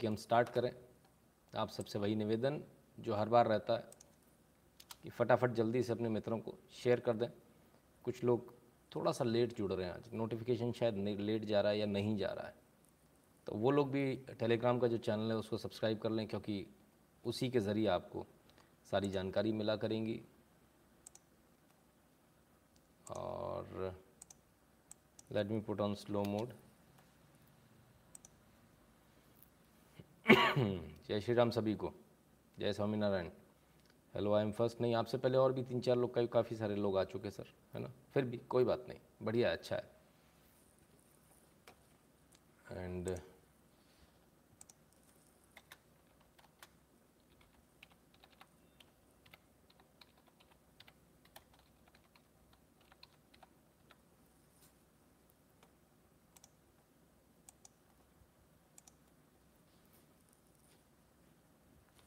कि हम स्टार्ट करें। आप सबसे वही निवेदन जो हर बार रहता है कि फटाफट जल्दी से अपने मित्रों को शेयर कर दें। कुछ लोग थोड़ा सा लेट जुड़ रहे हैं आज। नोटिफिकेशन शायद लेट जा रहा है या नहीं जा रहा है। तो वो लोग भी टेलीग्राम का जो चैनल है उसको सब्सक्राइब कर लें क्योंकि उसी के ज़रिए आपको सारी जानकारी मिला करेंगी। और let me put on slow mode जय श्री राम सभी को। जय Swaminarayan. Hello I am first नहीं, आपसे पहले और भी तीन चार लोग का काफ़ी सारे लोग आ चुके सर है ना? फिर भी कोई बात नहीं। बढ़िया अच्छा है। एंड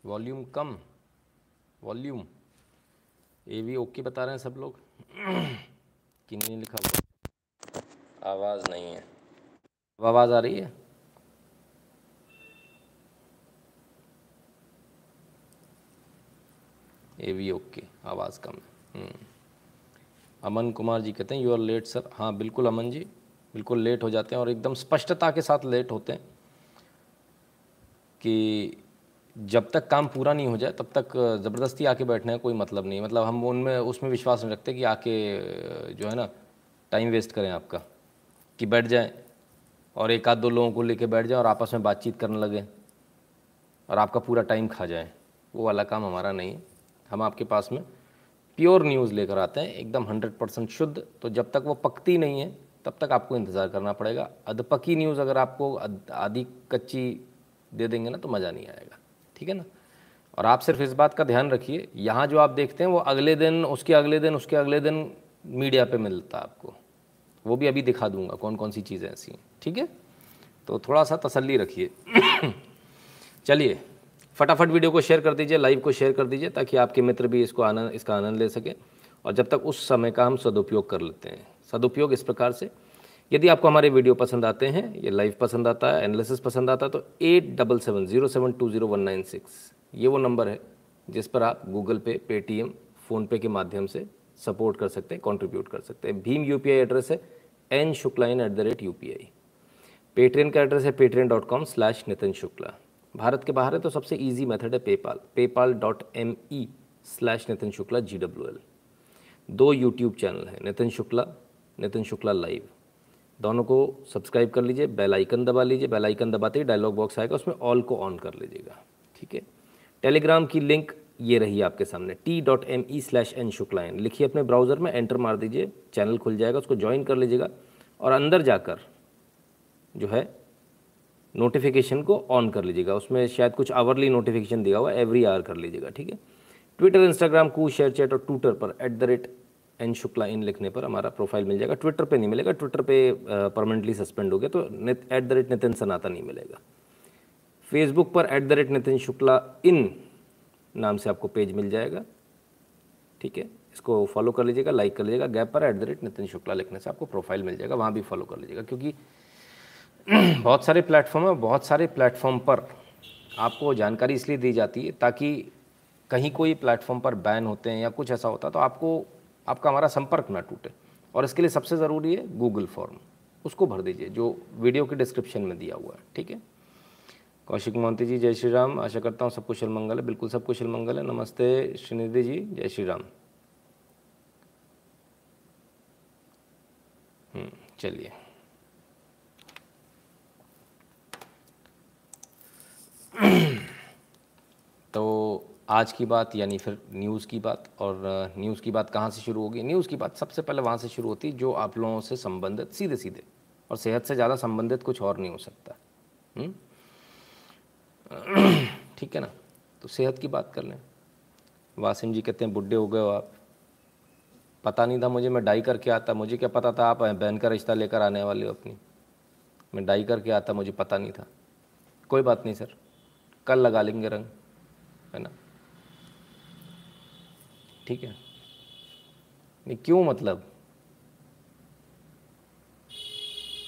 वॉल्यूम कम, वॉल्यूम। ए भी ओके बता रहे हैं सब लोग। कि नहीं लिखा हुआ? आवाज़ नहीं है। अब आवाज़ आ रही है? ए भी ओके, आवाज़ कम है। हम्म। अमन कुमार जी कहते हैं यू आर लेट सर हाँ बिल्कुल अमन जी, बिल्कुल लेट हो जाते हैं और एकदम स्पष्टता के साथ लेट होते हैं कि जब तक काम पूरा नहीं हो जाए, तब तक ज़बरदस्ती आके बैठने का कोई मतलब नहीं मतलब हम उनमें, उसमें विश्वास नहीं रखते कि आके जो है ना, टाइम वेस्ट करें आपका, कि बैठ जाएँ और एक आध दो लोगों को लेके बैठ जाएँ और आपस में बातचीत करने लगे और आपका पूरा टाइम खा जाए। वो वाला काम हमारा नहीं है। हम आपके पास में प्योर न्यूज़ लेकर आते हैं, एकदम हंड्रेड परसेंट शुद्ध। तो जब तक वो पकती नहीं है, तब तक आपको इंतज़ार करना पड़ेगा। अधपकी न्यूज़ अगर आपको आधी कच्ची दे देंगे ना तो मज़ा नहीं आएगा। ठीक है ना? और आप सिर्फ़ इस बात का ध्यान रखिए, यहाँ जो आप देखते हैं वो अगले दिन, उसके अगले दिन, उसके अगले दिन मीडिया पे मिलता है आपको। वो भी अभी दिखा दूँगा कौन कौन सी चीज़ें ऐसी हैं, ठीक है? तो थोड़ा सा तसल्ली रखिए। चलिए, फटाफट वीडियो को शेयर कर दीजिए, लाइव को शेयर कर दीजिए, ताकि आपके मित्र भी इसको आनंद, इसका आनंद ले सकें। और जब तक उस समय का हम सदुपयोग कर लेते हैं। सदुपयोग इस प्रकार से यदि आपको हमारे वीडियो पसंद आते हैं, ये लाइव पसंद आता है एनालिसिस पसंद आता है तो eight double seven zero seven two zero one nine six ये वो नंबर है जिस पर आप गूगल पे पेटीएम फ़ोनपे के माध्यम से सपोर्ट कर सकते हैं कॉन्ट्रीब्यूट कर सकते हैं। भीम यूपीआई एड्रेस है N Shukla in at the rate U Patreon का एड्रेस है Patreon dot com slash Nitin Shukla Bharat के बाहर है तो सबसे ईजी मेथड है PayPal PayPal dot M E slash Nitin Shukla G W L दो यूट्यूब चैनल है नितिन शुक्ला नितिन शुक्ला लाइव दोनों को सब्सक्राइब कर लीजिए बेल आइकन दबा लीजिए बेल आइकन दबाते ही डायलॉग बॉक्स आएगा, उसमें ऑल को ऑन कर लीजिएगा, ठीक है? टेलीग्राम की लिंक ये रही आपके सामने T dot M E slash N Shuklain लिखिए अपने ब्राउज़र में एंटर मार दीजिए चैनल खुल जाएगा, उसको ज्वाइन कर लीजिएगा, और अंदर जाकर जो है नोटिफिकेशन को ऑन कर लीजिएगा, उसमें शायद कुछ आवरली नोटिफिकेशन दिया हुआ एवरी आवर कर लीजिएगा, ठीक है? Twitter Instagram Koo share chat और ट्विटर पर at the rate N Shukla in लिखने पर हमारा प्रोफ़ाइल मिल जाएगा। ट्विटर पे नहीं मिलेगा। ट्विटर पे परमानेंटली सस्पेंड हो गया तो एट द रेट नितिन सनाता नहीं मिलेगा। फेसबुक पर at the rate Nitin Shukla in नाम से आपको पेज मिल जाएगा। ठीक है? इसको फॉलो कर लीजिएगा लाइक कर लीजिएगा। गैप पर at the rate Nitin Shukla लिखने से आपको प्रोफ़ाइल मिल जाएगा। वहाँ भी फॉलो कर लीजिएगा, क्योंकि बहुत सारे प्लेटफॉर्म है, बहुत सारे प्लेटफॉर्म पर आपको जानकारी इसलिए दी जाती है ताकि कहीं कोई प्लेटफॉर्म पर बैन होते हैं या कुछ ऐसा होता है तो आपको आपका हमारा संपर्क ना टूटे। और इसके लिए सबसे ज़रूरी है गूगल फॉर्म उसको भर दीजिए जो वीडियो के डिस्क्रिप्शन में दिया हुआ है ठीक है? कौशिक मोहंती जी जय श्री राम आशा करता हूँ सब कुशल मंगल है। बिल्कुल सब कुशल मंगल है। नमस्ते श्रीनिधि जी जय श्री राम हम्म, चलिए। आज की बात, यानी फिर न्यूज़ की बात, और न्यूज़ की बात कहाँ से शुरू होगी? न्यूज़ की बात सबसे पहले वहाँ से शुरू होती है, जो आप लोगों से संबंधित सीधे सीधे और सेहत से ज़्यादा संबंधित कुछ और नहीं हो सकता? ठीक है ना? तो सेहत की बात कर लें। वासिम जी कहते हैं, बुढ़े हो गए हो आप। पता नहीं था मुझे, मैं डाई करके आता, मुझे क्या पता था आप बहन का रिश्ता लेकर आने वाले हो अपनी। मैं डाई करके आता, मुझे पता नहीं था। कोई बात नहीं, सर। कल लगा लेंगे रंग, है ना? ठीक है? नहीं, क्यों मतलब?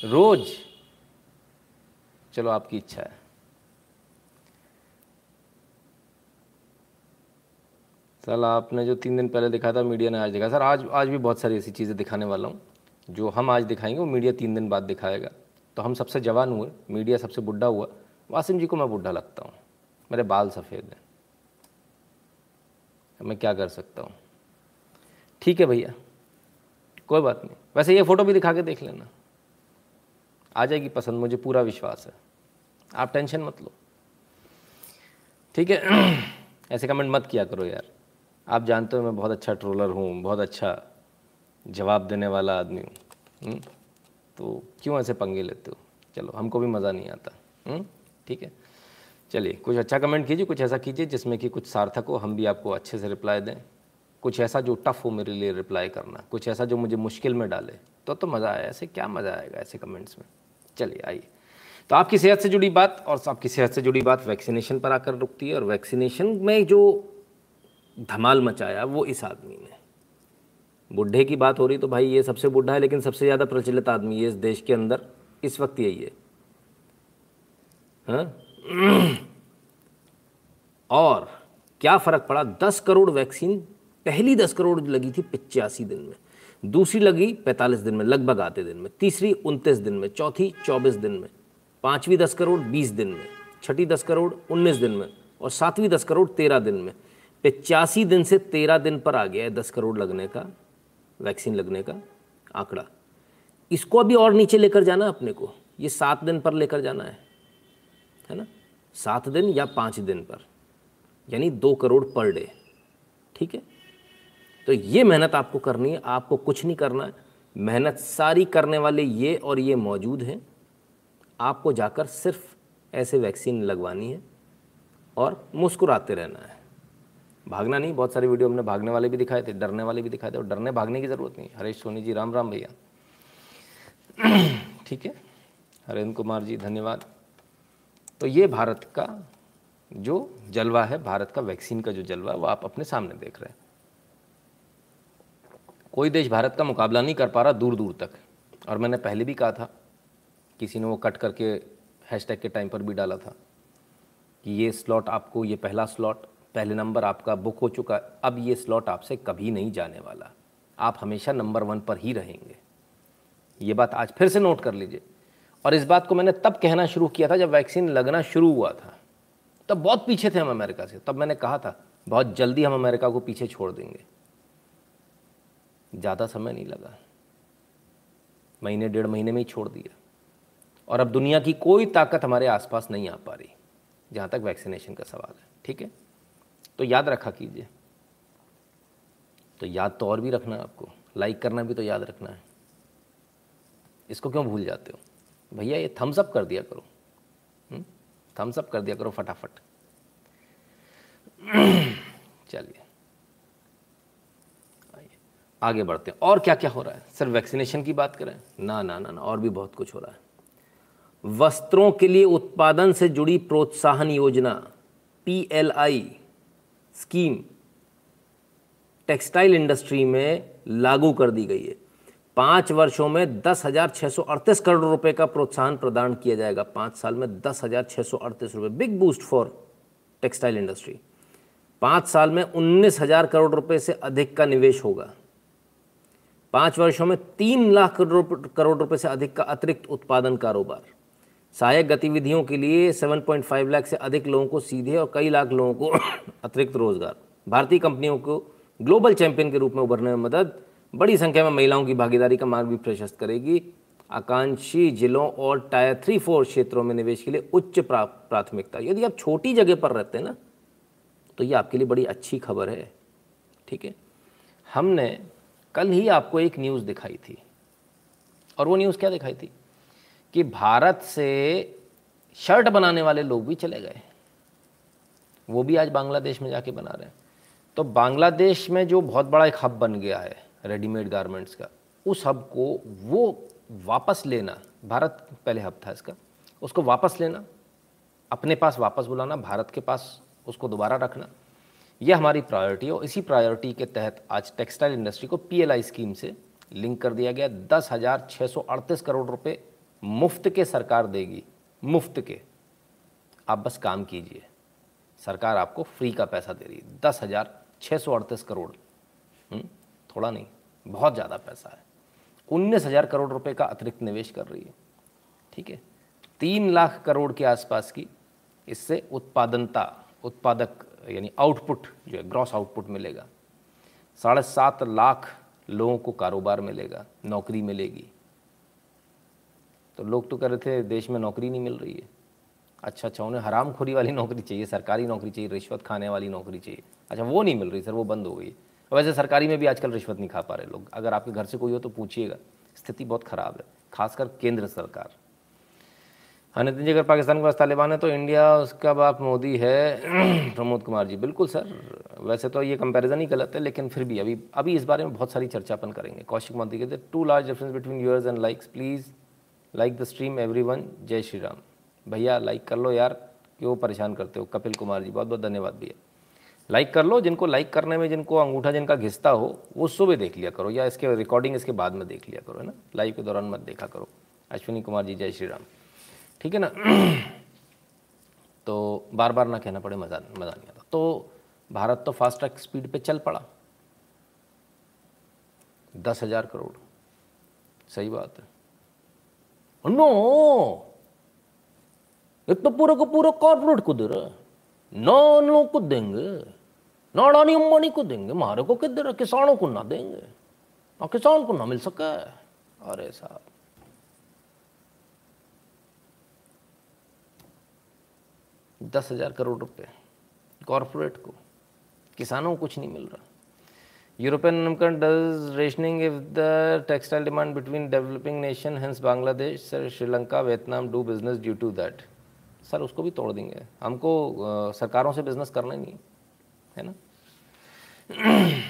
रोज। चलो, आपकी इच्छा है। सर, आपने जो तीन दिन पहले दिखा था, मीडिया ने आज दिखा सर, आज आज भी बहुत सारी ऐसी चीज़ें दिखाने वाला हूँ, जो हम आज दिखाएँगे, वो मीडिया तीन दिन बाद दिखाएगा। तो हम सबसे जवान हुए, मीडिया सबसे बुढ़ा हुआ। वासिम जी को मैं बुढ़ा लगता हूँ। मेरे बाल सफ़ेद हैं। मैं क्या कर सकता हूँ? ठीक है भैया, कोई बात नहीं। वैसे ये फ़ोटो भी दिखा के देख लेना। आ जाएगी पसंद, मुझे पूरा विश्वास है। आप टेंशन मत लो। ठीक है, ऐसे कमेंट मत किया करो यार। आप जानते हो मैं बहुत अच्छा ट्रोलर हूँ, बहुत अच्छा जवाब देने वाला आदमी हूँ। हम्म? तो क्यों ऐसे पंगे लेते हो? चलो, हमको भी मज़ा नहीं आता। हम्म? ठीक है। चलिए, कुछ अच्छा कमेंट कीजिए, कुछ ऐसा कीजिए जिसमें कि कुछ सार्थक हो, हम भी आपको अच्छे से रिप्लाई दें। कुछ ऐसा जो टफ हो मेरे लिए रिप्लाई करना, कुछ ऐसा जो मुझे मुश्किल में डाले तो तो मज़ा आया, ऐसे क्या मज़ा आएगा ऐसे कमेंट्स में? चलिए, आइए। तो आपकी सेहत से जुड़ी बात और आपकी सेहत से जुड़ी बात वैक्सीनेशन पर आकर रुकती है और वैक्सीनेशन में जो धमाल मचाया वो इस आदमी ने। बुढ़े की बात हो रही तो भाई ये सबसे बुढ़ा है, लेकिन सबसे ज़्यादा प्रचलित आदमी है इस देश के अंदर। इस वक्त यही है। हाँ? और क्या फ़र्क पड़ा? दस करोड़ वैक्सीन, पहली दस करोड़ लगी थी पिचासी दिन में। दूसरी लगी पैंतालीस दिन में, लगभग आते दिन में। तीसरी उनतीस दिन में, चौथी चौबीस दिन में। पाँचवीं दस करोड़ बीस दिन में। छठी दस करोड़ उन्नीस दिन में। और सातवीं दस करोड़ तेरह दिन में। पिचासी दिन से तेरह दिन पर आ गया है दस करोड़ लगने का, वैक्सीन लगने का आंकड़ा। इसको अभी और नीचे लेकर जाना अपने को। ये सात दिन पर लेकर जाना है। है ना? सात दिन या पाँच दिन पर, यानी दो करोड़ पर डे, ठीक है? तो ये मेहनत आपको करनी है, आपको कुछ नहीं करना है। मेहनत सारी करने वाले ये और ये मौजूद हैं। आपको जाकर सिर्फ़ ऐसे वैक्सीन लगवानी है और मुस्कुराते रहना है। भागना नहीं, बहुत सारी वीडियो हमने भागने वाले भी दिखाए थे, डरने वाले भी दिखाए थे, और डरने भागने की ज़रूरत नहीं। हरेश सोनी जी, राम राम भैया। ठीक है? हरेंद्र कुमार जी, धन्यवाद। तो ये भारत का जो जलवा है, भारत का वैक्सीन का जो जलवा है, वो आप अपने सामने देख रहे हैं। कोई देश भारत का मुकाबला नहीं कर पा रहा दूर दूर तक। और मैंने पहले भी कहा था, किसी ने वो कट करके हैशटैग के टाइम पर भी डाला था कि ये स्लॉट आपको, ये पहला स्लॉट पहले नंबर आपका बुक हो चुका अब ये स्लॉट आपसे कभी नहीं जाने वाला। आप हमेशा नंबर वन पर ही रहेंगे। ये बात आज फिर से नोट कर लीजिए। और इस बात को मैंने तब कहना शुरू किया था जब वैक्सीन लगना शुरू हुआ था। तब बहुत पीछे थे हम अमेरिका से। तब मैंने कहा था, बहुत जल्दी हम अमेरिका को पीछे छोड़ देंगे। ज़्यादा समय नहीं लगा। महीने, डेढ़ महीने में ही छोड़ दिया। और अब दुनिया की कोई ताकत हमारे आसपास नहीं आ पा रही, जहाँ तक वैक्सीनेशन का सवाल है, ठीक है? तो याद रखा कीजिए। तो याद तो और भी रखना है आपको। लाइक करना भी तो याद रखना है। इसको क्यों भूल जाते हो? भैया, ये थम्स अप कर दिया करो। थम्स अप कर दिया करो फटाफट। चलिए। आगे बढ़ते हैं। और क्या क्या हो रहा है? सिर्फ़ वैक्सीनेशन की बात करें? ना ना ना ना, और भी बहुत कुछ हो रहा है। वस्त्रों के लिए उत्पादन से जुड़ी प्रोत्साहन योजना पीएलआई स्कीम टेक्सटाइल इंडस्ट्री में लागू कर दी गई है। पाँच वर्षों में दस हज़ार छः सौ अड़तीस करोड़ रुपए का प्रोत्साहन प्रदान किया जाएगा। पाँच साल में दस हज़ार छः सौ अड़तीस रुपये big boost for textile industry पाँच साल में उन्नीस हज़ार करोड़ रुपए से अधिक का निवेश होगा। पाँच वर्षों में तीन लाख करोड़ रुपए से अधिक का अतिरिक्त उत्पादन कारोबार। सहायक गतिविधियों के लिए 7.5 लाख से अधिक लोगों को सीधे और कई लाख लोगों को अतिरिक्त रोज़गार। भारतीय कंपनियों को ग्लोबल चैंपियन के रूप में उभरने में मदद। बड़ी संख्या में महिलाओं की भागीदारी का मार्ग भी प्रशस्त करेगी। आकांक्षी जिलों और टायर थ्री फोर क्षेत्रों में निवेश के लिए उच्च प्राथमिकता। यदि आप छोटी जगह पर रहते हैं ना तो ये आपके लिए बड़ी अच्छी खबर है। ठीक है? हमने कल ही आपको एक न्यूज़ दिखाई थी। और वो न्यूज़ क्या दिखाई थी? कि भारत से शर्ट बनाने वाले लोग भी चले गए। वो भी आज बांग्लादेश में जाके बना रहे हैं। तो बांग्लादेश में जो बहुत बड़ा एक हब बन गया है रेडीमेड गारमेंट्स का उस हब को वो वापस लेना भारत पहले हब था इसका उसको वापस लेना अपने पास वापस बुलाना भारत के पास उसको दोबारा रखना यह हमारी प्रायोरिटी है और इसी प्रायोरिटी के तहत आज टेक्सटाइल इंडस्ट्री को पीएलआई स्कीम से लिंक कर दिया गया दस हज़ार छः सौ अड़तीस करोड़ रुपए मुफ़्त के सरकार देगी मुफ़्त के आप बस काम कीजिए सरकार आपको फ्री का पैसा दे रही है दस हज़ार छः सौ अड़तीस करोड़? हम्म, थोड़ा नहीं बहुत ज़्यादा पैसा है। उन्नीस हज़ार करोड़ रुपए का अतिरिक्त निवेश कर रही है। ठीक है? तीन लाख करोड़ के आसपास की इससे उत्पादनता, उत्पादक यानी आउटपुट जो है ग्रॉस आउटपुट मिलेगा। साढ़े सात लाख लोगों को कारोबार मिलेगा, नौकरी मिलेगी। तो लोग तो कह रहे थे, देश में नौकरी नहीं मिल रही है। अच्छा अच्छा उन्हें हराम खोरी वाली नौकरी चाहिए, सरकारी नौकरी चाहिए रिश्वत खाने वाली नौकरी चाहिए। अच्छा वो नहीं मिल रही, सर, वो बंद हो गई। वैसे सरकारी में भी आजकल रिश्वत नहीं खा पा रहे लोग। अगर आपके घर से कोई हो तो पूछिएगा। स्थिति बहुत ख़राब है, खासकर केंद्र सरकार। हाँ नितिन जी, अगर पाकिस्तान के पास तालिबान है तो इंडिया, उसका बाप मोदी है। प्रमोद कुमार जी, बिल्कुल सर। वैसे तो ये कंपैरिजन ही गलत है, लेकिन फिर भी अभी अभी इस बारे में बहुत सारी चर्चा अपन करेंगे। कौशिक मोदी कहते too large difference between yours and likes please like the stream every जय श्री राम। भैया लाइक कर लो यार, क्यों परेशान करते हो? कपिल कुमार जी बहुत बहुत धन्यवाद भैया। लाइक कर लो, जिनको लाइक करने में, जिनको अंगूठा जिनका घिसता हो, वो सुबह देख लिया करो, या इसके रिकॉर्डिंग इसके बाद में देख लिया करो, है ना? लाइव के दौरान मत देखा करो। अश्विनी कुमार जी, जय श्री राम। ठीक है ना? तो बार बार ना कहना पड़े, मज़ा मज़ा नहीं आता। तो भारत तो फास्ट ट्रैक स्पीड पे चल पड़ा। दस हज़ार करोड़। सही बात है। नो ये तो पूरा को पूरा कॉर्पोरेट को दे रहा ना लोग को देंगे। ना अडानी अंबानी को देंगे मारे को किधर किसानों को ना देंगे। ना किसान को ना मिल सका। अरे साहब। दस हज़ार करोड़ रुपए कॉरपोरेट को, किसानों को कुछ नहीं मिल रहा। European नमकन does rationing if the textile demand between developing nation, hence Bangladesh, sir, Sri Lanka, Vietnam, do business due to that. Sir, उसको भी तोड़ देंगे। हमको सरकारों से बिज़नेस करना ही नहीं है ना?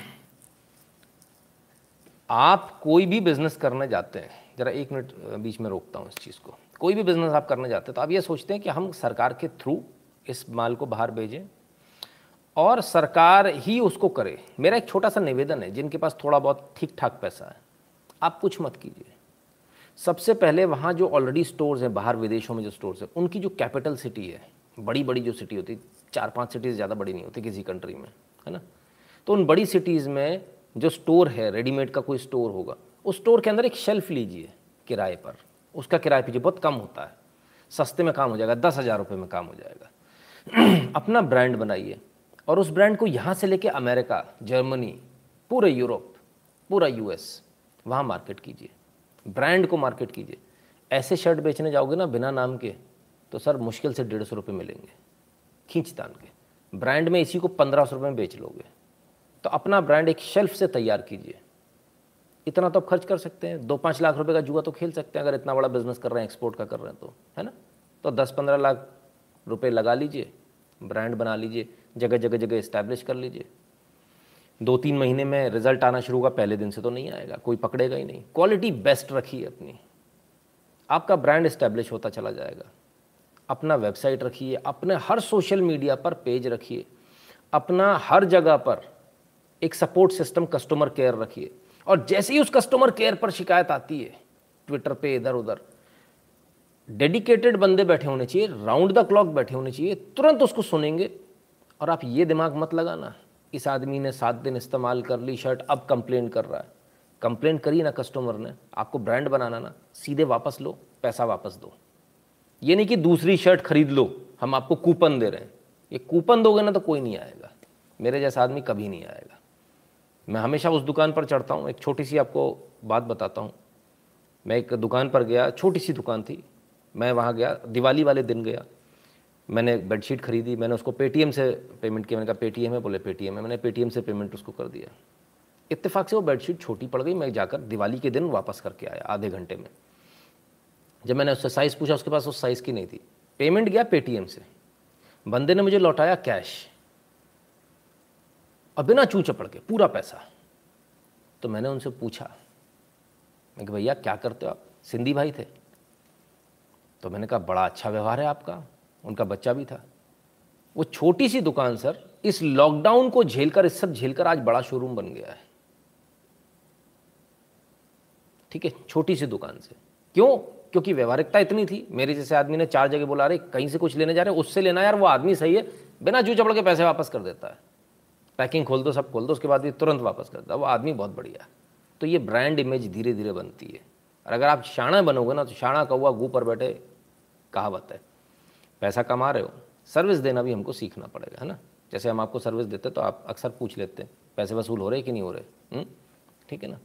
आप कोई भी बिज़नेस करने जाते हैं, ज़रा एक मिनट बीच में रोकता हूँ इस चीज़ को। कोई भी बिज़नेस आप करने जाते हैं तो आप ये सोचते हैं कि हम सरकार के थ्रू इस माल को बाहर भेजें और सरकार ही उसको करे। मेरा एक छोटा सा निवेदन है, जिनके पास थोड़ा बहुत ठीक ठाक पैसा है, आप कुछ मत कीजिए। सबसे पहले वहाँ जो ऑलरेडी स्टोर्स हैं, बाहर विदेशों में जो स्टोर्स हैं, उनकी जो कैपिटल सिटी है बड़ी बड़ी जो सिटी होती है चार पाँच सिटीज़ ज़्यादा बड़ी नहीं होती किसी कंट्री में, है ना? तो उन बड़ी सिटीज़ में जो स्टोर है रेडीमेड का कोई स्टोर होगा, उस स्टोर के अंदर एक शेल्फ लीजिए किराए पर। उसका किराया पीजिए बहुत कम होता है। सस्ते में काम हो जाएगा, दस हज़ार रुपये में काम हो जाएगा। अपना ब्रांड बनाइए और उस ब्रांड को यहाँ से लेके अमेरिका, जर्मनी, पूरे यूरोप, पूरा यूएस वहाँ मार्केट कीजिए। ब्रांड को मार्केट कीजिए। ऐसे शर्ट बेचने जाओगे ना बिना नाम के तो सर मुश्किल से डेढ़ सौ रुपये मिलेंगे, खींच तान के। ब्रांड में इसी को पंद्रह सौ रुपये में बेच लोगे। तो अपना ब्रांड एक शेल्फ से तैयार कीजिए। इतना तो आप खर्च कर सकते हैं। दो पाँच लाख रुपए का जुआ तो खेल सकते हैं, अगर इतना बड़ा बिज़नेस कर रहे हैं एक्सपोर्ट का कर रहे हैं तो है ना? तो दस पंद्रह लाख रुपए लगा लीजिए ब्रांड बना लीजिए, जगह जगह जगह इस्टेब्लिश कर लीजिए। दो तीन महीने में रिज़ल्ट आना शुरू होगा, पहले दिन से तो नहीं आएगा, कोई पकड़ेगा ही नहीं। क्वालिटी बेस्ट रखिए अपनी। आपका ब्रांड इस्टेब्लिश होता चला जाएगा। अपना वेबसाइट रखिए, अपने हर सोशल मीडिया पर पेज रखिए। अपना हर जगह पर एक सपोर्ट सिस्टम कस्टमर केयर रखिए। और जैसे ही उस कस्टमर केयर पर शिकायत आती है, ट्विटर पे इधर उधर डेडिकेटेड बंदे बैठे होने चाहिए, राउंड द क्लॉक बैठे होने चाहिए, तुरंत उसको सुनेंगे, और आप ये दिमाग मत लगाना, इस आदमी ने सात दिन इस्तेमाल कर ली शर्ट, अब कंप्लेन कर रहा है। कंप्लेन करी ना कस्टमर ने, आपको ब्रांड बनाना ना, सीधे वापस लो, पैसा वापस दो। ये नहीं कि दूसरी शर्ट खरीद लो, हम आपको कूपन दे रहे हैं। ये कूपन दोगे ना तो कोई नहीं आएगा। मेरे जैसा आदमी कभी नहीं आएगा। मैं हमेशा उस दुकान पर चढ़ता हूँ। एक छोटी सी आपको बात बताता हूँ। मैं एक दुकान पर गया, छोटी सी दुकान थी। मैं वहाँ गया, दिवाली वाले दिन गया। मैंने बेडशीट खरीदी, मैंने उसको पेटीएम से पेमेंट किया। मैंने कहा, पेटीएम है, बोले, पेटीएम है। मैंने पेटीएम से पेमेंट उसको कर दिया। इत्तेफाक से वो बेडशीट छोटी पड़ गई। मैं जाकर दिवाली के दिन वापस करके आया, आधे घंटे में। जब मैंने उससे साइज़ पूछा, उसके पास उस साइज़ की नहीं थी। पेमेंट गया पेटीएम से। बंदे ने मुझे लौटाया कैश और बिना चू चपड़ के, पूरा पैसा। तो मैंने उनसे पूछा, मैं भैया, क्या करते हो आप? सिंधी भाई थे। तो मैंने कहा, बड़ा अच्छा व्यवहार है आपका। उनका बच्चा भी था। वो छोटी सी दुकान, सर, इस लॉकडाउन को झेलकर, इस सब झेलकर आज बड़ा शोरूम बन गया है। ठीक है, छोटी सी दुकान से। क्यों? क्योंकि व्यवहारिकता इतनी थी। मेरे जैसे आदमी ने चार जगह बोला रहे कहीं से कुछ लेने जा रहे उससे लेना यार, वो आदमी सही है। बिना जू चपड़ के पैसे वापस कर देता है। पैकिंग खोल दो, सब खोल दो, उसके बाद ये तुरंत वापस कर दो। वो आदमी बहुत बढ़िया तो ये ब्रांड इमेज धीरे धीरे बनती है। और अगर आप शाणा बनोगे ना तो शाणा कौआ गू पर बैठे कहावत है। पैसा कमा रहे हो, सर्विस देना भी हमको सीखना पड़ेगा, है ना? जैसे हम आपको सर्विस देते तो आप अक्सर पूछ लेते हैं, पैसे वसूल हो रहे कि नहीं हो रहे? हम्म? ठीक है ना?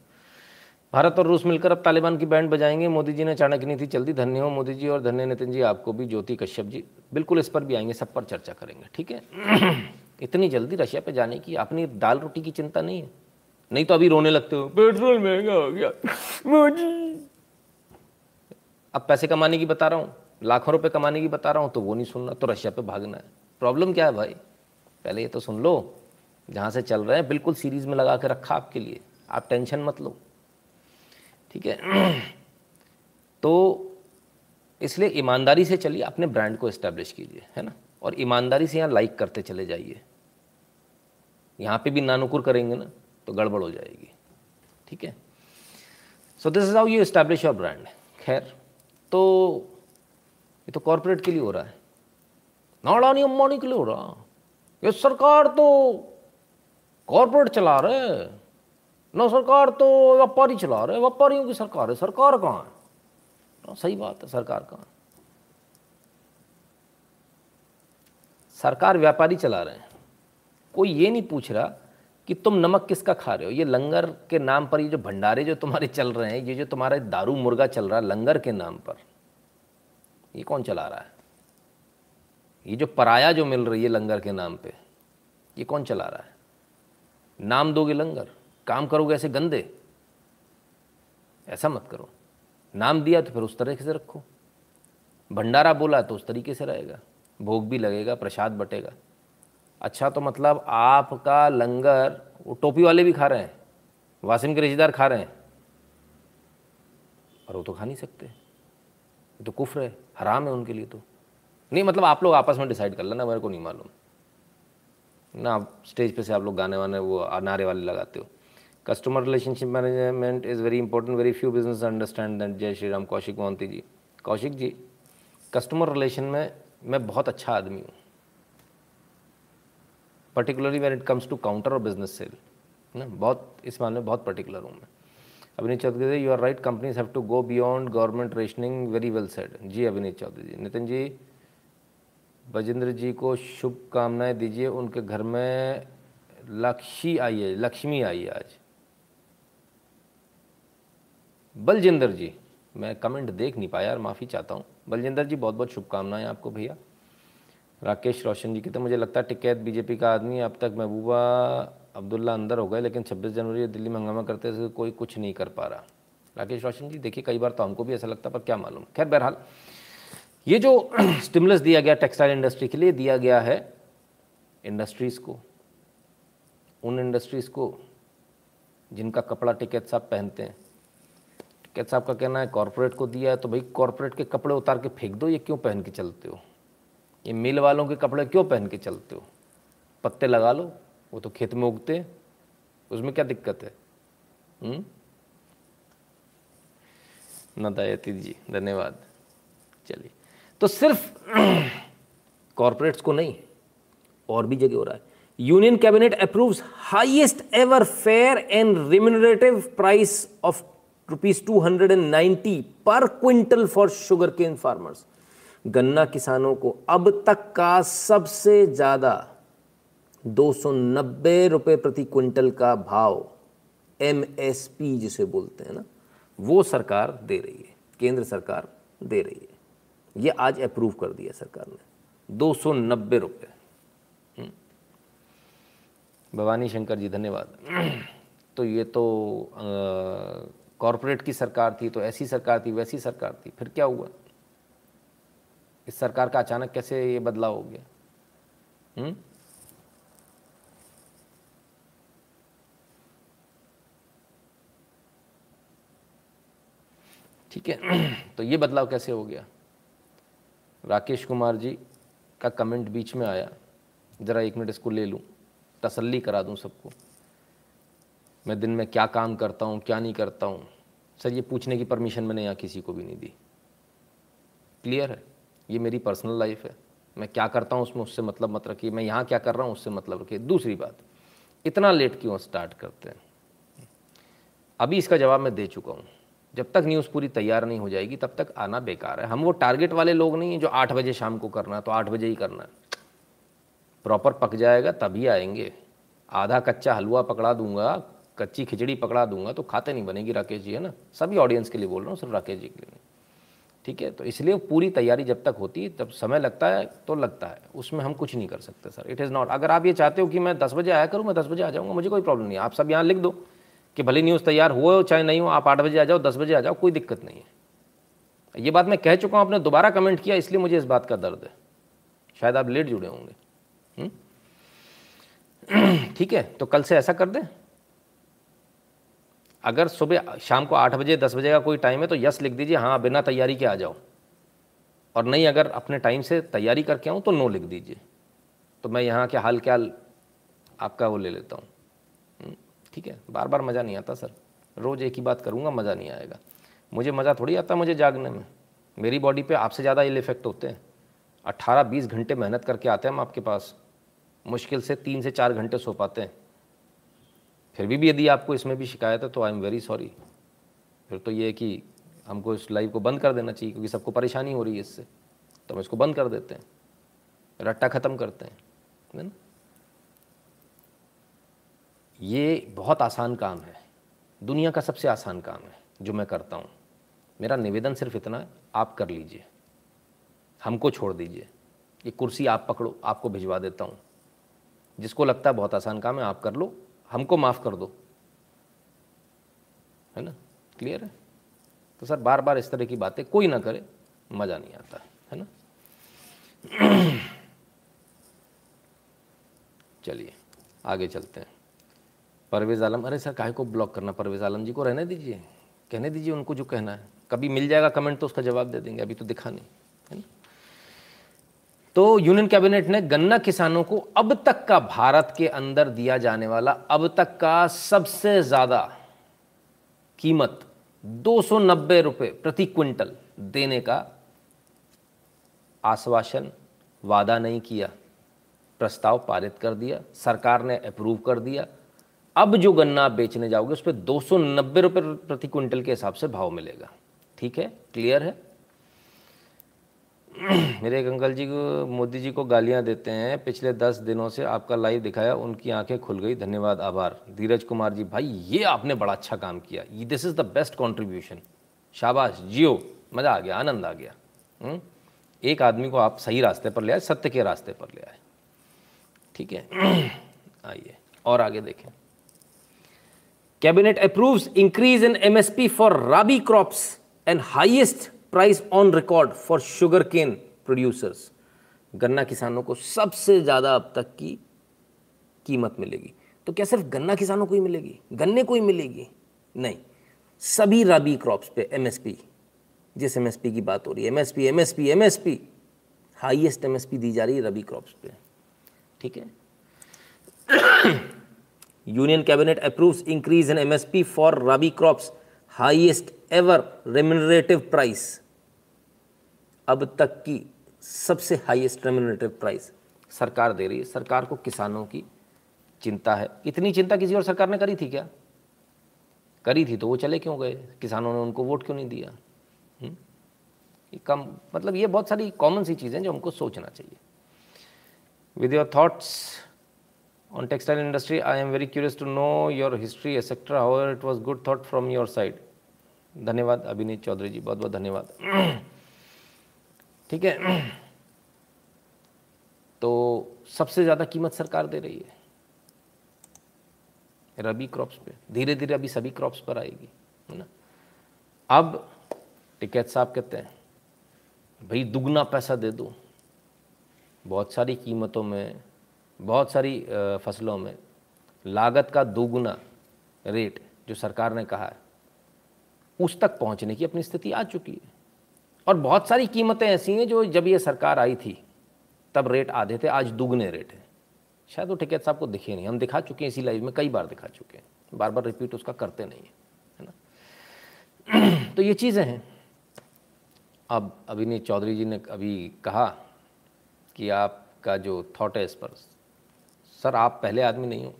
भारत और रूस मिलकर अब तालिबान की बैंड बजाएँगे। मोदी जी ने चाणक्य नीति चल दी, धन्य हो मोदी जी, और धन्य नितिन जी, आपको भी, ज्योति कश्यप जी, बिल्कुल इस पर भी आएँगे, सब पर चर्चा करेंगे, ठीक है? इतनी जल्दी रशिया पे जाने की अपनी दाल रोटी की चिंता नहीं है? नहीं तो अभी रोने लगते हो। पेट्रोल महँगा हो गया। मोदी। अब पैसे कमाने की बता रहा हूँ लाखों रुपए कमाने की बता रहा हूँ तो वो नहीं सुनना तो रशिया पे भागना है। प्रॉब्लम क्या है भाई? पहले ये तो सुन लो जहाँ से चल रहे हैं बिल्कुल सीरीज़ में लगा के रखा आपके लिए। आप टेंशन मत लो। ठीक है? तो इसलिए ईमानदारी से चलिए अपने ब्रांड को इस्टेब्लिश कीजिए है ना? और ईमानदारी से यहाँ लाइक करते चले जाइए। यहाँ पे भी नानुकुर करेंगे ना तो गड़बड़ हो जाएगी। ठीक है? So this is how you establish your brand खैर तो ये तो कॉरपोरेट के लिए हो रहा है। नाड़ानी अम्बानी के लिए हो रहा। ये सरकार तो कॉरपोरेट चला रहे ना सरकार तो व्यापारी चला रहे व्यापारियों की सरकार है। सरकार कहाँ है? ना सही बात है, सरकार कहाँ सरकार व्यापारी चला रहे हैं। कोई ये नहीं पूछ रहा कि तुम नमक किसका खा रहे हो? ये लंगर के नाम पर, ये जो भंडारे जो तुम्हारे चल रहे हैं, ये जो तुम्हारे दारू मुर्गा चल रहा है लंगर के नाम पर, ये कौन चला रहा है? ये जो पराया जो मिल रही है लंगर के नाम पे, ये कौन चला रहा है? नाम दोगे लंगर, काम करोगे ऐसे गंदे? ऐसा मत करो। नाम दिया तो फिर उस तरीके से रखो। भंडारा बोला तो उस तरीके से रहेगा। भोग भी लगेगा, प्रसाद बटेगा। अच्छा तो मतलब आपका लंगर, वो टोपी वाले भी खा रहे हैं, वासिम के रिश्तेदार खा रहे हैं, और वो तो खा नहीं सकते। ये तो कुफ्र है, हराम है उनके लिए तो। नहीं मतलब आप लोग आपस में डिसाइड कर लेना, मेरे को नहीं मालूम। ना, आप स्टेज पे से आप लोग गाने वाने, वो नारे वाले लगाते हो। Customer relationship management is very important, very few business understand that जय श्री राम कौशिक मोहंती जी। कौशिक जी, कस्टमर रिलेशन में मैं बहुत अच्छा आदमी हूँ। Particularly when it comes to counter और बिज़नेस सेल ना, बहुत, इस मामले में बहुत पर्टिकुलर हूँ मैं। Abhineet Chaudhary ji you are right companies have to go beyond government rationing very well said ji, Abhineet Chaudhary ji. Nitin ji, Bajinder जी को शुभकामनाएँ दीजिए। उनके घर में लक्ष्मी आई है, लक्ष्मी आई है आज। बलजिंदर जी, मैं कमेंट देख नहीं पाया और माफ़ी चाहता हूँ। बलजिंदर जी बहुत बहुत शुभकामनाएँ आपको भैया। राकेश रोशन जी की तो मुझे लगता है टिकैत बीजेपी का आदमी अब तक महबूबा अब्दुल्ला अंदर हो गए, लेकिन 26 जनवरी दिल्ली में हंगामा करते थे कोई कुछ नहीं कर पा रहा। राकेश रोशन जी, देखिए, कई बार तो हमको भी ऐसा लगता पर क्या मालूम। खैर, बहरहाल, ये जो स्टिमुलस दिया गया टेक्सटाइल इंडस्ट्री के लिए दिया गया है, इंडस्ट्रीज़ को, उन इंडस्ट्रीज़ को जिनका कपड़ा टिकैत साहब पहनते हैं। टिकैत साहब का कहना है, कॉरपोरेट को दिया है तो भाई, कॉरपोरेट के कपड़े उतार के फेंक दो, ये क्यों पहन के चलते हो? ये मिल वालों के कपड़े क्यों पहन के चलते हो? पत्ते लगा लो, वो तो खेत में उगते हैं। उसमें क्या दिक्कत है? हम्म? नदायती जी, धन्यवाद। चलिए। तो सिर्फ़ कॉरपोरेट्स को नहीं, और भी जगह हो रहा है। Union cabinet approves highest ever fair and remunerative price of rupees two hundred and ninety per quintal for sugar cane farmers गन्ना किसानों को अब तक का सबसे ज़्यादा दो सौ नब्बे रुपये प्रति क्विंटल का भाव एमएसपी जिसे बोलते हैं ना, वो सरकार दे रही है, केंद्र सरकार दे रही है। ये आज अप्रूव कर दिया सरकार ने, दो सौ नब्बे रुपये हम्म। भवानी शंकर जी, धन्यवाद। तो ये तो कॉरपोरेट की सरकार थी तो ऐसी सरकार थी, वैसी सरकार थी, फिर क्या हुआ? इस सरकार का अचानक कैसे ये बदलाव हो गया? हुँ? ठीक है तो ये बदलाव कैसे हो गया? राकेश कुमार जी का कमेंट बीच में आया। ज़रा एक मिनट इसको ले लूँ, तसल्ली करा दूँ सबको। मैं दिन में क्या काम करता हूँ, क्या नहीं करता हूँ? सर, ये पूछने की परमिशन मैंने यहाँ किसी को भी नहीं दी। क्लियर है? ये मेरी पर्सनल लाइफ है। मैं क्या करता हूँ उसमें उससे मतलब मत रखिए। मैं यहाँ क्या कर रहा हूँ उससे मतलब रखिए। दूसरी बात, इतना लेट क्यों स्टार्ट करते हैं? अभी इसका जवाब मैं दे चुका हूँ। जब तक न्यूज़ पूरी तैयार नहीं हो जाएगी, तब तक आना बेकार है। हम वो टारगेट वाले लोग नहीं हैं जो आठ बजे शाम को करना है तो आठ बजे ही करना है। प्रॉपर पक जाएगा, तभी आएँगे। आधा कच्चा हलवा पकड़ा दूँगा, कच्ची खिचड़ी पकड़ा दूँगा तो खाते नहीं बनेगी राकेश जी, है ना? सभी ऑडियंस के लिए बोल रहा हूँ, सिर्फ़ राकेश जी के लिए। ठीक है? तो इसलिए पूरी तैयारी जब तक होती है तब समय लगता है तो लगता है। उसमें हम कुछ नहीं कर सकते, सर। इट इज़ नॉट अगर आप ये चाहते हो कि मैं दस बजे आया करूँ, मैं दस बजे आ जाऊँगा, मुझे कोई प्रॉब्लम नहीं आप सब यहाँ लिख दो कि भले न्यूज़ तैयार हो चाहे नहीं हो, आप आठ बजे आ जाओ, दस बजे आ जाओ, कोई दिक्कत नहीं है। ये बात मैं कह चुका हूँ, आपने दोबारा कमेंट किया, इसलिए मुझे इस बात का दर्द है। शायद आप लेट जुड़े होंगे। हम्म? ठीक है? तो कल से ऐसा कर दें? अगर सुबह शाम को आठ बजे दस बजे का कोई टाइम है तो यस लिख दीजिए हाँ बिना तैयारी के आ जाओ। और नहीं अगर अपने टाइम से तैयारी करके आऊँ तो नो लिख दीजिए। तो मैं यहाँ के हाल क्या आपका वो ले लेता हूँ। हम्म, ठीक है? बार बार मज़ा नहीं आता सर। रोज़ एक ही बात करूँगा मज़ा नहीं आएगा। मुझे मज़ा थोड़ी आता मुझे जागने में। मेरी बॉडी पे आपसे ज़्यादा इल इफ़ेक्ट होते हैं। अट्ठारह बीस घंटे मेहनत करके आते हैं हम आपके पास। मुश्किल से तीन से चार घंटे सो पाते हैं। फिर भी, भी यदि आपको इसमें भी शिकायत है तो आई एम वेरी सॉरी फिर तो ये है कि हमको इस लाइव को बंद कर देना चाहिए क्योंकि सबको परेशानी हो रही है इससे। तो हम इसको बंद कर देते हैं। रट्टा ख़त्म करते हैं ना? ये बहुत आसान काम है। दुनिया का सबसे आसान काम है जो मैं करता हूँ। मेरा निवेदन सिर्फ़ इतना है आप कर लीजिए। हमको छोड़ दीजिए। ये कुर्सी आप पकड़ो आपको भिजवा देता हूँ। जिसको लगता है बहुत आसान काम है आप कर लो। हमको माफ़ कर दो। है ना? क्लियर है? तो सर बार बार इस तरह की बातें कोई ना करे, मज़ा नहीं आता, है ना? चलिए, आगे चलते हैं। परवेज़ आलम, अरे सर, काहे को ब्लॉक करना? परवेज़ आलम जी को रहने दीजिए। कहने दीजिए उनको जो कहना है। कभी मिल जाएगा कमेंट तो उसका जवाब दे देंगे, अभी तो दिखा नहीं। तो यूनियन कैबिनेट ने गन्ना किसानों को अब तक का भारत के अंदर दिया जाने वाला अब तक का सबसे ज़्यादा कीमत दो रुपये प्रति क्विंटल देने का आश्वासन वादा नहीं किया, प्रस्ताव पारित कर दिया, सरकार ने अप्रूव कर दिया। अब जो गन्ना आप बेचने जाओगे, उस पर दो सौ नब्बे प्रति क्विंटल के हिसाब से भाव मिलेगा। ठीक है? क्लियर है? मेरे एक अंकल जी को, मोदी जी को गालियाँ देते हैं। पिछले दस दिनों से आपका लाइव दिखाया, उनकी आँखें खुल गई। धन्यवाद, आभार। धीरज कुमार जी, भाई, ये आपने बड़ा अच्छा काम किया। ये this is the best contribution शाबाश, जियो। मज़ा आ गया, आनंद आ गया। हुँ? हम्म? एक आदमी को आप सही रास्ते पर ले आए, सत्य के रास्ते पर ले आए। ठीक है? आइए, और आगे देखें। Cabinet approves increase in MSP for rabi crops and highest price on record for sugar cane producers गन्ना किसानों को सबसे ज़्यादा अब तक की कीमत मिलेगी। तो क्या सिर्फ़ गन्ना किसानों को ही मिलेगी? गन्ने को ही मिलेगी? नहीं। सभी रबी क्रॉप्स पे एमएसपी जिस एमएसपी की बात हो रही है MSP MSP MSP highest MSP दी जा रही है रबी क्रॉप्स पे। ठीक है? Union cabinet approves increase in MSP for rabi crops highest ever remunerative price अब तक की सबसे हाईएस्ट रेमिनेटिव प्राइस सरकार दे रही है। सरकार को किसानों की चिंता है। इतनी चिंता किसी और सरकार ने करी थी क्या? करी थी तो वो चले क्यों गए? किसानों ने उनको वोट क्यों नहीं दिया? हम्म? कम मतलब ये बहुत सारी कॉमन सी चीज़ें जो हमको सोचना चाहिए। With your thoughts on textile industry I am very curious to know your history etcetera how it was good thought from your side धन्यवाद, अभिनीत चौधरी जी बहुत बहुत धन्यवाद। ठीक है? तो सबसे ज़्यादा कीमत सरकार दे रही है। रबी क्रॉप्स पे। धीरे धीरे अभी सभी क्रॉप्स पर आएगी, है ना? अब टिकैत साहब कहते हैं, भाई, दुगना पैसा दे दो। बहुत सारी कीमतों में, बहुत सारी फ़सलों में लागत का दोगुना रेट जो सरकार ने कहा है, उस तक पहुँचने की अपनी स्थिति आ चुकी है। और बहुत सारी कीमतें ऐसी हैं जो जब ये सरकार आई थी, तब रेट आधे थे, आज दुगने रेट है। शायद वो टिकैत साहब को दिखे नहीं, हम दिखा चुके हैं इसी लाइव में, कई बार दिखा चुके हैं। बार बार रिपीट उसका करते नहीं है है ना? तो ये चीज़ें हैं। अब अभिनीत चौधरी जी ने अभी कहा कि आपका जो थॉट है इस पर, सर, आप पहले आदमी नहीं हो।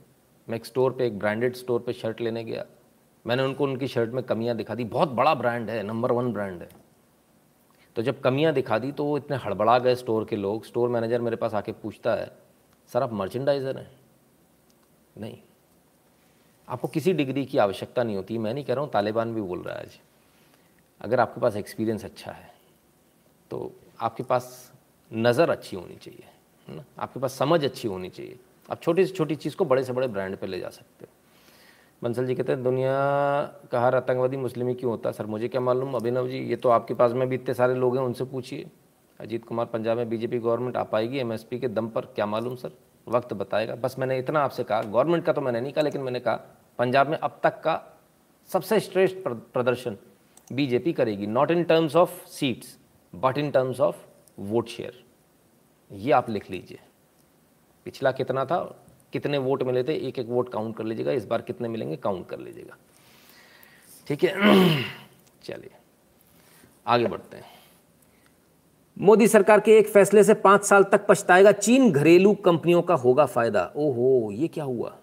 मैं एक स्टोर पे, एक ब्रांडेड स्टोर पे शर्ट लेने गया। मैंने उनको, उनकी शर्ट में कमियाँ दिखा दी। बहुत बड़ा ब्रांड है नंबर वन ब्रांड है। तो जब कमियाँ दिखा दी तो वो इतने हड़बड़ा गए स्टोर के लोग। स्टोर मैनेजर मेरे पास आके पूछता है, सर, आप मर्चेंडाइज़र हैं? नहीं। आपको किसी डिग्री की आवश्यकता नहीं होती। मैं नहीं कह रहा हूँ, तालिबान भी बोल रहा है आज। अगर आपके पास एक्सपीरियंस अच्छा है तो आपके पास नज़र अच्छी होनी चाहिए ना? आपके पास समझ अच्छी होनी चाहिए। आप छोटी से छोटी चीज़ को बड़े से बड़े ब्रांड पर ले जा सकते हो। बंसल जी कहते हैं, दुनिया का हर आतंकवादी मुस्लिम ही क्यों होता है? सर, मुझे क्या मालूम? अभिनव जी, ये तो आपके पास में भी इतने सारे लोग हैं, उनसे पूछिए। अजीत कुमार, पंजाब में बीजेपी गवर्नमेंट आ पाएगी? एमएसपी के दम पर क्या मालूम, सर? वक्त बताएगा। बस मैंने इतना आपसे कहा, गवर्नमेंट का तो मैंने नहीं कहा, लेकिन मैंने कहा, पंजाब में अब तक का सबसे श्रेष्ठ प्रदर्शन बीजेपी करेगी not in terms of seats but in terms of vote share ये आप लिख लीजिए। पिछला कितना था? कितने वोट मिले थे एक एक वोट काउंट कर लीजिएगा, इस बार कितने मिलेंगे काउंट कर लीजिएगा। ठीक है? चलिए, आगे बढ़ते हैं। मोदी सरकार के एक फैसले से पाँच साल तक पछताएगा चीन घरेलू कंपनियों का होगा फ़ायदा। ओहो, ये क्या हुआ?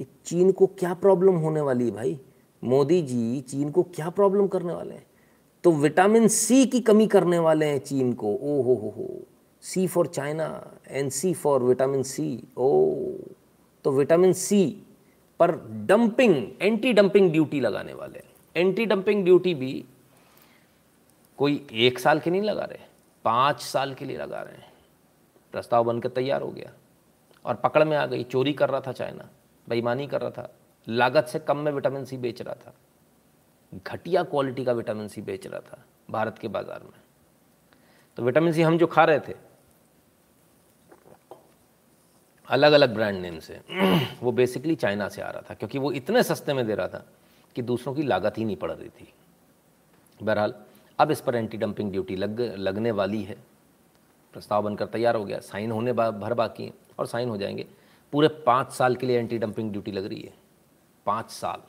ये चीन को क्या प्रॉब्लम होने वाली है भाई? मोदी जी चीन को क्या प्रॉब्लम करने वाले हैं? तो विटामिन सी की कमी करने वाले हैं चीन को। ओ हो हो हो। C for China and C for vitamin C ओ तो विटामिन सी पर डंपिंग एंटी डंपिंग ड्यूटी लगाने वाले एंटी डंपिंग ड्यूटी भी कोई एक साल के नहीं लगा रहे, पाँच साल के लिए लगा रहे हैं। प्रस्ताव बनकर तैयार हो गया। और पकड़ में आ गई, चोरी कर रहा था चाइना, बेईमानी कर रहा था, लागत से कम में विटामिन सी बेच रहा था। घटिया क्वालिटी का विटामिन सी बेच रहा था भारत के बाज़ार में। तो विटामिन सी हम जो खा रहे थे अलग अलग ब्रांड नेम से। वो बेसिकली चाइना से आ रहा था क्योंकि वो इतने सस्ते में दे रहा था कि दूसरों की लागत ही नहीं पड़ रही थी। बहरहाल अब इस पर एंटी डंपिंग ड्यूटी लग लगने वाली है। प्रस्ताव बनकर तैयार हो गया साइन होने बा, भर बाकी हैं और साइन हो जाएँगे। पूरे पाँच साल के लिए एंटी डंपिंग ड्यूटी लग रही है। पाँच साल।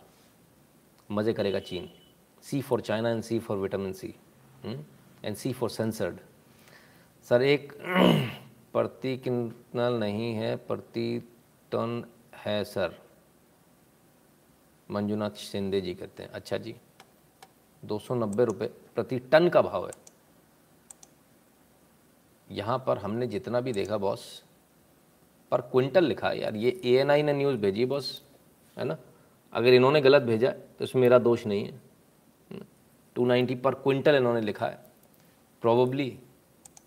मज़े करेगा चीन। C for China and C for vitamin C and C for censored sir एक प्रति किंटल नहीं है, प्रति टन है, सर। मंजुनाथ शिंदे जी कहते हैं। अच्छा जी, दो सौ नब्बे रुपये प्रति टन का भाव है। यहाँ पर हमने जितना भी देखा बॉस, पर क्विंटल लिखा है, यार, ये ए एन आई ने न्यूज़ भेजी बॉस, है ना? अगर इन्होंने गलत भेजा तो इसमें मेरा दोष नहीं है। टू नाइन्टी पर क्विंटल इन्होंने लिखा है। प्रोबेबली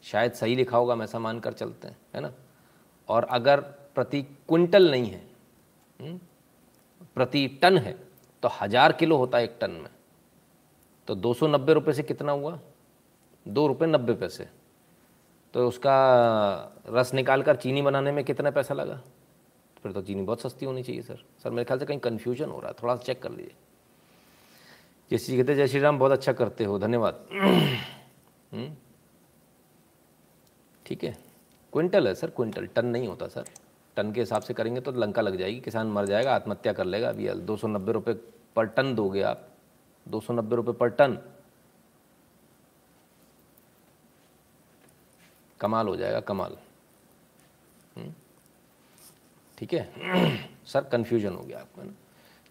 शायद सही लिखा होगा हम ऐसा मानकर चलते हैं है ना? और अगर प्रति क्विंटल नहीं है हम्म, प्रति टन है तो हज़ार किलो होता है एक टन में। तो दो सौ नब्बे रुपये से कितना हुआ? दो रुपये नब्बे पैसे। तो उसका रस निकाल कर चीनी बनाने में कितना पैसा लगा? फिर तो चीनी बहुत सस्ती होनी चाहिए सर। सर मेरे ख्याल से कहीं कन्फ्यूज़न हो रहा है थोड़ा सा चेक कर लीजिए। जैसे कहते जय श्री राम बहुत अच्छा करते हो धन्यवाद। हम्म। ठीक है। क्विंटल है सर, क्विंटल। टन नहीं होता सर। टन के हिसाब से करेंगे तो लंका लग जाएगी, किसान मर जाएगा, आत्महत्या कर लेगा। अभी दो सौ नब्बे रुपये पर टन दोगे आप। दो सौ नब्बे रुपये पर टन। कमाल हो जाएगा, कमाल। हम्म? ठीक है। सर कन्फ्यूज़न हो गया आपको ना।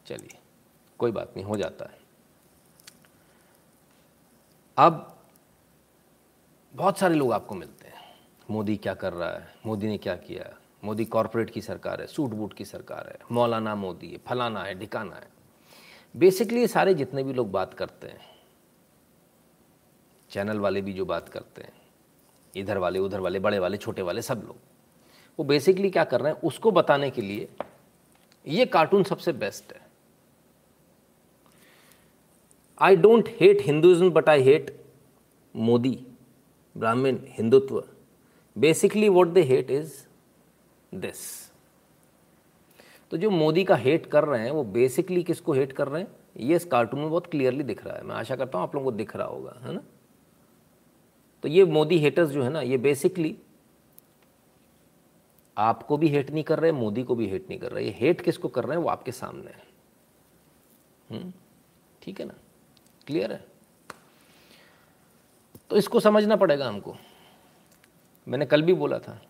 चलिए, कोई बात नहीं, हो जाता है। अब बहुत सारे लोग आपको मिलते मोदी क्या कर रहा है? मोदी ने क्या किया मोदी कॉरपोरेट की सरकार है सूट बूट की सरकार है, मौलाना मोदी है, फलाना है, ढिकाना है। बेसिकली सारे जितने भी लोग बात करते हैं चैनल वाले भी जो बात करते हैं, इधर वाले, उधर वाले, बड़े वाले, छोटे वाले, सब लोग, वो बेसिकली क्या कर रहे हैं? उसको बताने के लिए ये कार्टून सबसे बेस्ट है। I don't hate Hinduism but I hate Modi Brahmin Hindutva basically what they hate is this तो जो मोदी का हेट कर रहे हैं, वो बेसिकली किसको हेट कर रहे हैं? ये इस कार्टून में बहुत क्लियरली दिख रहा है। मैं आशा करता हूँ आप लोगों को दिख रहा होगा, है ना? तो ये मोदी हेटर्स जो है ना, ये बेसिकली आपको भी हेट नहीं कर रहे, मोदी को भी हेट नहीं कर रहे। ये हेट किसको कर रहे हैं? वो आपके सामने है। हम्म? ठीक है ना? क्लियर है? तो इसको समझना पड़ेगा हमको। मैंने कल भी बोला था।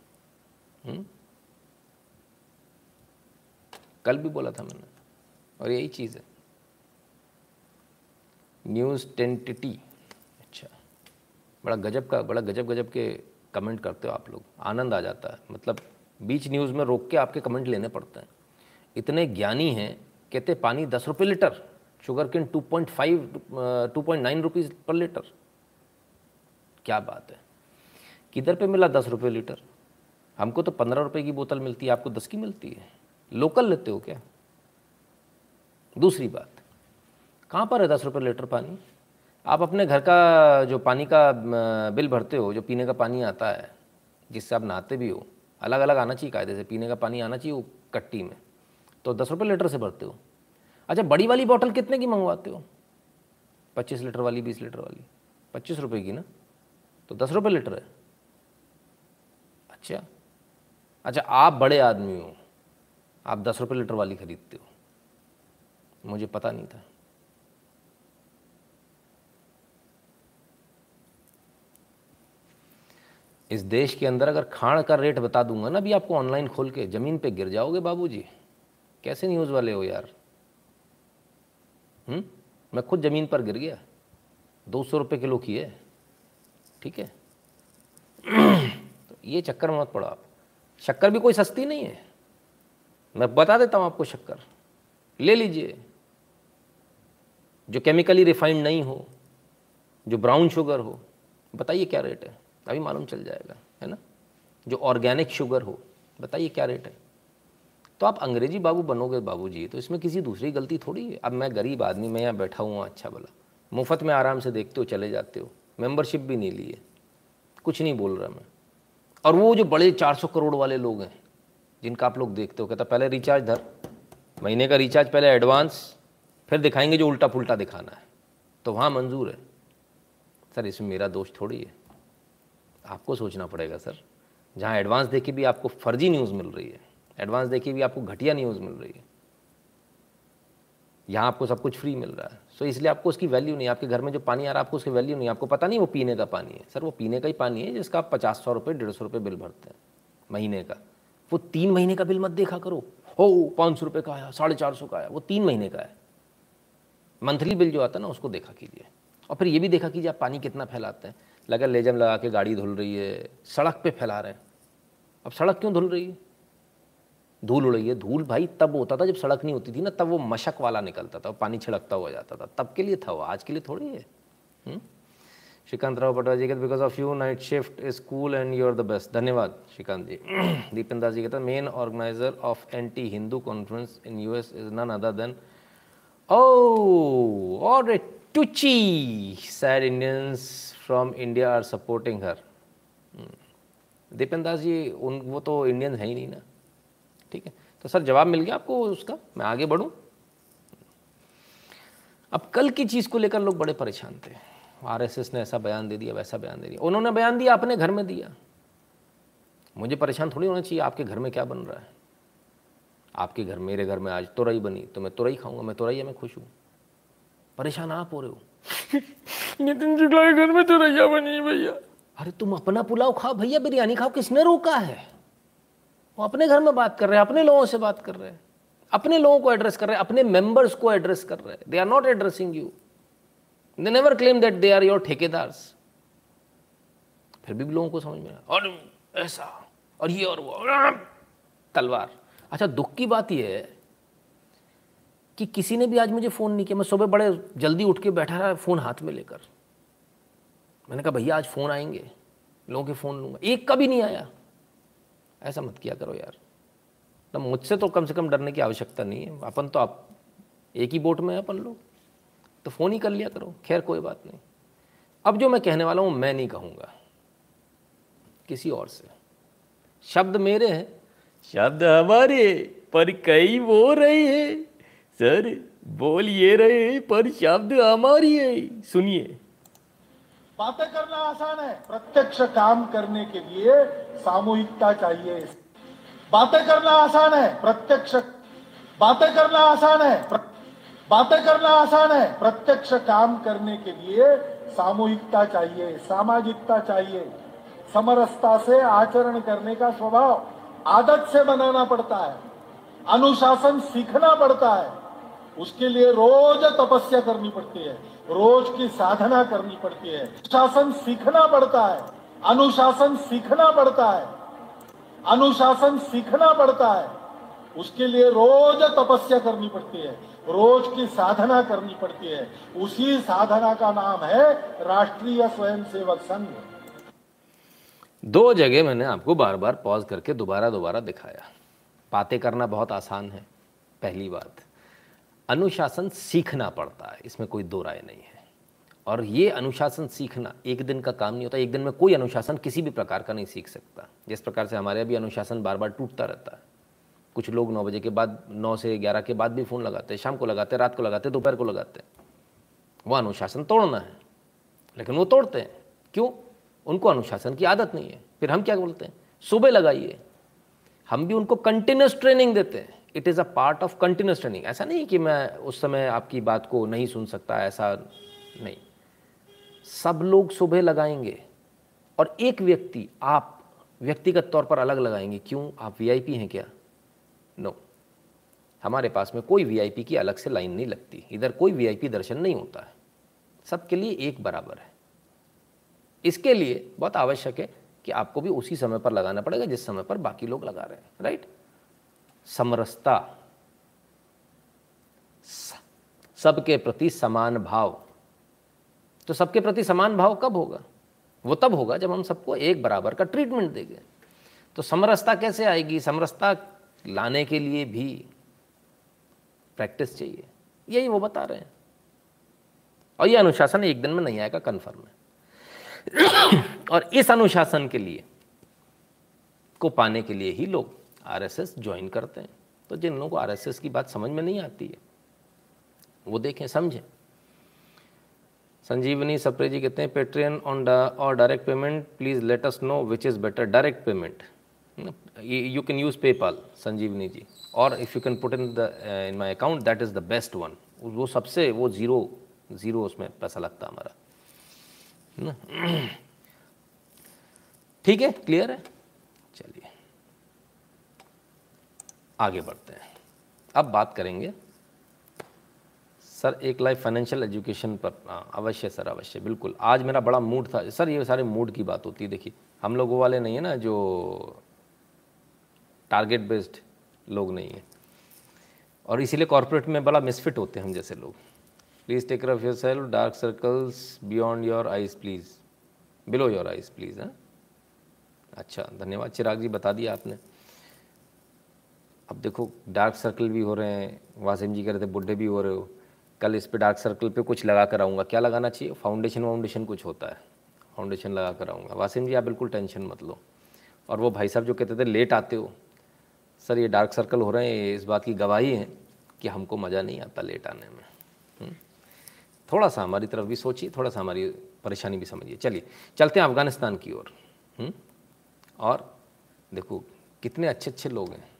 हुँ? हम्म? कल भी बोला था मैंने। और यही चीज़ है। न्यूज़ टेंटिटी। अच्छा। बड़ा गजब का, बड़ा गजब गजब के कमेंट करते हो आप लोग। आनंद आ जाता है। मतलब बीच न्यूज़ में रोक के आपके कमेंट लेने पड़ते हैं। इतने ज्ञानी हैं, कहते पानी दस रुपये litre, sugar cane two point five, two point nine rupees per litre. क्या बात है। किधर पे मिला दस रुपये लीटर? हमको तो पंद्रह रुपये की बोतल मिलती है, आपको दस की मिलती है। लोकल लेते हो क्या? दूसरी बात, कहाँ पर है दस रुपये लीटर पानी? आप अपने घर का जो पानी का बिल भरते हो, जो पीने का पानी आता है, जिससे आप नहाते भी हो अलग अलग आना चाहिए कायदे से, पीने का पानी आना चाहिए वो कट्टी में तो दस रुपये लीटर से भरते हो। अच्छा बड़ी वाली बोतल कितने की मंगवाते हो? पच्चीस लीटर वाली, बीस लीटर वाली, पच्चीस रुपये की ना? तो दस रुपये लीटर है। अच्छा। अच्छा आप बड़े आदमी हो। आप दस रुपये लीटर वाली खरीदते हो। मुझे पता नहीं था। इस देश के अंदर अगर खाण का रेट बता दूँगा ना भी आपको ऑनलाइन खोल के ज़मीन पे गिर जाओगे बाबूजी। कैसे न्यूज़ वाले हो यार? हुँ? हम्म? मैं खुद ज़मीन पर गिर गया। दो सौ रुपये किलो की है ठीक है? ये चक्कर मत पड़ो आप। शक्कर भी कोई सस्ती नहीं है। मैं बता देता हूँ आपको शक्कर। ले लीजिए। जो केमिकली रिफाइंड नहीं हो, जो ब्राउन शुगर हो, बताइए क्या रेट है? अभी मालूम चल जाएगा, है ना? जो ऑर्गेनिक शुगर हो, बताइए क्या रेट है? तो आप अंग्रेज़ी बाबू बनोगे बाबू जी तो इसमें किसी दूसरी गलती थोड़ी है। अब मैं गरीब आदमी, मैं यहाँ बैठा हुआ अच्छा भला। मुफ़्त में आराम से देखते हो, चले जाते हो। मेंबरशिप भी नहीं लिए। कुछ नहीं बोल रहा मैं। और वो जो बड़े 400 करोड़ वाले लोग हैं, जिनका आप लोग देखते हो, कहता पहले रिचार्ज धर, महीने का रिचार्ज पहले एडवांस फिर दिखाएँगे जो उल्टा पुल्टा दिखाना है। तो वहाँ मंजूर है। सर, इसमें मेरा दोष थोड़ी है। आपको सोचना पड़ेगा सर, जहाँ एडवांस देखी भी आपको फर्जी न्यूज़ मिल रही है एडवांस देखी भी आपको घटिया न्यूज़ मिल रही है, यहाँ आपको सब कुछ फ्री मिल रहा है। सो इसलिए आपको उसकी वैल्यू नहीं, आपके घर में जो पानी आ रहा है, आपको उसकी वैल्यू नहीं, आपको पता नहीं वो पीने का पानी है। सर वो पीने का ही पानी है जिसका आप पचास सौ रुपये डेढ़ सौ रुपये बिल भरते हैं, महीने का। वो तीन महीने का बिल मत देखा करो। हो, पाँच सौ रुपये का आया, साढ़े चार सौ का आया, वो तीन महीने का है। मंथली बिल जो आता है ना, उसको देखा कीजिए। और फिर ये भी देखा कीजिए आप पानी कितना फैलाते हैं। लगा लेजम लगा के गाड़ी धुल रही है, सड़क पे फैला रहे हैं। अब सड़क क्यों धुल रही है? धूल उड़ रही है धूल भाई तब होता था जब सड़क नहीं होती थी ना तब वो मशक वाला निकलता था पानी छिड़कता हुआ जाता था। तब के लिए था वो आज के लिए थोड़ी है। हम्म? श्रीकांत राव पटवा जी कहते because of you night shift is cool and you are the best धन्यवाद श्रीकांत जी। दीपेन दास जी कहते main organiser of anti Hindu conference in U S is none other than or a Tucci, sad Indians from India are supporting her. Dipen Das ji उन वो तो Indian है ही नहीं ना। ठीक है? तो सर जवाब मिल गया आपको उसका? मैं आगे बढ़ूं? अब कल की चीज़ को लेकर लोग बड़े परेशान थे। आरएसएस ने ऐसा बयान दे दिया वैसा बयान दे दिया। उन्होंने बयान दिया अपने घर में दिया। मुझे परेशान थोड़ी होना चाहिए आपके घर में क्या बन रहा है? आपके घर मेरे घर में आज तुरई बनी तो मैं तुरई खाऊँगा मैं तुरैया में खुश हूँ। परेशान आप हो रहे हो? नितिन शुक्ला के घर में तुरैया बनी भैया। अरे तुम अपना पुलाव खाओ भैया बिरयानी खाओ किसने रोका है? वो अपने घर में बात कर रहे हैं, अपने लोगों से बात कर रहे हैं, अपने लोगों को एड्रेस कर रहे हैं, अपने मेंबर्स को एड्रेस कर रहे हैं। They are not addressing you they never claim that they are your ठेकेदार्स फिर भी लोगों को समझ में और ऐसा, और ये और वो तलवार। अच्छा दुख की बात यह है कि किसी ने भी आज मुझे फ़ोन नहीं किया। मैं सुबह बड़े जल्दी उठ के बैठा रहा फ़ोन हाथ में लेकर। मैंने कहा, भैया, आज फ़ोन आएँगे, लोगों के फ़ोन लूँगा। एक का भी नहीं आया। ऐसा मत किया करो यार। तो मुझसे तो कम से कम डरने की आवश्यकता नहीं है। अपन तो आप एक ही बोट में अपन लोग। तो फ़ोन ही कर लिया करो। खैर, कोई बात नहीं। अब जो मैं कहने वाला हूँ, मैं नहीं कहूँगा। किसी और से। शब्द मेरे हैं। शब्द हमारे, पर कई वो रहे हैं। सर बोल ये रहे पर शब्द हमारी है। सुनिए। बातें करना आसान है। प्रत्यक्ष काम करने के लिए सामूहिकता चाहिए। बातें करना आसान है। प्रत्यक्ष बातें करना आसान है। बातें करना आसान है। प्रत्यक्ष काम करने के लिए सामूहिकता चाहिए, सामाजिकता चाहिए। समरसता से आचरण करने का स्वभाव आदत से बनाना पड़ता है। अनुशासन सीखना पड़ता है। उसके लिए रोज तपस्या करनी पड़ती है। रोज की साधना करनी पड़ती है। शासन सीखना पड़ता है। अनुशासन सीखना पड़ता है। अनुशासन सीखना पड़ता है। उसके लिए रोज तपस्या करनी पड़ती है। रोज की साधना करनी पड़ती है। उसी साधना का नाम है राष्ट्रीय स्वयंसेवक संघ। दो जगह मैंने आपको बार बार पॉज करके दोबारा दोबारा दिखाया। बातें करना बहुत आसान है, पहली बात। अनुशासन सीखना पड़ता है, इसमें कोई दो राय नहीं है। और ये अनुशासन सीखना, एक दिन का काम नहीं होता, एक दिन में कोई अनुशासन किसी भी प्रकार का नहीं सीख सकता। जिस प्रकार से हमारे अभी अनुशासन बार बार टूटता रहता है। कुछ लोग नौ बजे के बाद, नौ से ग्यारह के बाद भी फ़ोन लगाते हैं, शाम को लगाते हैं, रात को लगाते हैं, दोपहर को लगाते हैं। वो अनुशासन तोड़ना है, लेकिन वो तोड़ते हैं। क्यों? उनको अनुशासन की आदत नहीं है। फिर हम क्या बोलते हैं? सुबह लगाइए। हम भी उनको कंटिन्यूस ट्रेनिंग देते हैं। It is a part of continuous training ऐसा नहीं कि मैं उस समय आपकी बात को नहीं सुन सकता, ऐसा नहीं। सब लोग सुबह लगाएँगे और एक व्यक्ति, आप व्यक्तिगत तौर पर अलग लगाएँगे। क्यों? आप वीआईपी हैं क्या? No no. हमारे पास में कोई वीआईपी की अलग से लाइन नहीं लगती। इधर कोई वीआईपी दर्शन नहीं होता है। सबके लिए एक बराबर है। इसके लिए बहुत आवश्यक है कि आपको भी उसी समय पर लगाना पड़ेगा जिस समय पर बाकी लोग लगा रहे हैं राइट समरसता। सबके प्रति समान भाव। तो सबके प्रति समान भाव कब होगा? वो तब होगा जब हम सबको एक बराबर का ट्रीटमेंट देंगे। तो समरसता कैसे आएगी? समरसता लाने के लिए भी प्रैक्टिस चाहिए। यही वो बता रहे हैं। और ये अनुशासन एक दिन में नहीं आएगा कन्फर्म है। और इस अनुशासन के लिए को पाने के लिए ही लोग आरएसएस ज्वाइन करते हैं। तो जिन लोगों को आरएसएस की बात समझ में नहीं आती है वो देखें समझें। संजीवनी सप्रे जी कहते हैं पेट्रियन ऑन और direct payment please let us know which is better direct payment you can use Sanjeevani ji, or if you can put in the uh, in my account, that is the best one. वो सबसे वो zero zero उसमें पैसा लगता हमारा। ठीक है? Clear है चलिए आगे बढ़ते हैं। अब बात करेंगे। सर एक लाइफ फाइनेंशियल एजुकेशन पर हाँ, अवश्य सर अवश्य बिल्कुल। आज मेरा बड़ा मूड था। सर ये सारे मूड की बात होती है देखिए। हम लोगों वाले नहीं है ना जो टारगेट बेस्ड लोग नहीं हैं। और इसीलिए कॉरपोरेट में बड़ा मिसफिट होते हैं हम जैसे लोग। Please take off your self dark circles beyond your eyes please below your eyes please हैं। अच्छा धन्यवाद। चिराग जी बता दिया आपने। अब देखो डार्क सर्कल भी हो रहे हैं, वासिम जी कह रहे थे बुढ़े भी हो रहे हो। कल इस पे डार्क सर्कल पे कुछ लगा कर आऊँगा। क्या लगाना चाहिए? फाउंडेशन वाउंडेशन कुछ होता है। फाउंडेशन लगा कर आऊँगा। वासिम जी, आप बिल्कुल टेंशन मत लो। और वो भाई साहब जो कहते थे लेट आते हो। सर, ये डार्क सर्कल हो रहे हैं इस बात की गवाही है कि हमको मज़ा नहीं आता लेट आने में। हम्म? थोड़ा सा हमारी तरफ़ भी सोचिए, थोड़ा सा हमारी परेशानी भी समझिए। चलिए, चलते हैं अफ़गानिस्तान की ओर। हम्म? और देखो, कितने अच्छे अच्छे लोग हैं।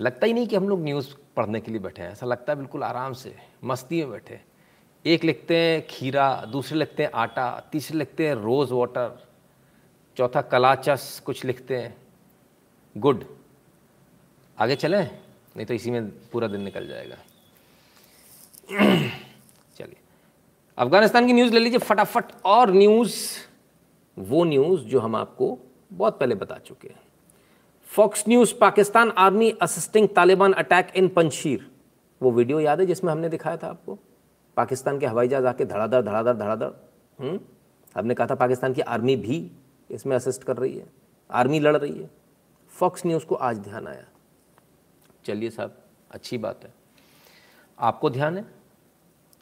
लगता ही नहीं कि हम लोग न्यूज़ पढ़ने के लिए बैठे हैं। ऐसा लगता है बिल्कुल आराम से, मस्ती में बैठे एक लिखते हैं खीरा, दूसरे लिखते हैं आटा, तीसरे लिखते हैं रोज़ वाटर चौथा कलाचस, कुछ लिखते हैं। गुड आगे चलें? नहीं तो इसी में पूरा दिन निकल जाएगा। चलिए। अफ़गानिस्तान की न्यूज़ ले लीजिए फटाफट। और न्यूज़ वो न्यूज़ जो हम आपको बहुत पहले बता चुके हैं। Fox News Pakistan army assisting Taliban attack in Panjshir वो वीडियो याद है जिसमें हमने दिखाया था आपको? पाकिस्तान के हवाई जहाज़ आके धड़ाधड़ धड़ाधड़ धड़ाधड़। हम्म? हमने कहा था पाकिस्तान की आर्मी भी इसमें असिस्ट कर रही है। आर्मी लड़ रही है। फॉक्स न्यूज़ को आज ध्यान आया। चलिए साहब, अच्छी बात है। आपको ध्यान है?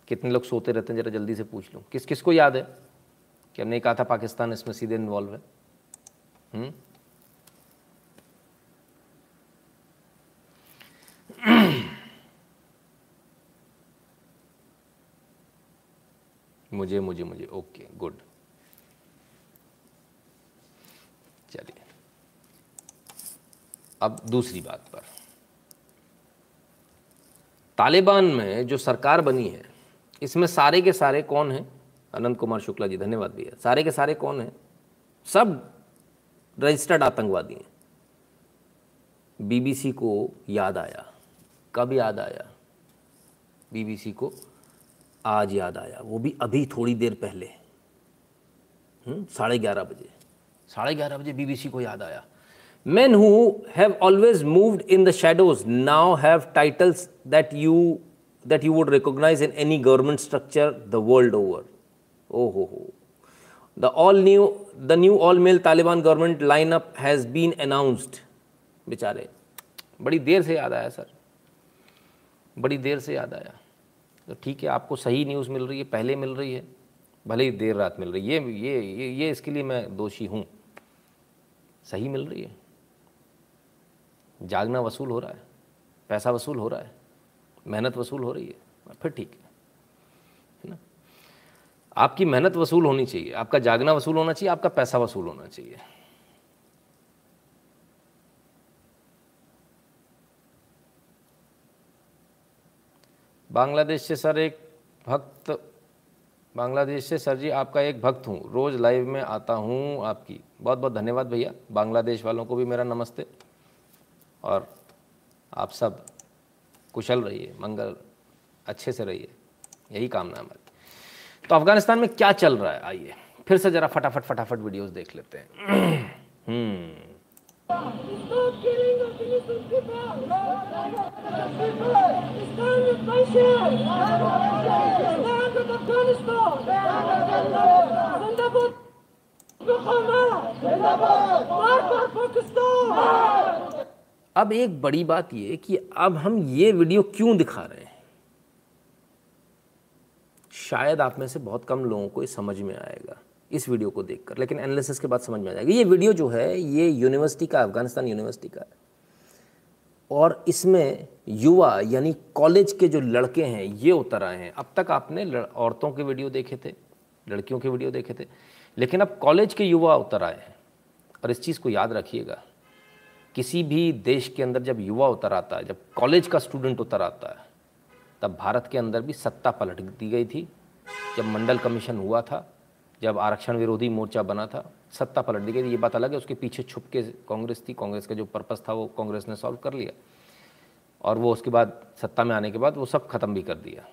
कितने लोग सोते रहते हैं? ज़रा जल्दी से पूछ लो। किस किस को याद है? कि हमने कहा था पाकिस्तान इसमें सीधे इन्वॉल्व है। हुँ? मुझे मुझे मुझे। ओके गुड चलिए। अब दूसरी बात पर। तालिबान में जो सरकार बनी है, इसमें सारे के सारे कौन हैं? अनंत कुमार शुक्ला जी, धन्यवाद भैया। सारे के सारे कौन हैं? सब रजिस्टर्ड आतंकवादी हैं। बीबीसी को याद आया। कब याद आया? बीबीसी को आज याद आया। वो भी अभी थोड़ी देर पहले। हम्म, साढ़े ग्यारह बजे। साढ़े ग्यारह बजे बीबीसी को याद आया। Man who have always moved in the shadows now have titles that you that you would recognize in any government structure the world over ओ हो हो the all new the new all male Taliban government lineup has been announced बेचारे, बड़ी देर से याद आया, sir. बड़ी देर से याद आया। तो ठीक है आपको सही न्यूज़ मिल रही है पहले मिल रही है भले ही देर रात मिल रही है। ये ये ये, ये इसके लिए मैं दोषी हूँ। सही मिल रही है। जागना वसूल हो रहा है पैसा वसूल हो रहा है मेहनत वसूल हो रही है फिर ठीक है। है ना? आपकी मेहनत वसूल होनी चाहिए आपका जागना वसूल होना चाहिए आपका पैसा वसूल होना चाहिए। बांग्लादेश से सर एक भक्त, बांग्लादेश से सर जी आपका एक भक्त हूँ। रोज़ लाइव में आता हूँ आपकी। बहुत बहुत धन्यवाद भैया। बांग्लादेश वालों को भी मेरा नमस्ते। और आप सब कुशल रहिए, मंगल अच्छे से रहिए। यही कामना है हमारी तो अफ़गानिस्तान में क्या चल रहा है? आइए, फिर से ज़रा फटाफट फटाफट वीडियोस देख लेते हैं। हम्म। Stop killing the innocent people! Stand with Bashir! Stand with Afghanistan! Zindabad! Zindabad! Pakistan! अब एक बड़ी बात ये कि अब हम ये वीडियो क्यों दिखा रहे हैं शायद आप में से बहुत कम लोगों को समझ में आएगा इस वीडियो को देखकर। लेकिन एनालिसिस के बाद समझ में आ जाएगा। ये वीडियो जो है, ये यूनिवर्सिटी का, अफ़गानिस्तान यूनिवर्सिटी का है। और इसमें युवा, यानी कॉलेज के जो लड़के हैं, ये उतर आए हैं। अब तक आपने औरतों के वीडियो देखे थे, लड़कियों के वीडियो देखे थे। लेकिन अब कॉलेज के युवा उतर आए हैं। और इस चीज़ को याद रखिएगा, किसी भी देश के अंदर जब युवा उतर आता है, जब कॉलेज का स्टूडेंट उतर आता है, तब भारत के अंदर भी सत्ता पलट दी गई थी। जब मंडल कमीशन हुआ था जब आरक्षण विरोधी मोर्चा बना था, सत्ता पलट दी गई ये बात अलग है, उसके पीछे छुप के कांग्रेस थी। कांग्रेस का जो पर्पज़ था, वो कांग्रेस ने सॉल्व कर लिया। और वो उसके बाद सत्ता में आने के बाद वो सब ख़त्म भी कर दिया।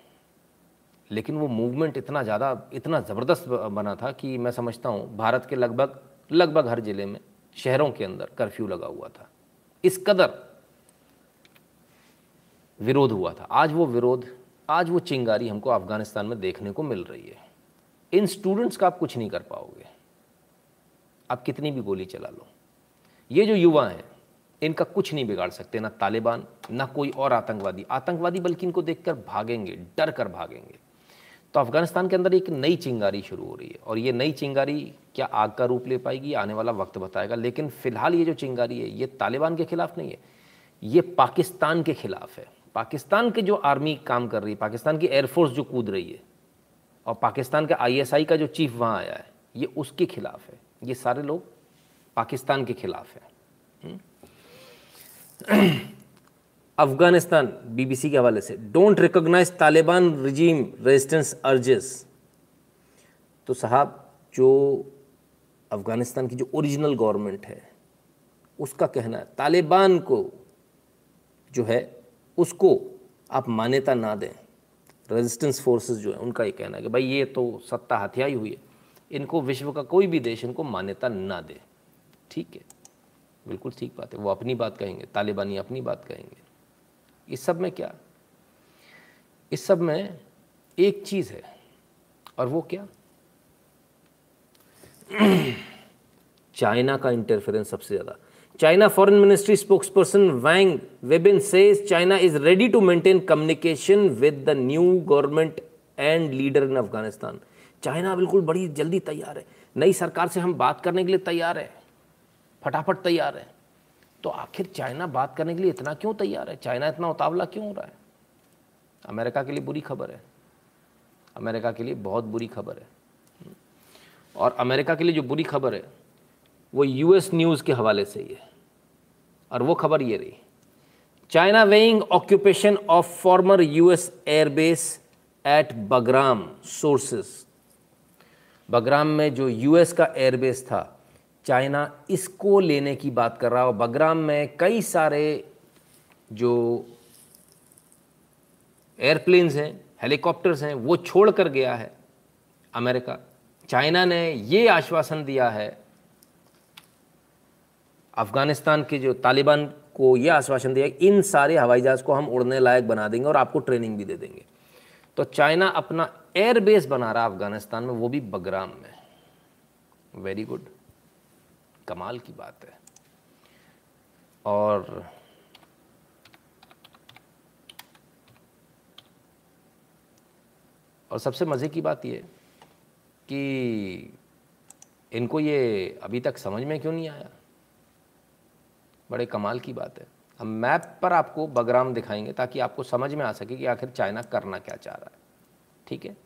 लेकिन वो मूवमेंट इतना ज़्यादा, इतना ज़बरदस्त बना था कि मैं समझता हूँ, भारत के लगभग लगभग हर ज़िले में, शहरों के अंदर कर्फ्यू लगा हुआ था। इस कदर विरोध हुआ था। आज वो विरोध, आज वो चिंगारी हमको अफ़गानिस्तान में देखने को मिल रही है। इन स्टूडेंट्स का आप कुछ नहीं कर पाओगे। आप कितनी भी गोली चला लो। ये जो युवा हैं, इनका कुछ नहीं बिगाड़ सकते, ना तालिबान, ना कोई और आतंकवादी। आतंकवादी बल्कि इनको देखकर भागेंगे, डर कर भागेंगे। तो अफ़गानिस्तान के अंदर एक नई चिंगारी शुरू हो रही है और ये नई चिंगारी क्या आग का रूप ले पाएगी? आने वाला वक्त बताएगा। लेकिन फ़िलहाल ये जो चिंगारी है, ये तालिबान के खिलाफ नहीं है। ये पाकिस्तान के खिलाफ है। पाकिस्तान के जो आर्मी काम कर रही है, पाकिस्तान की एयरफोर्स जो कूद रही है और पाकिस्तान का आईएसआई का जो चीफ वहाँ आया है, ये उसके खिलाफ है। ये सारे लोग पाकिस्तान के खिलाफ है। हम्म। अफ़गानिस्तान बीबीसी के हवाले से don't recognize Taliban regime resistance urges तो साहब, जो अफ़गानिस्तान की जो ओरिजिनल गवर्नमेंट है, उसका कहना है तालिबान को जो है, उसको आप मान्यता ना दें। रेजिस्टेंस फोर्सेस जो है, उनका ये कहना है कि भाई ये तो सत्ता हथियाई हुई है। इनको विश्व का कोई भी देश इनको मान्यता ना दे। ठीक है? बिल्कुल ठीक बात है। वो अपनी बात कहेंगे, तालिबानी अपनी बात कहेंगे। इस सब में क्या? इस सब में एक चीज़ है, और वो क्या? चाइना का इंटरफेरेंस सबसे ज़्यादा। China Foreign Ministry spokesperson Wang Webin says China is ready to maintain communication with the new government and leader in Afghanistan. China बिल्कुल बड़ी जल्दी तैयार है। नई सरकार से हम बात करने के लिए तैयार है। फटाफट तैयार है। तो आखिर चाइना बात करने के लिए इतना क्यों तैयार है? चाइना इतना उतावला क्यों हो रहा है? अमेरिका के लिए बुरी खबर है। अमेरिका के लिए बहुत बुरी खबर है। और अमेरिका के लिए जो बुरी खबर है, वो यूएस न्यूज़ के हवाले से ही है। और वो खबर ये रही। China weighing occupation of former US airbase at Bagram sources Bagram में जो यूएस का एयरबेस था चाइना इसको लेने की बात कर रहा है। और बगराम में कई सारे जो एयरप्लेन्स हैं हेलीकॉप्टर्स हैं, वो छोड़ कर गया है अमेरिका। चाइना ने ये आश्वासन दिया है अफ़गानिस्तान के जो तालिबान को यह आश्वासन दिया इन सारे हवाई जहाज़ को हम उड़ने लायक बना देंगे और आपको ट्रेनिंग भी दे देंगे। तो चाइना अपना एयर बेस बना रहा अफ़गानिस्तान में, वो भी बगराम में। वेरी गुड कमाल की बात है। और और सबसे मज़े की बात ये कि इनको ये अभी तक समझ में क्यों नहीं आया? बड़े कमाल की बात है। हम मैप पर आपको बगराम दिखाएँगे ताकि आपको समझ में आ सके कि आखिर चाइना करना क्या चाह रहा है। ठीक है?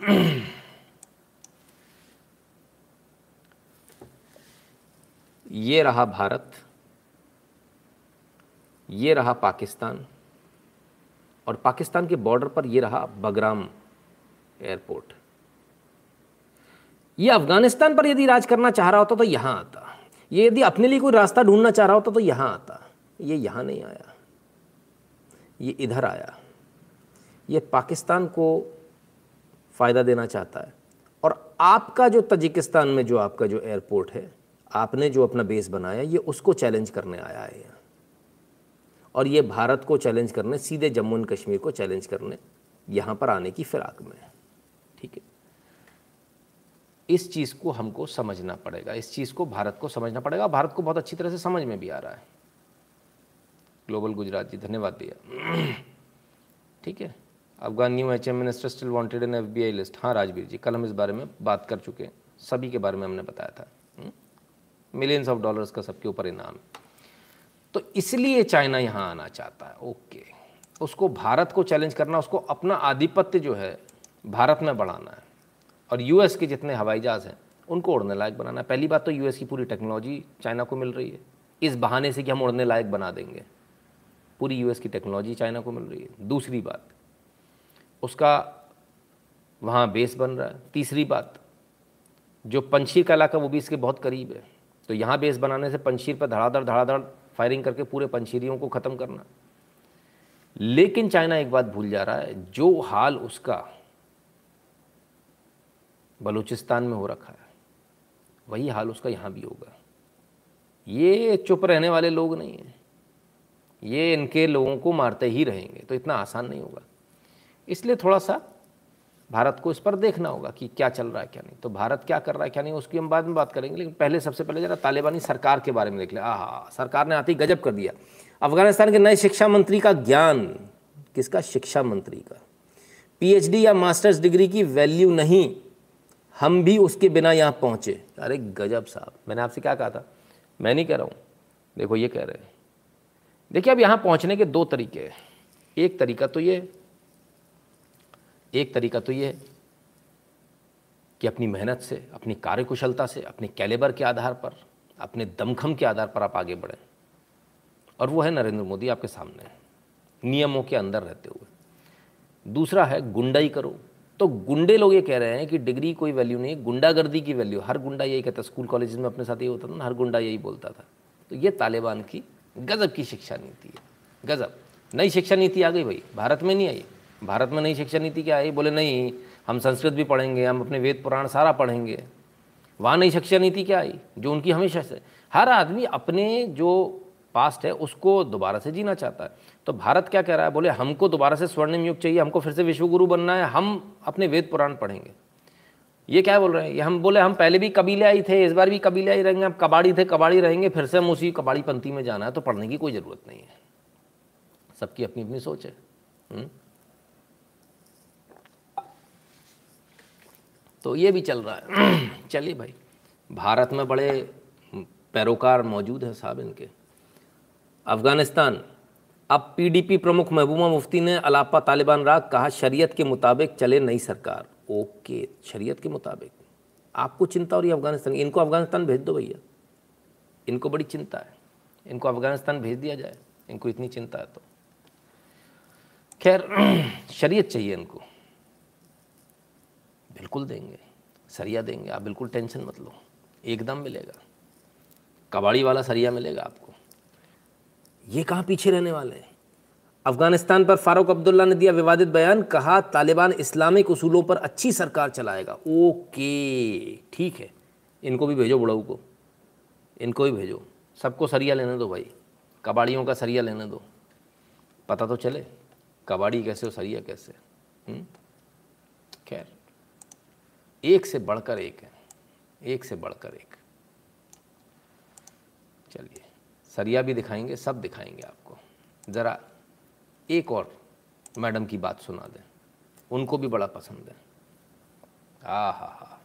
ये रहा भारत। ये रहा पाकिस्तान। और पाकिस्तान के बॉर्डर पर ये रहा बगराम एयरपोर्ट। ये अफ़गानिस्तान पर यदि राज करना चाह रहा होता तो यहाँ आता। ये यदि अपने लिए कोई रास्ता ढूंढना चाह रहा होता तो यहाँ आता। ये यहाँ नहीं आया। ये इधर आया। ये पाकिस्तान को फ़ायदा देना चाहता है। और आपका जो तजिकिस्तान में जो आपका जो एयरपोर्ट है, आपने जो अपना बेस बनाया, ये उसको चैलेंज करने आया है। यहाँ और ये भारत को चैलेंज करने, सीधे जम्मू एंड कश्मीर को चैलेंज करने, यहाँ पर आने की फिराक में है। ठीक है? इस चीज़ को हमको समझना पड़ेगा, इस चीज़ को भारत को समझना पड़ेगा। भारत को बहुत अच्छी तरह से समझ में भी आ रहा है। ग्लोबल गुजरात जी, धन्यवाद दिया ठीक है? Afghan new H M minister still F B I list हाँ राजवीर जी, कल हम इस बारे में बात कर चुके हैं। सभी के बारे में हमने बताया था। मिलियंस ऑफ़ डॉलर्स का सबके ऊपर इनाम। तो इसलिए चाइना यहाँ आना चाहता है। ओके उसको भारत को चैलेंज करना, उसको अपना आधिपत्य जो है, भारत में बढ़ाना है। और यूएस के जितने हवाई जहाज़ हैं, उनको उड़ने लायक बनाना पहली बात तो यूएस की पूरी टेक्नोलॉजी चाइना को मिल रही है। इस बहाने से कि हम उड़ने लायक बना देंगे। पूरी यूएस की टेक्नोलॉजी चाइना को मिल रही है। दूसरी बात, उसका वहाँ बेस बन रहा है। तीसरी बात, जो पंछीर का इलाका वो भी इसके बहुत करीब है। तो यहाँ बेस बनाने से पंछीर पर धड़ाधड़ धड़ाधड़ फायरिंग करके पूरे पंछीरियों को ख़त्म करना। लेकिन चाइना एक बात भूल जा रहा है। जो हाल उसका बलूचिस्तान में हो रखा है। वही हाल उसका यहाँ भी होगा। ये चुप रहने वाले लोग नहीं हैं। ये इनके लोगों को मारते ही रहेंगे तो इतना आसान नहीं होगा। इसलिए थोड़ा सा भारत को इस पर देखना होगा कि क्या चल रहा है, क्या नहीं। तो भारत क्या कर रहा है, क्या नहीं, उसकी हम बाद में बात करेंगे, लेकिन पहले, सबसे पहले जरा तालिबानी सरकार के बारे में देख लें। आहा, सरकार ने आती गजब कर दिया। अफ़गानिस्तान के नए शिक्षा मंत्री का ज्ञान। किसका? शिक्षा मंत्री का। पीएचडी या मास्टर्स डिग्री की वैल्यू नहीं। हम भी उसके बिना यहाँ पहुँचे। अरे गजब साहब, मैंने आपसे क्या कहा था? मैं नहीं कह रहा हूँ। देखो, ये कह रहे हैं। देखिए, अब यहाँ पहुँचने के दो तरीके हैं। एक तरीका तो ये, एक तरीका तो ये है कि अपनी मेहनत से, अपनी कार्यकुशलता से, अपने कैलेबर के आधार पर, अपने दमखम के आधार पर आप आगे बढ़ें। और वो है नरेंद्र मोदी आपके सामने, नियमों के अंदर रहते हुए। दूसरा है, गुंडाई करो। तो गुंडे लोग ये कह रहे हैं कि डिग्री कोई वैल्यू नहीं गुंडागर्दी की वैल्यू। हर गुंडा यही कहता स्कूल कॉलेज में अपने साथ ये होता था ना, हर गुंडा यही बोलता था। तो ये तालिबान की गज़ब की शिक्षा नीति है। गज़ब। नई शिक्षा नीति आ गई भाई, भारत में नहीं आई। भारत में नई शिक्षा नीति क्या आई? बोले, नहीं, हम संस्कृत भी पढ़ेंगे, हम अपने वेद पुराण सारा पढ़ेंगे। वहाँ नई शिक्षा नीति क्या आई? जो उनकी हमेशा से, हर आदमी अपने जो पास्ट है, उसको दोबारा से जीना चाहता है। तो भारत क्या कह रहा है? बोले, हमको दोबारा से स्वर्णिम युग चाहिए, हमको फिर से विश्वगुरु बनना है, हम अपने वेद पुराण पढ़ेंगे। ये क्या बोल रहे हैं? ये हम बोले, हम पहले भी कबीले आई थे, इस बार भी कबीले आई रहेंगे, हम कबाड़ी थे, कबाड़ी रहेंगे, फिर से हम उसी कबाड़ी पंथी में जाना है तो पढ़ने की कोई ज़रूरत नहीं है। सबकी अपनी अपनी सोच है। हुँ? तो ये भी चल रहा है। चलिए भाई, भारत में बड़े पैरोकार मौजूद हैं साहब इनके। अफ़गानिस्तान अब पीडीपी प्रमुख महबूबा मुफ्ती ने अलापा तालिबान राग कहा, शरीयत के मुताबिक चले नई सरकार। ओके, शरीयत के मुताबिक। आपको चिंता हो रही है अफ़गानिस्तान इनको अफ़गानिस्तान भेज दो भैया। इनको बड़ी चिंता है। इनको अफ़गानिस्तान भेज दिया जाए। इनको इतनी चिंता है तो। खैर, शरीयत चाहिए इनको। बिल्कुल देंगे। सरिया देंगे। आप बिल्कुल टेंशन मत लो। एकदम मिलेगा। कबाड़ी वाला सरिया मिलेगा आपको। ये कहाँ पीछे रहने वाले हैं? अफ़गानिस्तान पर फारूक अब्दुल्ला ने दिया विवादित बयान, कहा, तालिबान इस्लामिक उसूलों पर अच्छी सरकार चलाएगा। ओके, ठीक है। इनको भी भेजो बुढ़ाऊ को। इनको भी भेजो। सबको सरिया लेने दो भाई। कबाड़ियों का सरिया लेने दो। पता तो चले, कबाड़ी कैसे हो सरिया कैसे। हम्म? खैर, एक से बढ़कर एक है। एक से बढ़कर एक। चलिए। सरिया भी दिखाएँगे, सब दिखाएँगे आपको। ज़रा एक और मैडम की बात सुना दें। उनको भी बड़ा पसंद है। आ हा हा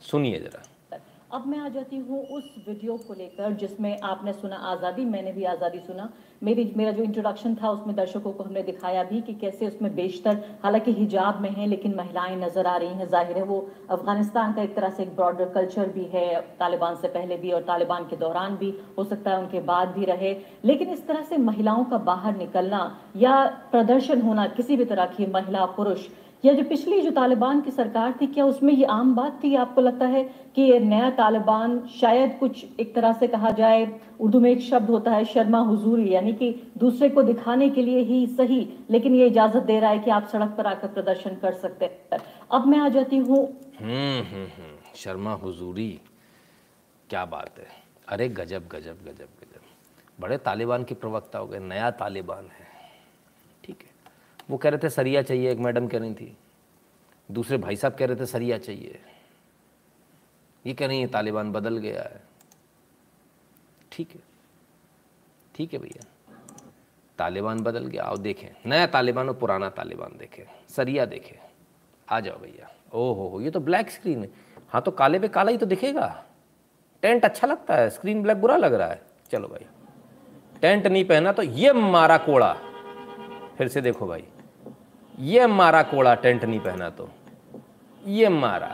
सुनिए ज़रा। अब मैं आ जाती हूँ उस वीडियो को लेकर जिसमें आपने सुना आज़ादी, मैंने भी आज़ादी सुना। मेरी, मेरा जो इंट्रोडक्शन था उसमें दर्शकों को हमने दिखाया भी कि कैसे उसमें बेशतर, हालाँकि हिजाब में है, लेकिन महिलाएँ नज़र आ रही हैं, ज़ाहिर है वो अफ़गानिस्तान का एक तरह से एक ब्रॉडर कल्चर भी है, तालिबान से पहले भी और तालिबान के दौरान भी, हो सकता है उनके बाद भी रहे। लेकिन इस तरह से महिलाओं का बाहर निकलना या प्रदर्शन होना किसी भी तरह की महिला, पुरुष या जो पिछली जो तालिबान की सरकार थी, क्या उसमें ये आम बात थी? आपको लगता है कि ये नया तालिबान शायद कुछ एक तरह से कहा जाए, उर्दू में एक शब्द होता है, शर्मा हुजूरी, यानी कि दूसरे को दिखाने के लिए ही सही, लेकिन ये इजाज़त दे रहा है कि आप सड़क पर आकर प्रदर्शन कर सकते हैं। अब मैं आ जाती हूँ। हम्म हम्म हम्म शर्मा हुजूरी, क्या बात है? अरे गजब गजब गजब गजब। बड़े तालिबान के प्रवक्ता हो गए, नया तालिबान है। वो कह रहे थे, सरिया चाहिए, एक मैडम कह रही थी। दूसरे भाई साहब कह रहे थे, सरिया चाहिए। ये कह रही है, तालिबान बदल गया है। ठीक है। ठीक है भैया। तालिबान बदल गया। आओ देखें। नया तालिबान और पुराना तालिबान देखें। सरिया देखें। आ जाओ भैया। ओहो हो ये तो ब्लैक स्क्रीन है। हाँ तो काले पे काला ही तो दिखेगा। टेंट अच्छा लगता है। स्क्रीन ब्लैक बुरा लग रहा है। चलो भाई। टेंट नहीं पहना तो ये मारा कोड़ा। फिर से देखो भाई, ये मारा कोड़ा टेंट नहीं पहना तो ये मारा,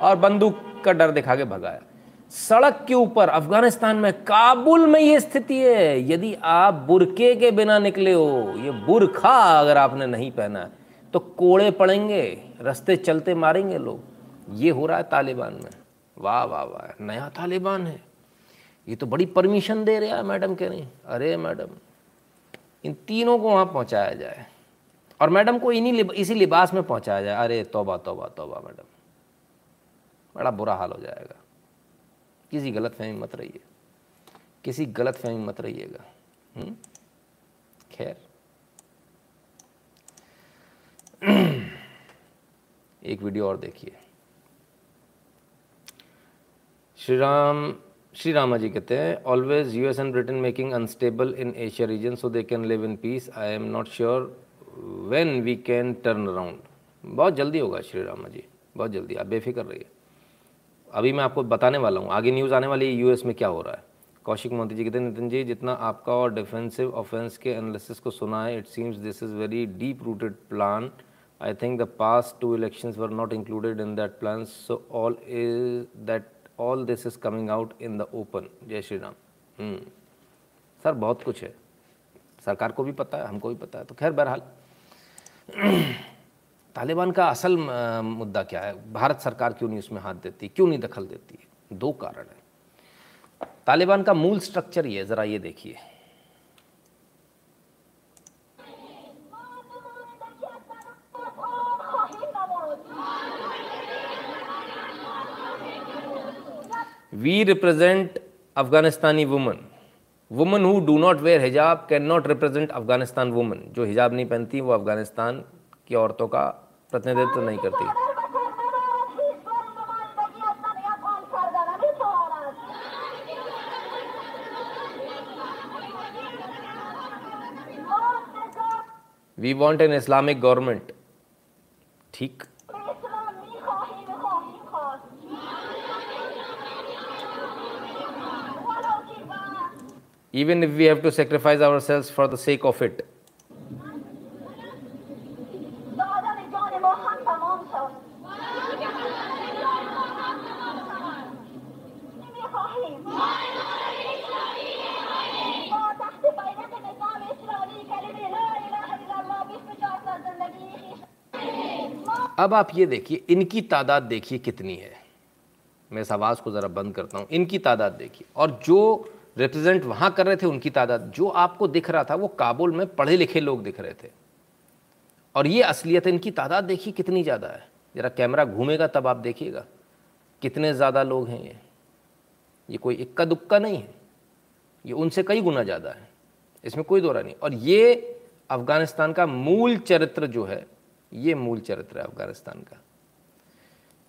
और बंदूक का डर दिखा के भगाया। सड़क के ऊपर अफ़गानिस्तान में काबुल में ये स्थिति है, यदि आप बुरके के बिना निकले हो, ये बुरखा अगर आपने नहीं पहना तो कोड़े पड़ेंगे, रास्ते चलते मारेंगे लोग। ये हो रहा है तालिबान में। वाह वाह वाह, नया तालिबान है। ये तो बड़ी परमिशन दे रहा है मैडम कह रही अरे मैडम इन तीनों को वहाँ पहुँचाया जाए। और मैडम को इन्हीं लिब, इसी लिबास में पहुँचाया जाए। अरे तोबा तोबा तोबा मैडम। बड़ा बुरा हाल हो जाएगा। किसी गलत फहमी मत रहिए। किसी गलत फहमी मत रहिएगा। हम्म? खैर। एक वीडियो और देखिए। श्री राम श्री रामा जी कहते हैं always US and Britain making unstable in Asia region so they can live in peace I am not sure when we can turn around बहुत जल्दी होगा श्री रामा जी बहुत जल्दी। आप बेफिक्र रहिए। अभी मैं आपको बताने वाला हूँ, आगे न्यूज़ आने वाली है यूएस में क्या हो रहा है। कौशिक मोदी जी कहते हैं, नितिन जी, जितना आपका और डिफेंसिव ऑफेंस के एनालिसिस को सुना है it seems this is very deep rooted plan I think the past two elections were not included in that plan so all is that all this is coming out in the open Jai Shri Ram. Sir बहुत कुछ है। सरकार को भी पता है, हमको भी पता है। तो खैर, बहरहाल। तालिबान का असल मुद्दा क्या है? भारत सरकार क्यों नहीं उसमें हाथ देती? क्यों नहीं दखल देती? दो कारण है। तालिबान का मूल स्ट्रक्चर ये ज़रा ये देखिए। We represent afghanistani women women who do not wear hijab cannot represent afghanistan women जो हिजाब नहीं पहनती वो अफ़गानिस्तान की औरतों का प्रतिनिधित्व नहीं करती we want an Islamic government ठीक even if we have to sacrifice ourselves for the sake of it. अब आप ये देखिए, इनकी तादाद देखिए कितनी है। मैं इस आवाज़ को ज़रा बंद करता हूँ। इनकी तादाद देखिए। और जो रिप्रेजेंट वहाँ कर रहे थे उनकी तादाद। जो आपको दिख रहा था, वो काबुल में पढ़े लिखे लोग दिख रहे थे। और ये असलियत इनकी तादाद देखिए कितनी ज़्यादा है। ज़रा कैमरा घूमेगा तब आप देखिएगा। कितने ज़्यादा लोग हैं ये। ये कोई इक्का दुक्का नहीं है। ये उनसे कई गुना ज़्यादा है। इसमें कोई दौरा नहीं। और ये अफ़गानिस्तान का मूल चरित्र जो है, ये मूल चरित्र है अफ़गानिस्तान का।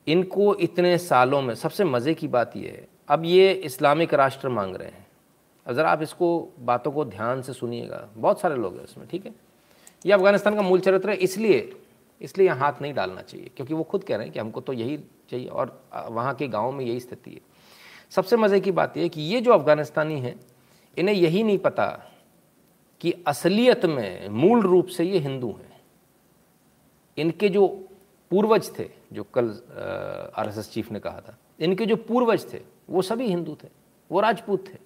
इनको इतने सालों में, सबसे मज़े की बात यह है। अब ये इस्लामिक राष्ट्र मांग रहे हैं। ज़रा आप इसको बातों को ध्यान से सुनिएगा। बहुत सारे लोग हैं इसमें, ठीक है? ये अफ़गानिस्तान का मूल चरित्र है, इसलिए इसलिए यहाँ हाथ नहीं डालना चाहिए, क्योंकि वो खुद कह रहे हैं कि हमको तो यही चाहिए और वहाँ के गाँव में यही स्थिति है। सबसे मज़े की बात यह कि ये जो अफ़गानिस्तानी हैं, इन्हें यही नहीं पता कि असलियत में मूल रूप से ये हिंदू हैं। इनके जो पूर्वज थे, जो कल आरएसएस चीफ ने कहा था, इनके जो पूर्वज थे, वो सभी हिंदू थे, वो राजपूत थे।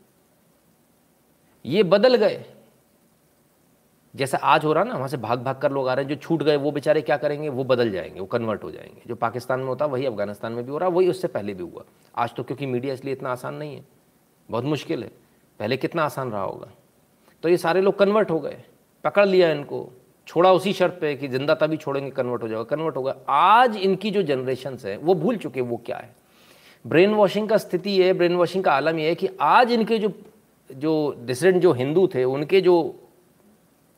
ये बदल गए। जैसा आज हो रहा ना, वहाँ से भाग भाग कर लोग आ रहे हैं, जो छूट गए, वो बेचारे क्या करेंगे? वो बदल जाएँगे, वो कन्वर्ट हो जाएँगे। जो पाकिस्तान में होता, वही अफ़गानिस्तान में भी हो रहा, वही उससे पहले भी हुआ। आज तो क्योंकि मीडिया इसलिए इतना आसान नहीं है। बहुत मुश्किल है। पहले कितना आसान रहा होगा? तो ये सारे लोग कन्वर्ट हो गए। पकड़ लिया इनको। छोड़ा उसी शर्त पे कि ज़िंदा तभी छोड़ेंगे कन्वर्ट हो जाएगा कन्वर्ट होगा आज इनकी जो जनरेशन है, वो भूल चुके वो क्या है? ब्रेन वॉशिंग का स्थिति है ब्रेन वॉशिंग का आलम यह है कि आज इनके जो जो डिसरेंट जो हिंदू थे, उनके जो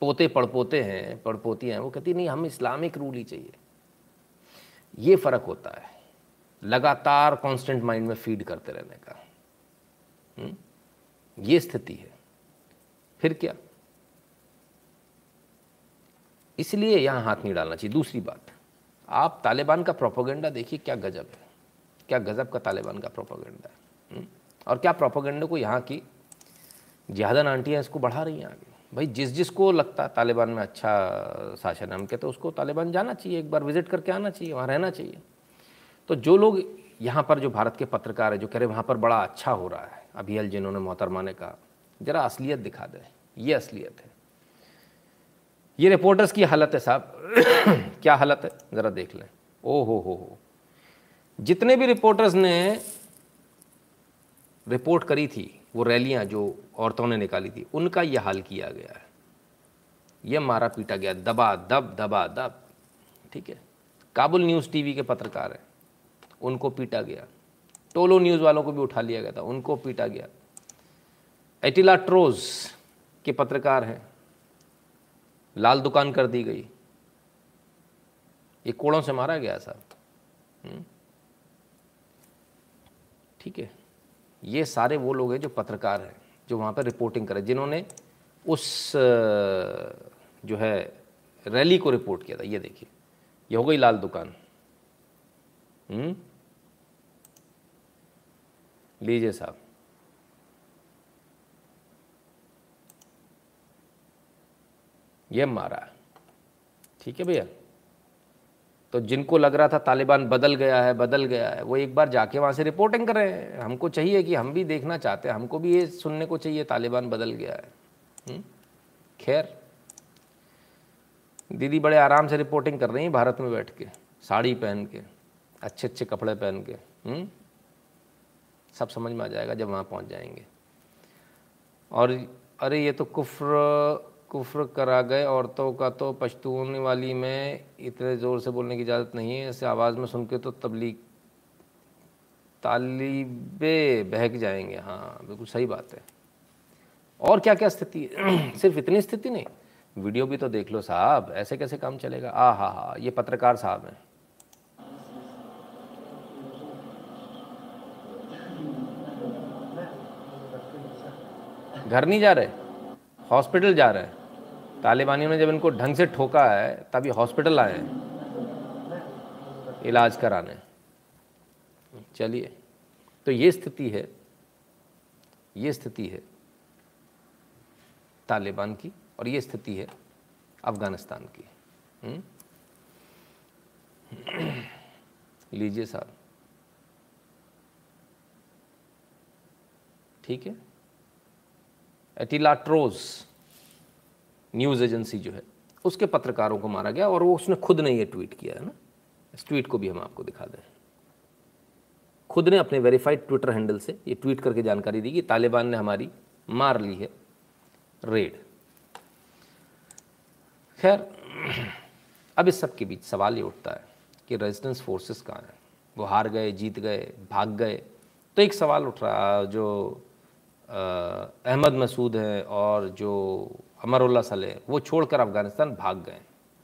पोते पड़पोते हैं पड़पोती हैं, वो कहती नहीं, हम इस्लामिक रूल ही चाहिए। ये फ़र्क होता है। लगातार कांस्टेंट माइंड में फ़ीड करते रहने का। हुँ? हम्म? ये स्थिति है। फिर क्या? इसलिए यहाँ हाथ नहीं डालना चाहिए। दूसरी बात, आप तालिबान का प्रोपोगंडा देखिए, क्या गजब है। क्या गजब का तालिबान का प्रोपोगंडा है। हम्म? और क्या प्रोपोगंडे को यहाँ की जिहादन आंटियाँ इसको बढ़ा रही हैं आगे। भाई, जिस जिसको लगता है तालिबान में अच्छा शासन है हम कहते हैं उसको तालिबान जाना चाहिए, एक बार विज़िट करके आना चाहिए, वहाँ रहना चाहिए। तो जो लोग यहाँ पर जो भारत के पत्रकार है, जो कह रहे वहाँ पर बड़ा अच्छा हो रहा है अभी अल जिन्होंने मोहतरमा ने कहा ज़रा असलियत दिखा दें, ये असलियत है। ये रिपोर्टर्स की हालत है साहब, क्या हालत है, ज़रा देख लें। ओ हो हो हो। जितने भी रिपोर्टर्स ने रिपोर्ट करी थी वो रैलियाँ जो औरतों ने निकाली थी, उनका यह हाल किया गया है। यह मारा पीटा गया, दबा, दब दबा, दब। ठीक है? काबुल न्यूज़ टीवी के पत्रकार हैं। उनको पीटा गया। टोलो न्यूज़ वालों को भी उठा लिया गया था, उनको पीटा गया। एटिला ट्रोज के पत्रकार हैं। लाल दुकान कर दी गई। ये कोड़ों से मारा गया साहब हम्म? ठीक है? ये सारे वो लोग हैं जो पत्रकार हैं, जो वहाँ पर रिपोर्टिंग करें जिन्होंने उस जो है रैली को रिपोर्ट किया था। ये देखिए, ये हो गई लाल दुकान। हम्म? लीजिए साहब। ये मारा। ठीक है भैया? तो जिनको लग रहा था तालिबान बदल गया है, बदल गया है, वो एक बार जाके वहाँ से रिपोर्टिंग कर रहे हैं हमको चाहिए कि हम भी देखना चाहते हैं, हमको भी ये सुनने को चाहिए, तालिबान बदल गया है हम्म? खैर, दीदी बड़े आराम से रिपोर्टिंग कर रही हैं भारत में बैठ के, साड़ी पहन के अच्छे अच्छे कपड़े पहन के हुँ? हम्म? सब समझ में आ जाएगा जब वहाँ पहुँच जाएँगे और, अरे ये तो कुफ्र कुफ्र करा गए औरतों का तो पश्तून वाली में इतने ज़ोर से बोलने की इजाज़त नहीं है ऐसे आवाज़ में सुन के तो तबलीग तालिबे बहक जाएँगे। हाँ बिल्कुल सही बात है। और क्या क्या स्थिति है? सिर्फ़ इतनी स्थिति नहीं, वीडियो भी तो देख लो साहब, ऐसे कैसे काम चलेगा? आ, हा हा, ये पत्रकार साहब हैं। घर नहीं जा रहे, हॉस्पिटल जा रहे हैं। तालिबानियों ने जब इनको ढंग से ठोका है, तभी हॉस्पिटल आए इलाज कराने। चलिए। तो ये स्थिति है। ये स्थिति है तालिबान की और ये स्थिति है अफ़गानिस्तान की। हम्म? लीजिए साहब। ठीक है? एटिलाट्रोज न्यूज़ एजेंसी जो है, उसके पत्रकारों को मारा गया और वो उसने खुद ने ये ट्वीट किया है ना। इस ट्वीट को भी हम आपको दिखा दें। खुद ने अपने वेरीफाइड ट्विटर हैंडल से ये ट्वीट करके जानकारी दी कि तालिबान ने हमारी मार ली है रेड। खैर, अब इस सब के बीच सवाल ये उठता है कि रेजिस्टेंस फोर्सेस कहाँ हैं? वो हार गए, जीत गए, भाग गए? तो एक सवाल उठ रहा, जो अहमद मसूद हैं और जो अमरुल्ला सले वो छोड़कर अफ़गानिस्तान भाग गए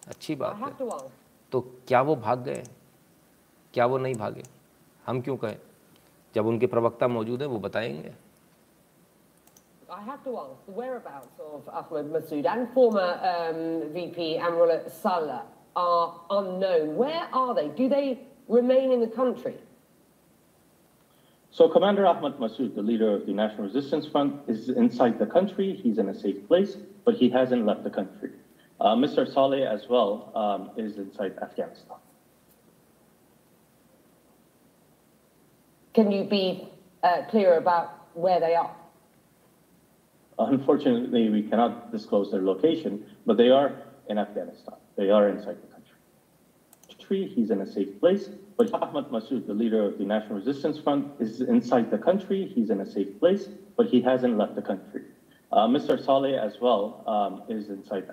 अच्छी बात है तो क्या वो भाग गए क्या वो नहीं भागे हम क्यों कहें जब उनके प्रवक्ता मौजूद हैं वो बताएँगे I have to ask, the whereabouts of Ahmed Massoud and former um, VP Amrullah Saleh are unknown. Where are they? Do they remain in the country? So Commander Ahmad Massoud, the leader of the National Resistance Front, is inside the country. He's in a safe place, but he hasn't left the country. Uh, Mr. Saleh as well um, is inside Afghanistan. Can you be uh, clear about where they are? Unfortunately, we cannot disclose their location, but they are in Afghanistan. They are inside the country. He's in a safe place. But Ahmad Massoud, the leader of the National Resistance Front, is inside the country. He's in a safe place, but he hasn't left the country. Mr. Saleh as well um, is inside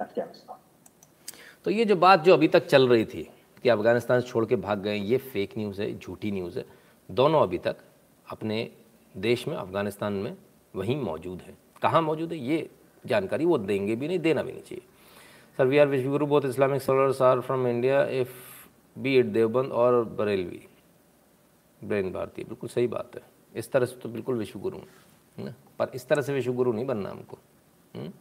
तो ये जो बात जो अभी तक चल रही थी कि अफ़गानिस्तान छोड़ के भाग गए ये फेक न्यूज़ है झूठी न्यूज़ है दोनों अभी तक अपने देश में अफ़गानिस्तान में वहीं मौजूद हैं। कहाँ मौजूद है ये जानकारी वो देंगे भी नहीं देना भी नहीं चाहिए। सर वी आर विश्व गुरु both Islamic scholars are from India if be it Deoband और बरेलवी ब्रेन भारतीय बिल्कुल सही बात है। इस तरह से तो बिल्कुल विश्व गुरु है। ना? पर इस तरह से विश्व गुरु नहीं बनना हमको। हम्म?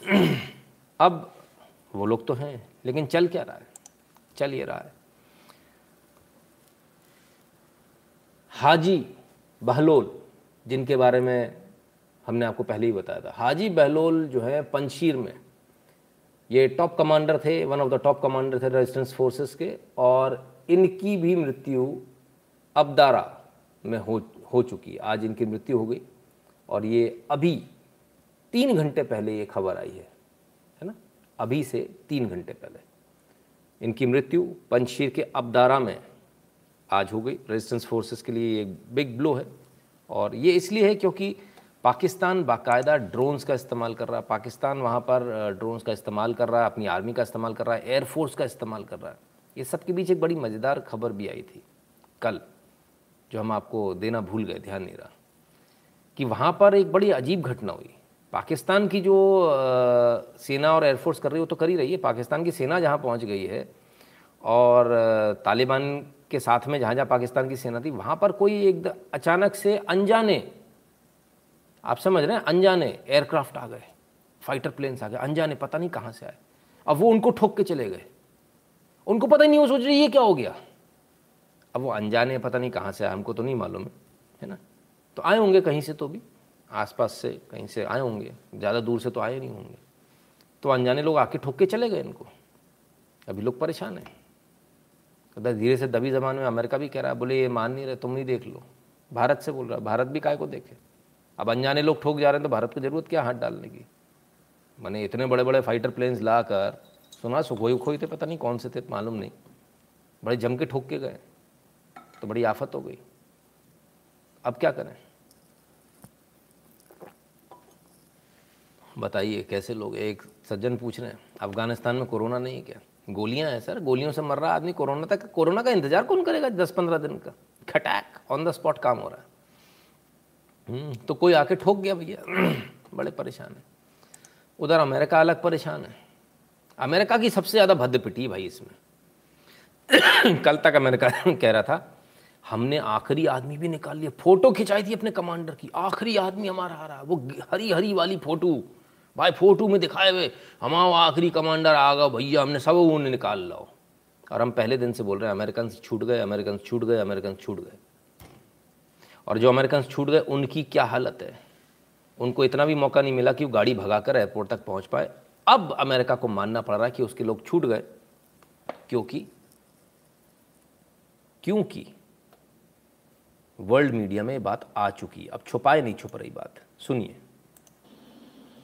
अब वो लोग तो हैं, लेकिन चल क्या रहा है? चल ये रहा है। हाजी बहलोल, जिनके बारे में हमने आपको पहले ही बताया था। हाजी बहलोल जो है पंशीर में, ये टॉप कमांडर थे one of the top commander थे रेजिस्टेंस फोर्सेस के, और इनकी भी मृत्यु अबदारा में हो हो चुकी है। आज इनकी मृत्यु हो गई और ये अभी तीन घंटे पहले ये खबर आई है है ना? अभी से तीन घंटे पहले। इनकी मृत्यु पंचशीर के अबदारा में आज हो गई। रेजिस्टेंस फोर्सेस के लिए एक बिग ब्लो है और ये इसलिए है क्योंकि पाकिस्तान बाकायदा ड्रोन्स का इस्तेमाल कर रहा है। पाकिस्तान वहाँ पर ड्रोन्स का इस्तेमाल कर रहा है, अपनी आर्मी का इस्तेमाल कर रहा है एयरफोर्स का इस्तेमाल कर रहा है। ये सब के बीच एक बड़ी मज़ेदार खबर भी आई थी कल। जो हम आपको देना भूल गए ध्यान नहीं रहा कि वहाँ पर एक बड़ी अजीब घटना हुई। पाकिस्तान की जो आ, सेना और एयरफोर्स कर रही है वो तो कर ही रही है। पाकिस्तान की सेना जहाँ पहुँच गई है और तालिबान के साथ में जहाँ जहाँ पाकिस्तान की सेना थी वहाँ पर कोई एक अचानक से अनजाने आप समझ रहे हैं अनजाने एयरक्राफ्ट आ गए फाइटर प्लेन्स आ गए अनजाने पता नहीं कहाँ से आए। अब वो उनको ठोक के चले गए। उनको पता ही नहीं वो सोच रही ये क्या हो गया? अब वो अनजाने पता नहीं कहाँ से आए, हमको तो नहीं मालूम है है ना? तो आए होंगे कहीं से तो भी, आसपास से कहीं से आए होंगे, ज़्यादा दूर से तो आए नहीं होंगे। तो अनजाने लोग आके ठोक के चले गए इनको। अभी लोग परेशान हैं। धीरे से दबी जबान में अमेरिका भी कह रहा है, बोले, ये मान नहीं रहे, तुम नहीं देख लो। भारत से बोल रहा है, भारत भी काय को देखे? अब अनजाने लोग ठोक जा रहे हैं तो भारत को ज़रूरत क्या हाथ डालने की? मैंने इतने बड़े बड़े फाइटर प्लेन्स ला कर सुना सुखोई उखोई थे, पता नहीं कौन से थे, मालूम नहीं। बड़े जम के ठोक के गए। तो बड़ी आफत हो गई। अब क्या करें? बताइए कैसे लोग? एक सज्जन पूछ रहे हैं अफ़गानिस्तान में कोरोना नहीं है क्या? गोलियाँ हैं सर गोलियों से मर रहा आदमी कोरोना तक कोरोना का इंतज़ार कौन करेगा दस पंद्रह दिन का? खटैक ऑन द स्पॉट काम हो रहा है। हम्म, तो कोई आके ठोक गया भैया? बड़े परेशान है। उधर अमेरिका अलग परेशान है। अमेरिका की सबसे ज़्यादा भद्द पिटी भाई इसमें। कल तक अमेरिका कह रहा था हमने आखिरी आदमी भी निकाल लिया। फ़ोटो खिंचाई थी अपने कमांडर की। आखिरी आदमी हमारा आ रहा है वो हरी हरी वाली फ़ोटो। भाई, फ़ोटो में दिखाए हुए। हमारा आखिरी कमांडर आ गया। भैया, हमने सब उन्हें निकाल लो और हम पहले दिन से बोल रहे हैं, अमेरिकन छूट गए, अमेरिकन छूट गए, अमेरिकन छूट गए। और जो अमेरिकन छूट गए, उनकी क्या हालत है? उनको इतना भी मौका नहीं मिला कि वो गाड़ी भगाकर एयरपोर्ट तक पहुँच पाए। अब अमेरिका को मानना पड़ रहा है कि उसके लोग छूट गए। क्योंकि क्योंकि वर्ल्ड मीडिया में बात आ चुकी है अब छुपाए नहीं छुप रही बात सुनिए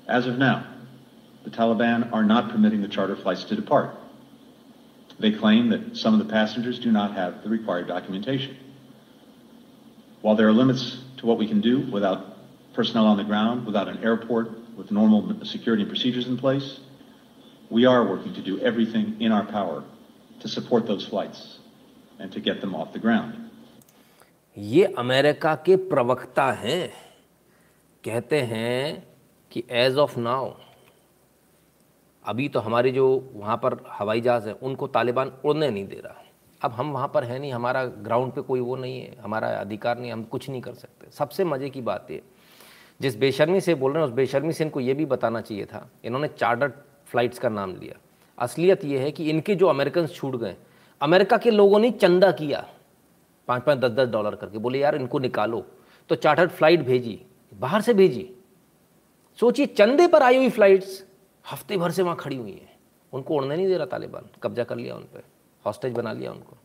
As of now, the Taliban are not permitting the charter flights to depart. They claim that some of the passengers do not have the required documentation. While there are limits to what we can do without personnel on the ground, without an airport, with normal security and procedures in place, we are working to do everything in our power to support those flights and to get them off the ground. ये America के प्रवक्ता हैं, कहते हैं कि as of now अभी तो हमारे जो वहाँ पर हवाई जहाज़ हैं, उनको तालिबान उड़ने नहीं दे रहा। अब हम वहाँ पर है नहीं, हमारा ग्राउंड पे कोई वो नहीं है, हमारा अधिकार नहीं, हम कुछ नहीं कर सकते। सबसे मज़े की बात ये, जिस बेशर्मी से बोल रहे हैं, उस बेशर्मी से इनको ये भी बताना चाहिए था, इन्होंने चार्टर्ड फ्लाइट्स का नाम लिया। असलियत ये है कि इनके जो अमेरिकन छूट गए, अमेरिका के लोगों ने चंदा किया। पाँच पाँच दस दस डॉलर करके। बोले, यार, इनको निकालो। तो चार्टर्ड फ़्लाइट भेजी, बाहर से भेजी। सोचिए, चंदे पर आई हुई फ्लाइट्स हफ़्ते भर से वहाँ खड़ी हुई हैं। उनको उड़ने नहीं दे रहा तालिबान, कब्जा कर लिया उन पर हॉस्टेज बना लिया उनको।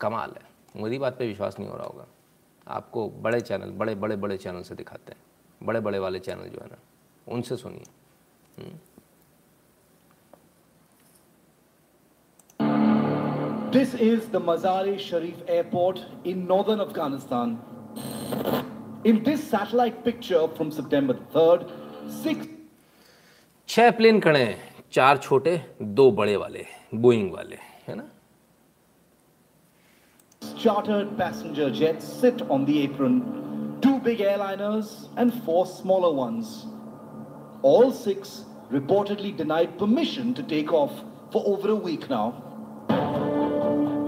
कमाल है। मेरी बात पे विश्वास नहीं हो रहा होगा। आपको बड़े चैनल, बड़े बड़े बड़े चैनल से दिखाते हैं। बड़े बड़े वाले चैनल जो है ना, उनसे सुनिए। This is the Mazar-e Sharif airport in northern Afghanistan. In this satellite picture from September 3rd, six छह प्लेन खड़े हैं चार छोटे दो बड़े वाले बोइंग वाले है ना chartered passenger jets sit on the apron, two big airliners and four smaller ones. All six reportedly denied permission to take off for over a week now.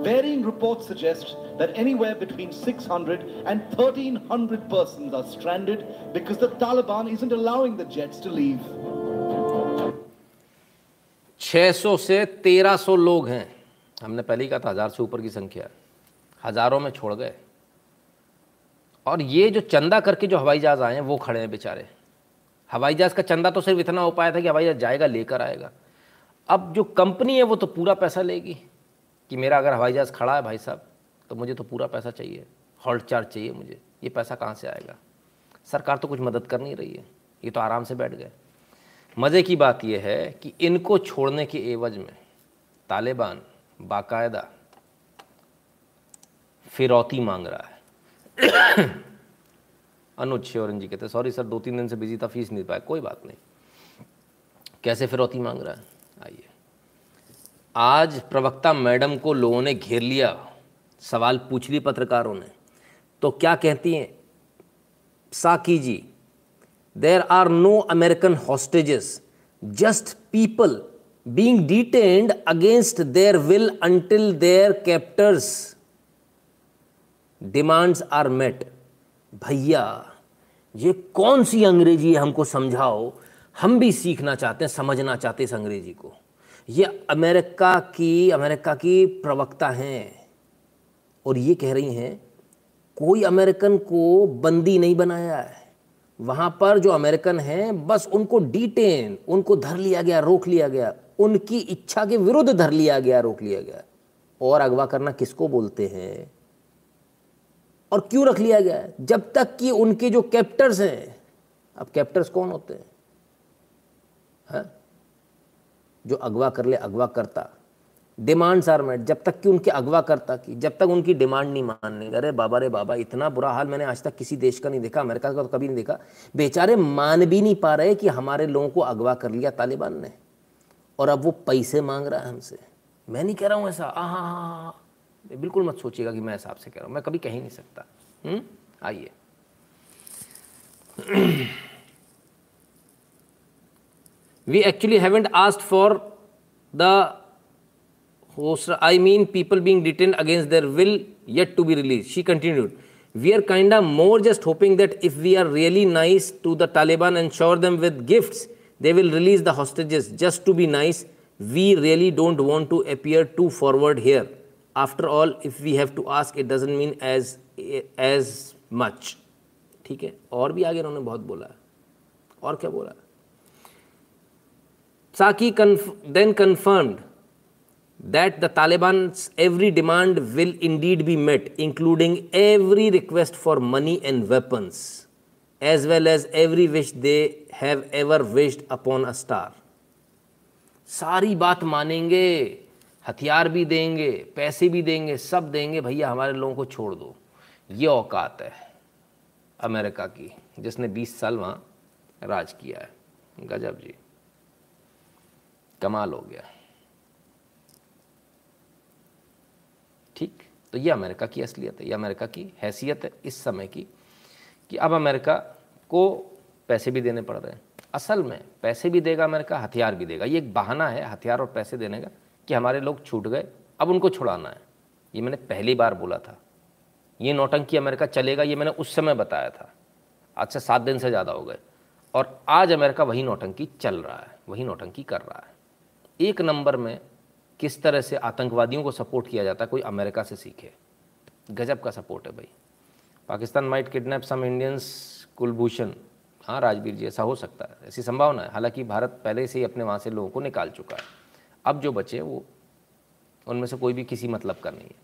Varying reports suggest that anywhere between 600 and 1300 persons are stranded because the Taliban isn't allowing the jets to leave. 600 से 1300 लोग हैं। हमने पहले ही कहा था, हज़ार से ऊपर की संख्या। है हज़ारों में छोड़ गए। और ये जो चंदा करके जो हवाई जहाज़ आए हैं, वो खड़े हैं बेचारे। हवाई जहाज़ का चंदा तो सिर्फ़ इतना हो पाया था कि हवाई जहाज़ जाएगा, लेकर आएगा। अब जो कंपनी है, वो तो पूरा पैसा लेगी। कि मेरा अगर हवाई जहाज़ खड़ा है भाई साहब तो मुझे तो पूरा पैसा चाहिए, हॉल्ट चार्ज चाहिए मुझे। ये पैसा कहाँ से आएगा? सरकार तो कुछ मदद कर नहीं रही है। ये तो आराम से बैठ गए। मज़े की बात यह है कि इनको छोड़ने के एवज में तालिबान, बाकायदा फिरौती मांग रहा है। अनुज श्योरन जी कहते सॉरी सर दो तीन दिन से बिज़ी था फ़ीस नहीं पाया। कोई बात नहीं। कैसे फिरौती मांग रहा है? आज प्रवक्ता मैडम को लोगों ने घेर लिया, सवाल पूछ ली पत्रकारों ने। तो क्या कहती हैं? Psaki ji there are no American hostages just people being detained against their will until their captors demands are met भैया, ये कौन सी अंग्रेज़ी है हमको समझाओ? हम भी सीखना चाहते हैं, समझना चाहते हैं इस अंग्रेज़ी को। ये अमेरिका की अमेरिका की प्रवक्ता हैं और ये कह रही हैं, कोई अमेरिकन को बंदी नहीं बनाया है। वहाँ पर जो अमेरिकन हैं, बस उनको डिटेन, उनको धर लिया गया, रोक लिया गया, उनकी इच्छा के विरुद्ध धर लिया गया, रोक लिया गया। और अगवा करना किसको बोलते हैं? और क्यों रख लिया गया? जब तक कि उनके जो कैप्टर्स हैं, अब कैप्टर्स कौन होते हैं? है? जो अगवा कर ले, अगवा करता। डिमांड्स आर मेट जब तक कि उनके अगवा करता की, जब तक उनकी डिमांड नहीं मानने अरे बाबा रे बाबा, इतना बुरा हाल मैंने आज तक किसी देश का नहीं देखा, अमेरिका का तो कभी नहीं देखा। बेचारे मान भी नहीं पा रहे कि हमारे लोगों को अगवा कर लिया तालिबान ने। और अब वो पैसे मांग रहा है हमसे। मैं नहीं कह रहा हूँ ऐसा। हाँ हाँ हाँ बिल्कुल मत सोचिएगा कि मैं हिसाब से कह रहा हूँ। मैं कभी कह ही नहीं सकता। हम्म? आइए। we actually haven't asked for the host i mean people being detained against their will yet to be released she continued we are kind of more just hoping that if we are really nice to the taliban and shower them with gifts they will release the hostages just to be nice we really don't want to appear too forward here after all if we have to ask it doesn't mean as as much ठीक है और भी आगे उन्होंने बहुत बोला और क्या बोला Saki conf- then confirmed that the Taliban's every demand will indeed be met, including every request for money and weapons, as well as every wish they have ever wished upon a star. सारी बात मानेंगे हथियार भी देंगे पैसे भी देंगे सब देंगे भैया हमारे लोगों को छोड़ दो ये औकात है अमेरिका की जिसने 20 साल वहाँ राज किया है गजब जी कमाल हो गया। ठीक? तो ये अमेरिका की असलियत है, ये अमेरिका की हैसियत है इस समय की कि अब अमेरिका को पैसे भी देने पड़ रहे हैं। असल में पैसे भी देगा अमेरिका, हथियार भी देगा। ये एक बहाना है, हथियार और पैसे देने का, कि हमारे लोग छूट गए, अब उनको छुड़ाना है। ये मैंने पहली बार बोला था। ये नौटंकी अमेरिका चलेगा, ये मैंने उस समय बताया था। आज से सात दिन से ज़्यादा हो गए। और आज अमेरिका वही नौटंकी चल रहा है, वही नौटंकी कर रहा है। एक नंबर में किस तरह से आतंकवादियों को सपोर्ट किया जाता है, कोई अमेरिका से सीखे। गजब का सपोर्ट है भाई। Pakistan might kidnap some Indians, Kulbhushan. हाँ राजवीर जी, ऐसा हो सकता है, ऐसी संभावना है। हालाँकि भारत पहले से ही अपने वहाँ से लोगों को निकाल चुका है। अब जो बचे वो, उनमें से कोई भी किसी मतलब का नहीं है।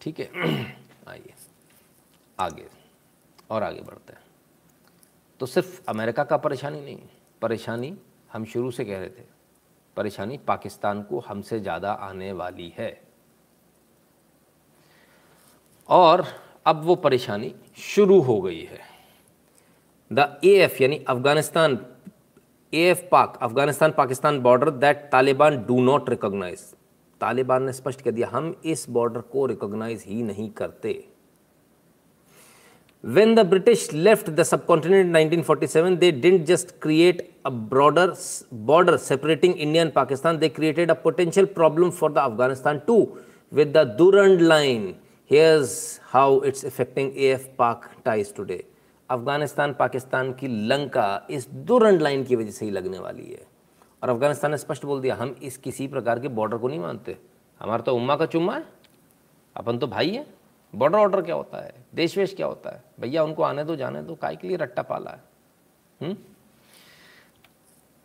ठीक है, आइए, आगे। और आगे बढ़ते हैं। तो सिर्फ़ अमेरिका का परेशानी नहीं, परेशानी हम शुरू से कह रहे थे, परेशानी पाकिस्तान को हमसे ज़्यादा आने वाली है। और अब वो परेशानी शुरू हो गई है। द ए एफ़ यानी Afghanistan A F Pak, Afghanistan Pakistan border that Taliban do not recognize. Taliban ने स्पष्ट कर दिया, हम इस बॉर्डर को रिकॉग्नाइज ही नहीं करते। When the British left the subcontinent in 1947, they didn't just create a broader border separating India and Pakistan, they created a potential problem for the Afghanistan too with the Durand line. Here's how it's affecting AF-Pak ties today. Afghanistan Pakistan की लंका इस दुरंड line की वजह से ही लगने वाली है और अफ़गानिस्तान ने स्पष्ट बोल दिया हम इस किसी प्रकार के बॉर्डर को नहीं मानते हमारा तो उम्मा का चुम्मा है अपन तो भाई हैं बॉर्डर ऑर्डर क्या होता है? देश वेश क्या होता है? भैया, उनको आने दो, जाने दो, काय के लिए रट्टा पाला है? हुँ?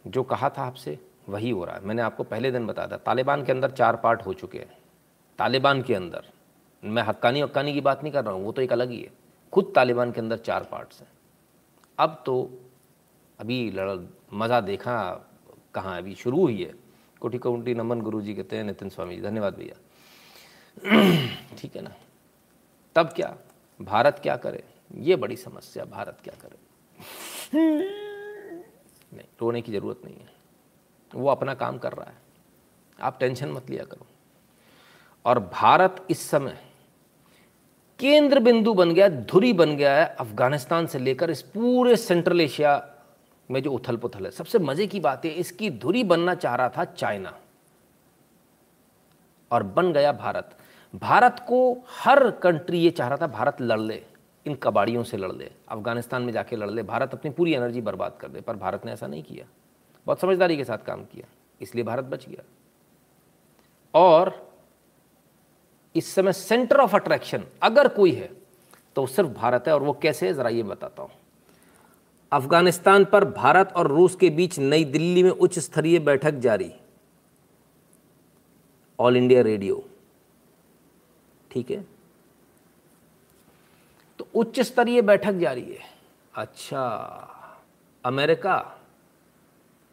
जो कहा था आपसे, वही हो रहा है। मैंने आपको पहले दिन बताया था तालिबान के अंदर चार पार्ट हो चुके हैं। तालिबान के अंदर। मैं हक्कानी हक्कानी की बात नहीं कर रहा हूँ, वो तो एक अलग ही है। खुद तालिबान के अंदर चार पार्ट्स हैं। अब तो अभी लड़, मज़ा देखा, कहाँ अभी शुरू हुई है। कोटि कोटि नमन गुरु जी कहते हैं, नितिन स्वामी जी, धन्यवाद भैया। ठीक है ना? तब क्या? भारत क्या करे? ये बड़ी समस्या, भारत क्या करे? नहीं, रोने की ज़रूरत नहीं है। वो अपना काम कर रहा है। आप टेंशन मत लिया करो। और भारत इस समय केंद्र बिंदु बन गया, धुरी बन गया है अफ़गानिस्तान से लेकर इस पूरे सेंट्रल एशिया में जो उथल पुथल है। सबसे मज़े की बात है इसकी धुरी बनना चाह रहा था चाइना। और बन गया भारत। भारत को हर कंट्री ये चाह रहा था भारत लड़ ले, इन कबाड़ियों से लड़ ले, अफ़गानिस्तान में जाके लड़ ले, भारत अपनी पूरी एनर्जी बर्बाद कर दे, पर भारत ने ऐसा नहीं किया। बहुत समझदारी के साथ काम किया, इसलिए भारत बच गया। और इस समय सेंटर ऑफ़ अट्रैक्शन अगर कोई है तो सिर्फ़ भारत है, और वो कैसे है, ज़रा ये बताता हूँ। अफ़गानिस्तान पर भारत और रूस के बीच नई दिल्ली में उच्च स्तरीय बैठक जारी। ऑल इंडिया रेडियो ठीक है? तो उच्च स्तरीय बैठक जारी है। अच्छा अमेरिका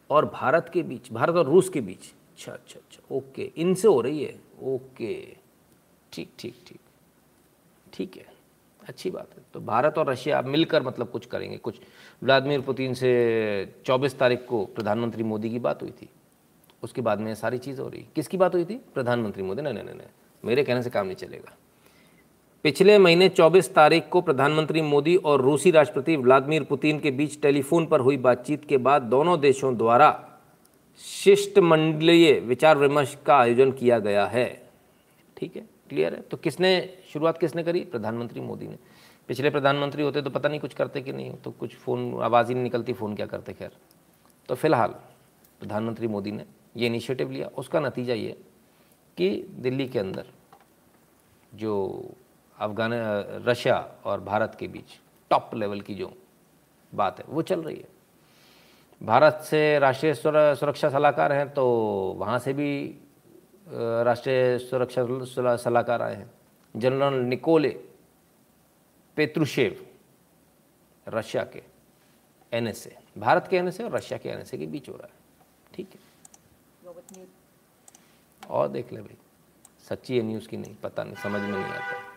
और भारत के बीच, भारत और रूस के बीच। अच्छा अच्छा अच्छा ओके, इनसे हो रही है। ओके, ठीक ठीक ठीक ठीक है, अच्छी बात है। तो भारत और रशिया मिलकर मतलब कुछ करेंगे। कुछ व्लादिमीर पुतिन से 24 तारीख को प्रधानमंत्री मोदी की बात हुई थी। उसके बाद में सारी चीज़ हो रही किसकी बात हुई थी? प्रधानमंत्री मोदी। नहीं नहीं नहीं मेरे कहने से काम नहीं चलेगा। पिछले महीने 24 तारीख को प्रधानमंत्री मोदी और रूसी राष्ट्रपति व्लादिमीर पुतिन के बीच टेलीफोन पर हुई बातचीत के बाद दोनों देशों द्वारा शिष्टमंडलीय विचार विमर्श का आयोजन किया गया है। ठीक है? क्लियर है? तो किसने शुरुआत किसने करी? प्रधानमंत्री मोदी ने। पिछले प्रधानमंत्री होते तो पता नहीं कुछ करते कि नहीं तो कुछ फ़ोन, आवाज़ ही नहीं निकलती, फ़ोन क्या करते? खैर। तो फ़िलहाल प्रधानमंत्री मोदी ने ये इनिशिएटिव लिया। उसका नतीजा ये कि दिल्ली के अंदर, जो अफगान, रशिया और भारत के बीच टॉप लेवल की जो बात है, वो चल रही है। भारत से राष्ट्रीय सुरक्षा सलाहकार हैं तो वहाँ से भी राष्ट्रीय सुरक्षा सलाहकार आए हैं। जनरल निकोले पेत्रुशेव, रशिया के एनएसए भारत के एनएसए और रशिया के एनएसए के बीच हो रहा है ठीक है और देख ले भाई सच्ची है न्यूज़ की नहीं पता नहीं समझ में नहीं आता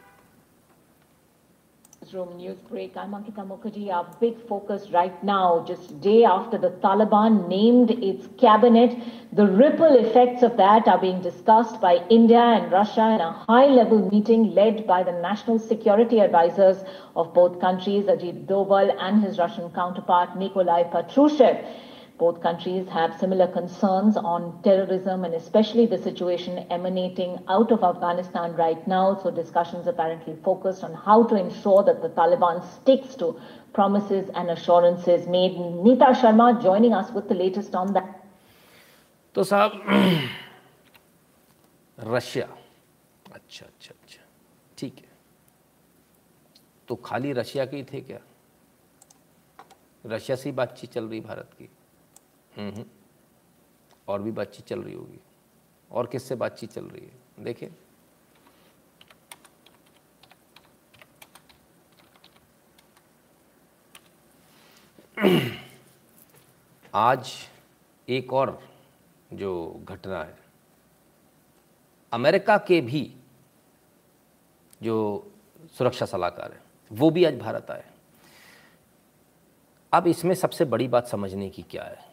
Newsroom news break. I'm Ankita Mukherjee. Our big focus right now, just day after the Taliban named its cabinet, the ripple effects of that are being discussed by India and Russia in a high-level meeting led by the national security advisors of both countries, Ajit Doval and his Russian counterpart Nikolai Patrushev. Both countries have similar concerns on terrorism and especially the situation emanating out of Afghanistan right now. So discussions apparently focused on how to ensure that the Taliban sticks to promises and assurances made. Neeta Sharma joining us with the latest on that. तो साहब Russia अच्छा अच्छा अच्छा ठीक है तो खाली Russia के ही थे क्या रशिया से ही बातचीत चल रही भारत की हम्म और भी बातचीत चल रही होगी। और किससे बातचीत चल रही है? देखिए। आज एक और जो घटना है। अमेरिका के भी जो सुरक्षा सलाहकार है, वो भी आज भारत आए। अब इसमें सबसे बड़ी बात समझने की क्या है?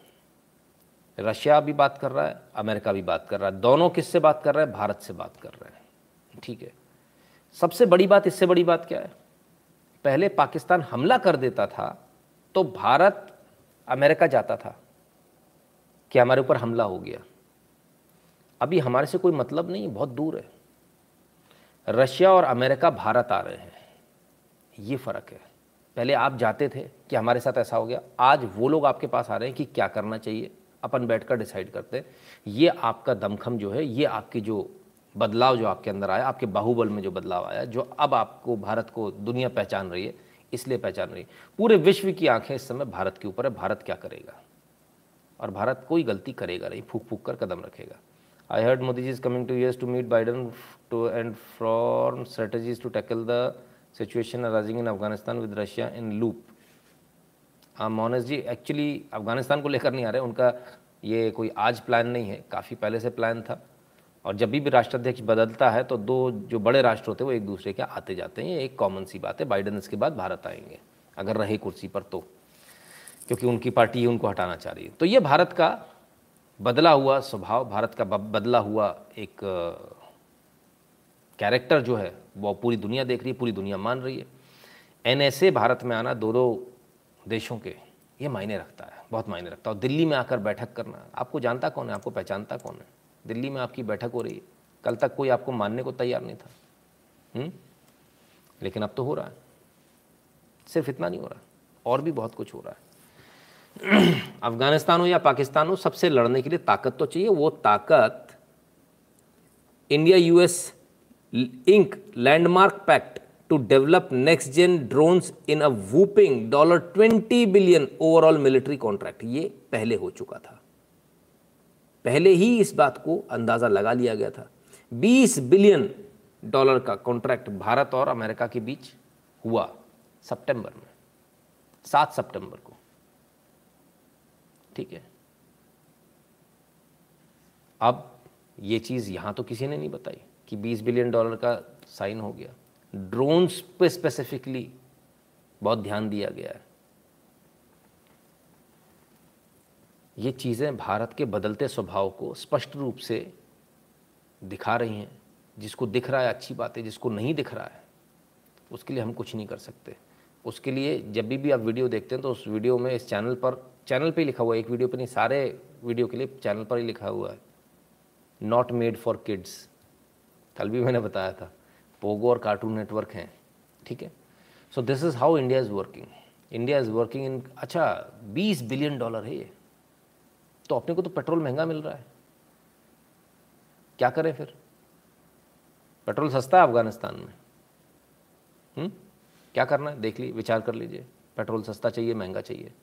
रशिया भी बात कर रहा है, अमेरिका भी बात कर रहा है, दोनों किससे बात कर रहे हैं? भारत से बात कर रहे हैं। ठीक है। सबसे बड़ी बात, इससे बड़ी बात क्या है? पहले पाकिस्तान हमला कर देता था तो भारत अमेरिका जाता था कि हमारे ऊपर हमला हो गया। अभी हमारे से कोई मतलब नहीं, बहुत दूर है। रशिया और अमेरिका भारत आ रहे हैं। ये फ़र्क है। पहले आप जाते थे कि हमारे साथ ऐसा हो गया। आज वो लोग आपके पास आ रहे हैं कि क्या करना चाहिए। अपन बैठकर डिसाइड करते हैं। ये आपका दमखम जो है, ये आपकी जो बदलाव जो आपके अंदर आया, आपके बाहुबल में जो बदलाव आया, जो अब आपको भारत को दुनिया पहचान रही है, इसलिए पहचान रही है। पूरे विश्व की आँखें इस समय भारत के ऊपर है, भारत क्या करेगा? और भारत कोई गलती करेगा नहीं फूक फूक कर कदम रखेगा। I heard Modi ji is coming to US to meet Biden to and from strategies to tackle the situation arising in Afghanistan with Russia in loop Monas ji actually Afghanistan को लेकर नहीं आ रहे, उनका ये कोई आज प्लान नहीं है, काफ़ी पहले से प्लान था। और जब भी राष्ट्राध्यक्ष बदलता है तो दो जो बड़े राष्ट्र होते हैं, वो एक दूसरे के आते जाते हैं। ये एक कॉमन सी बात है बाइडन इसके बाद भारत आएँगे, अगर रहे कुर्सी पर तो क्योंकि उनकी पार्टी उनको हटाना चाह रही है। तो ये भारत का बदला हुआ स्वभाव, भारत का बदला हुआ एक कैरेक्टर जो है, वो पूरी दुनिया देख रही है, पूरी दुनिया मान रही है। एन भारत में आना दो दो देशों के, ये मायने रखता है, बहुत मायने रखता है। और दिल्ली में आकर बैठक करना, आपको जानता कौन है, आपको पहचानता कौन है? दिल्ली में आपकी बैठक हो रही है। कल तक कोई आपको मानने को तैयार नहीं था। हुँ? हम्म? लेकिन अब तो हो रहा है। सिर्फ़ इतना नहीं हो रहा, और भी बहुत कुछ हो रहा है। अफ़गानिस्तान हो या पाकिस्तान हो, सबसे लड़ने के लिए ताकत तो चाहिए। वो ताकत India US ink, landmark pact to develop next gen drones in a whooping dollar 20 billion overall military contract. ये पहले हो चुका था। पहले ही इस बात को अंदाज़ा लगा लिया गया था। 20 बिलियन डॉलर का कॉन्ट्रैक्ट भारत और अमेरिका के बीच हुआ सितंबर में। सात सितंबर को। ठीक है? अब ये चीज़ यहाँ तो किसी ने नहीं बताई कि 20 बिलियन डॉलर का साइन हो गया। ड्रोन्स पे स्पेसिफिकली बहुत ध्यान दिया गया है। ये चीज़ें भारत के बदलते स्वभाव को स्पष्ट रूप से दिखा रही हैं। जिसको दिख रहा है, अच्छी बात है, जिसको नहीं दिख रहा है, उसके लिए हम कुछ नहीं कर सकते। उसके लिए जब भी भी आप वीडियो देखते हैं तो उस वीडियो में इस चैनल पर, चैनल पे लिखा हुआ है। एक वीडियो पे नहीं, सारे वीडियो के लिए चैनल पर ही लिखा हुआ है। नॉट मेड फॉर किड्स कल भी मैंने बताया था। पोगो और कार्टून नेटवर्क हैं, ठीक है? So this is how India is working India is working in अच्छा 20 बिलियन डॉलर है ये। तो अपने को तो पेट्रोल महँगा मिल रहा है। क्या करें फिर? पेट्रोल सस्ता है अफ़गानिस्तान में। हुँ? हम्म? क्या करना है? देख लीजिए विचार कर लीजिए। पेट्रोल सस्ता चाहिए, महँगा चाहिए।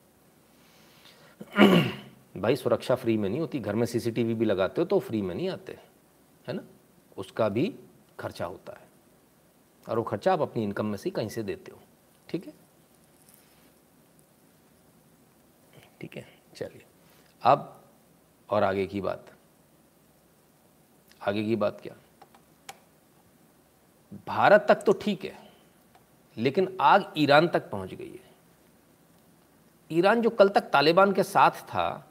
भाई, सुरक्षा फ्री में नहीं होती। घर में सीसीटीवी भी लगाते हो तो फ्री में नहीं आते, है ना? उसका भी खर्चा होता है। और वो खर्चा आप अपनी इनकम में से कहीं से देते हो। ठीक है? ठीक है, चलिए। अब और आगे की बात। आगे की बात क्या? भारत तक तो ठीक है, लेकिन आग ईरान तक पहुँच गई है। ईरान जो कल तक तालिबान के साथ था,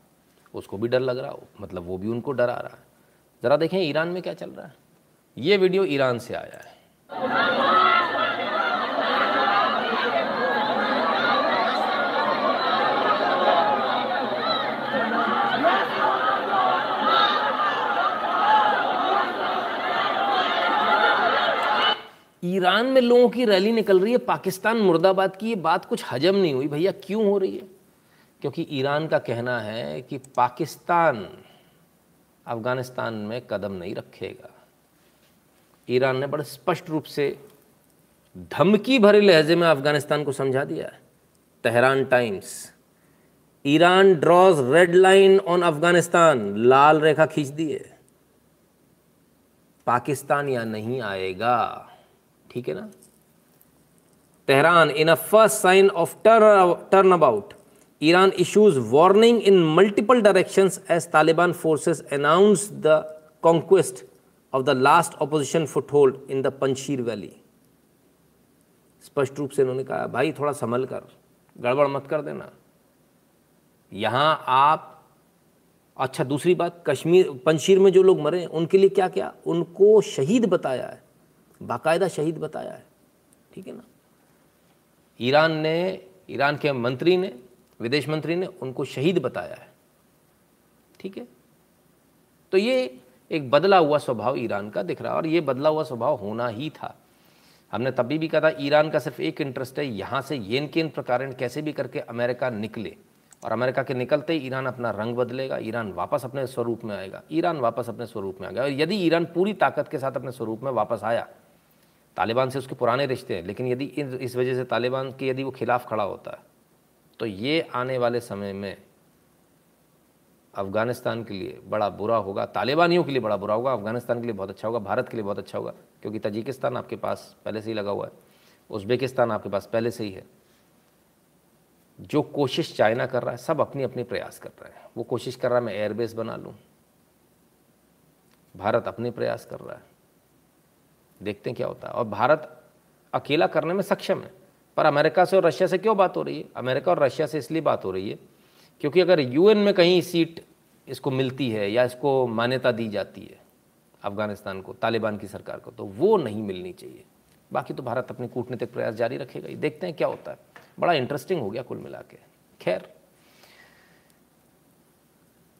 उसको भी डर लग रहा हो। मतलब वो भी उनको डरा रहा है। ज़रा देखें ईरान में क्या चल रहा है। ये वीडियो ईरान से आया है। ईरान में लोगों की रैली निकल रही है, पाकिस्तान मुर्दाबाद की, ये बात कुछ हजम नहीं हुई। भैया, क्यों हो रही है? क्योंकि ईरान का कहना है कि पाकिस्तान अफ़गानिस्तान में कदम नहीं रखेगा। ईरान ने बड़े स्पष्ट रूप से धमकी भरे लहजे में अफ़गानिस्तान को समझा दिया है। Tehran Times, Iran draws red line on Afghanistan, लाल रेखा खींच दी है पाकिस्तान या नहीं आएगा। ठीक है ना? Tehran in a first sign of turnabout Iran issues warning in multiple directions as Taliban forces announce the conquest of the last opposition foothold in the Panjshir valley स्पष्ट रूप से उन्होंने कहा, भाई, थोड़ा संभल कर, गड़बड़ मत कर देना। यहाँ आप अच्छा दूसरी बात, कश्मीर पंशीर में जो लोग मरे, उनके लिए क्या क्या उनको शहीद बताया है। बाकायदा शहीद बताया है। ठीक है ना? ईरान ने, ईरान के मंत्री ने, विदेश मंत्री ने उनको शहीद बताया है। ठीक है? तो ये एक बदला हुआ स्वभाव ईरान का दिख रहा है और ये बदला हुआ स्वभाव होना ही था। हमने तभी भी कहा था, ईरान का सिर्फ़ एक इंटरेस्ट है, यहाँ से येन के इन प्रकार कैसे भी करके अमेरिका निकले। और अमेरिका के निकलते ही ईरान अपना रंग बदलेगा, ईरान वापस अपने स्वरूप में आएगा, ईरान वापस अपने स्वरूप में आ गया। और यदि ईरान पूरी ताकत के साथ अपने स्वरूप में वापस आया तालिबान से उसके पुराने रिश्ते हैं, लेकिन यदि इस वजह से तालिबान के यदि वो खिलाफ खड़ा होता है तो ये आने वाले समय में अफ़गानिस्तान के लिए बड़ा बुरा होगा, तालिबानियों के लिए बड़ा बुरा होगा, अफ़गानिस्तान के लिए बहुत अच्छा होगा, भारत के लिए बहुत अच्छा होगा, क्योंकि तजिकिस्तान आपके पास पहले से ही लगा हुआ है, उज़्बेकिस्तान आपके पास पहले से ही है। जो कोशिश चाइना कर रहा है, सब अपनी अपनी प्रयास कर रहे हैं। वो कोशिश कर रहा है, मैं एयरबेस बना लूँ। भारत अपने प्रयास कर रहा है। देखते हैं क्या होता है। और भारत अकेला करने में सक्षम है। पर अमेरिका से और रशिया से क्यों बात हो रही है? अमेरिका और रशिया से इसलिए बात हो रही है क्योंकि अगर यूएन में कहीं सीट इसको मिलती है या इसको मान्यता दी जाती है अफ़गानिस्तान को, तालिबान की सरकार को तो वो नहीं मिलनी चाहिए। बाकी तो भारत अपने कूटनीतिक प्रयास जारी रखेगा ही। देखते हैं क्या होता है। बड़ा इंटरेस्टिंग हो गया कुल मिला के। खैर,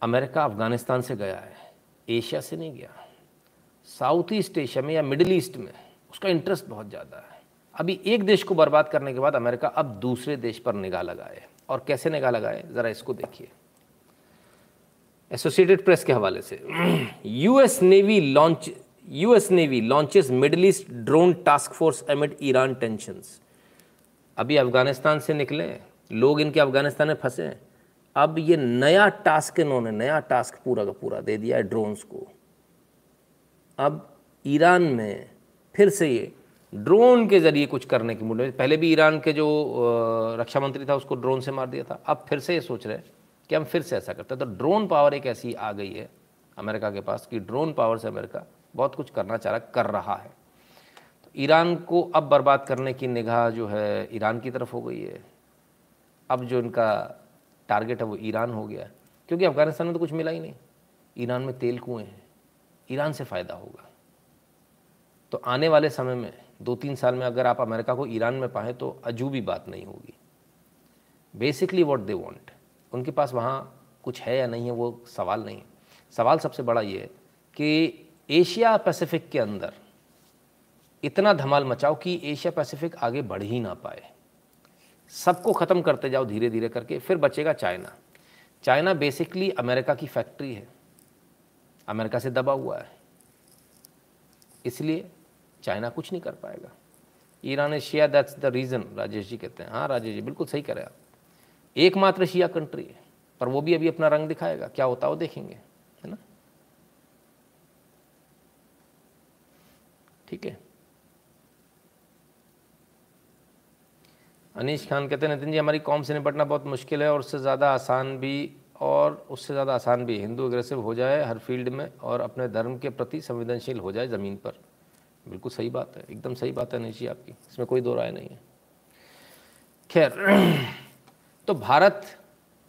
अमेरिका अफ़गानिस्तान से गया है, एशिया से नहीं गया। साउथ ईस्ट एशिया में या मिडिल ईस्ट में उसका इंटरेस्ट बहुत ज़्यादा है। अभी एक देश को बर्बाद करने के बाद अमेरिका अब दूसरे देश पर निगाह लगाए। और कैसे निगाह लगाए? ज़रा इसको देखिए। एसोसिएटेड प्रेस के हवाले से। US navy launch US navy launches Middle East drone task force amid Iran tensions अभी अफ़गानिस्तान से निकले। लोग इनके अफ़गानिस्तान में फंसे। अब ये नया टास्क इन्होंने, नया टास्क पूरा का पूरा दे दिया है ड्रोन्स को। अब ईरान में फिर से ये ड्रोन के ज़रिए कुछ करने की मूड में पहले भी ईरान के जो रक्षा मंत्री था, उसको ड्रोन से मार दिया था। अब फिर से ये सोच रहे हैं कि हम फिर से ऐसा करते हैं। तो ड्रोन पावर एक ऐसी आ गई है अमेरिका के पास कि ड्रोन पावर से अमेरिका बहुत कुछ करना चाह रहा, कर रहा है। तो ईरान को अब बर्बाद करने की निगाह जो है ईरान की तरफ़ हो गई है। अब जो इनका टारगेट है वो ईरान हो गया क्योंकि अफ़गानिस्तान में तो कुछ मिला ही नहीं। ईरान में तेल कुएँ हैं। ईरान से फ़ायदा होगा। तो आने वाले समय में दो तीन साल में अगर आप अमेरिका को ईरान में पाएँ तो अजूबी बात नहीं होगी। बेसिकली वॉट दे वॉन्ट उनके पास वहाँ कुछ है या नहीं है, वो सवाल नहीं है। सवाल सबसे बड़ा ये है कि एशिया पैसिफिक के अंदर इतना धमाल मचाओ कि एशिया पैसिफिक आगे बढ़ ही ना पाए। सबको ख़त्म करते जाओ धीरे धीरे करके, फिर बचेगा चाइना। चाइना बेसिकली अमेरिका की फैक्ट्री है। अमेरिका से दबा हुआ है। इसलिए चाइना कुछ नहीं कर पाएगा। ईरान है शिया that's the reason Rajesh ji कहते हैं। हाँ राजेश जी, बिल्कुल सही करें आप। एकमात्र शिया कंट्री है, पर वो भी अभी अपना रंग दिखाएगा। क्या होता वो देखेंगे, है ना? ठीक है। अनीश खान कहते हैं, नितिन जी, हमारी कौम से निपटना बहुत मुश्किल है और उससे ज़्यादा आसान भी और उससे ज़्यादा आसान भी हिंदू अग्रेसिव हो जाए हर फ़ील्ड में और अपने धर्म के प्रति संवेदनशील हो जाए ज़मीन पर। बिल्कुल सही बात है, एकदम सही बात है अनिश जी आपकी। इसमें कोई दो राय नहीं है। खैर तो भारत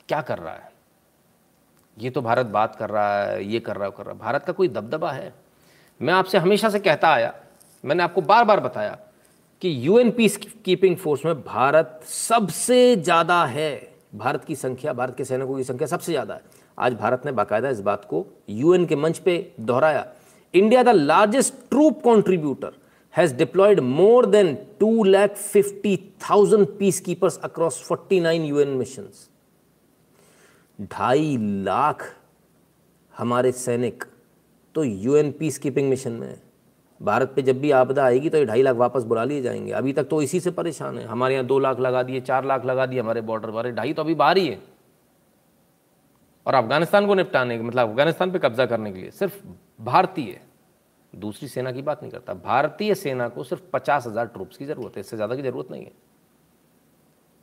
क्या कर रहा है? ये तो भारत बात कर रहा है, ये कर रहा है कर रहा है। भारत का कोई दबदबा है? मैं आपसे हमेशा से कहता आया, मैंने आपको बार बार बताया कि यूएन पीस कीपिंग फोर्स में भारत सबसे ज़्यादा है। भारत की संख्या, भारत के सैनिकों की संख्या सबसे ज़्यादा है। आज भारत ने बाकायदा इस बात को यूएन के मंच पे दोहराया। India the largest troop contributor has deployed more than two lakh fifty thousand peacekeepers across forty nine UN mission ढाई लाख हमारे सैनिक तो यूएन पीस कीपिंग मिशन में है। भारत पे जब भी आपदा आएगी तो ये ढाई लाख वापस बुला लिए जाएँगे। अभी तक तो इसी से परेशान है। हमारे यहाँ दो लाख लगा दिए, चार लाख लगा दिए हमारे बॉर्डर पर ढाई तो अभी बाहर ही है। और अफ़गानिस्तान को निपटाने के मतलब अफ़गानिस्तान पे कब्जा करने के लिए सिर्फ़ भारतीय, दूसरी सेना की बात नहीं करता। भारतीय सेना को सिर्फ़ पचास हज़ार ट्रूप्स की ज़रूरत है। इससे ज़्यादा की ज़रूरत नहीं है।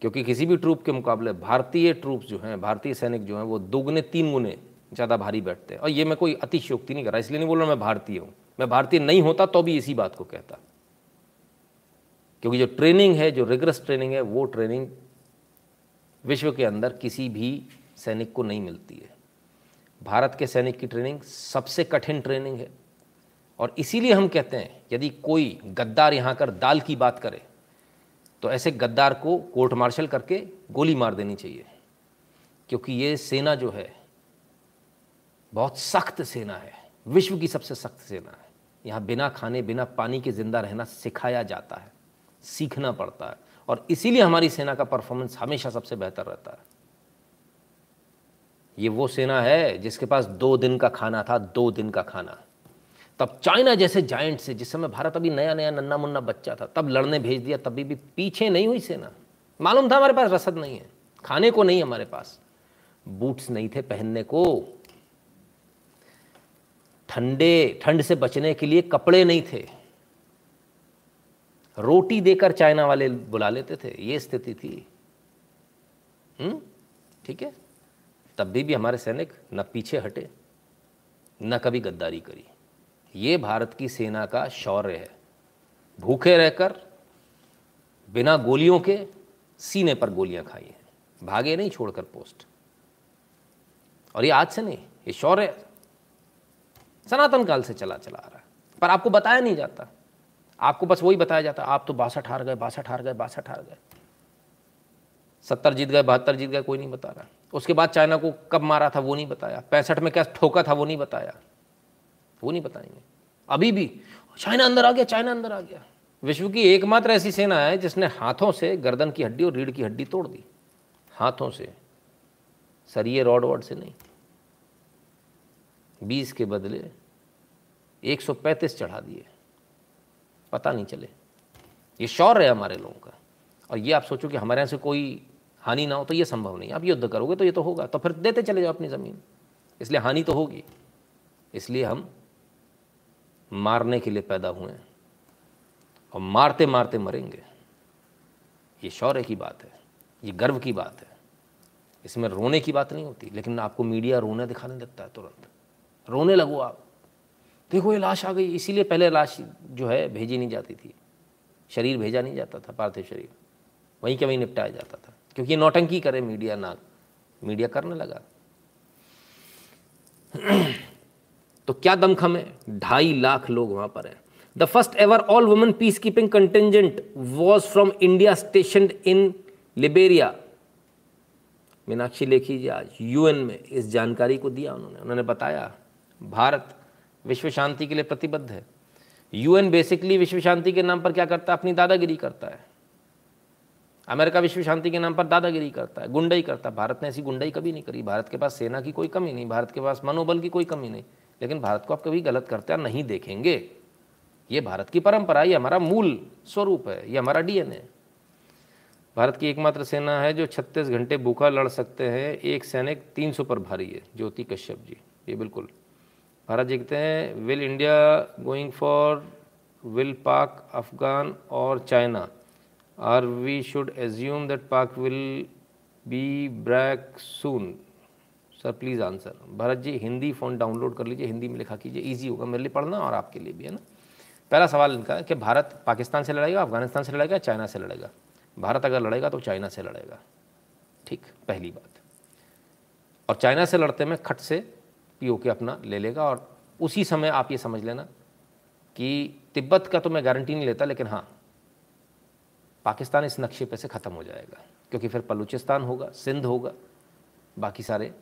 क्योंकि किसी भी ट्रूप के मुकाबले भारतीय ट्रूप्स जो हैं, भारतीय सैनिक जो हैं, वो दोगुने, तीन गुने ज़्यादा भारी बैठते हैं। और ये मैं कोई अतिशयोक्ति नहीं कर रहा, इसलिए नहीं बोल रहा मैं भारतीय हूँ। मैं भारतीय नहीं होता तो भी इसी बात को कहता। क्योंकि जो ट्रेनिंग है, जो रिगरस ट्रेनिंग है, वो ट्रेनिंग विश्व के अंदर किसी भी सैनिक को नहीं मिलती है। भारत के सैनिक की ट्रेनिंग सबसे कठिन ट्रेनिंग है। और इसीलिए हम कहते हैं, यदि कोई गद्दार यहाँ कर दाल की बात करे तो ऐसे गद्दार को कोर्ट मार्शल करके गोली मार देनी चाहिए। क्योंकि ये सेना जो है बहुत सख्त सेना है। विश्व की सबसे सख्त सेना है। यहाँ बिना खाने, बिना पानी के ज़िंदा रहना सिखाया जाता है, सीखना पड़ता है और इसीलिए हमारी सेना का परफॉर्मेंस हमेशा सबसे बेहतर रहता है। ये वो सेना है जिसके पास दो दिन का खाना था, दो दिन का खाना। तब चाइना जैसे जाइंट से, जिस समय भारत अभी नया नया नन्ना मुन्ना बच्चा था, तब लड़ने भेज दिया, तभी भी पीछे नहीं हुई सेना। मालूम था हमारे पास रसद नहीं है, खाने को नहीं हमारे पास। बूट्स नहीं थे पहनने को ठंडे ठंड से बचने के लिए कपड़े नहीं थे। रोटी देकर चाइना वाले बुला लेते थे ये स्थिति थी। हम्म? ठीक है? तब भी, भी हमारे सैनिक न पीछे हटे न कभी गद्दारी करी। ये भारत की सेना का शौर्य है। भूखे रहकर बिना गोलियों के सीने पर गोलियाँ खाई हैं। भागे नहीं छोड़कर पोस्ट। और ये आज से नहीं ये शौर्य सनातन काल से चला चला आ रहा है। पर आपको बताया नहीं जाता। आपको बस वही बताया जाता, आप तो बासठ हार गए, बासठ हार गए, बासठ हार गए। सत्तर जीत गए, बहत्तर जीत गए, कोई नहीं बता रहा। उसके बाद चाइना को कब मारा था वो नहीं बताया। पैंसठ में क्या ठोका था वो नहीं बताया। वो नहीं बताएँगे। अभी भी चाइना अंदर आ गया, चाइना अंदर आ गया। विश्व की एकमात्र ऐसी सेना है जिसने हाथों से गर्दन की हड्डी और रीढ़ की हड्डी तोड़ दी। हाथों से। सरिये रॉड वॉड से नहीं। बीस के बदले एक सौ पैंतीस चढ़ा दिए। पता नहीं चले। ये शौर्य है हमारे लोगों का। और ये आप सोचो कि हमारे यहाँ से कोई हानि ना हो तो ये संभव नहीं आप युद्ध करोगे तो ये तो होगा तो फिर देते चले जाओ अपनी ज़मीन। इसलिए हानि तो होगी। इसलिए हम मारने के लिए पैदा हुए हैं। और मारते मारते मरेंगे। ये शौर्य की बात है। ये गर्व की बात है। इसमें रोने की बात नहीं होती, लेकिन आपको मीडिया रोने दिखाने लगता है तुरंत। रोने लगो आप। देखो, ये लाश आ गई, इसीलिए पहले लाश जो है भेजी नहीं जाती थी। शरीर भेजा नहीं जाता था, पार्थिव शरीर। वहीं के वहीं निपटाया जाता था। क्योंकि नौटंकी करे मीडिया ना, मीडिया करने लगा। तो क्या दमखम है? ढाई लाख लोग वहाँ पर हैं। The first ever all women peacekeeping contingent was from India station in Liberia Meenakshi Lekhi ji, आज यूएन में इस जानकारी को दिया उन्होंने। उन्होंने बताया भारत विश्व शांति के लिए प्रतिबद्ध है। यूएन बेसिकली विश्व शांति के नाम पर क्या करता है? अपनी दादागिरी करता है। अमेरिका विश्व शांति के नाम पर दादागिरी करता है, गुंडई करता है। भारत ने ऐसी गुंडई कभी नहीं करी। भारत के पास सेना की कोई कमी नहीं, भारत के पास मनोबल की कोई कमी नहीं। लेकिन भारत को आप कभी गलत करते नहीं देखेंगे। ये भारत की परंपरा ये हमारा मूल स्वरूप है, ये हमारा डीएनए है भारत की एकमात्र सेना है जो 36 घंटे भूखा लड़ सकते हैं। एक सैनिक 300 पर भारी है, ज्योति कश्यप जी। ये बिल्कुल भारत जी कहते हैं। Will India going for will Pak Afghan और China are we should assume that Pak will be break soon sir please answer Bharat ji, Hindi phone download कर लीजिए, हिंदी में लिखा कीजिए। ईजी होगा मेरे लिए पढ़ना और आपके लिए भी, है ना? पहला सवाल इनका है कि भारत पाकिस्तान से लड़ेगा, अफ़गानिस्तान से लड़ेगा, चाइना से लड़ेगा? भारत अगर लड़ेगा तो चाइना से लड़ेगा। ठीक, पहली बात। और चाइना से लड़ते में खट से पीओ के अपना ले लेगा और उसी समय आप ये समझ लेना कि तिब्बत का तो मैं गारंटी नहीं लेता, लेकिन हाँ पाकिस्तान इस नक्शे पे से ख़त्म हो जाएगा, क्योंकि फिर बलूचिस्तान होगा, सिंध होगा, बाकी सारे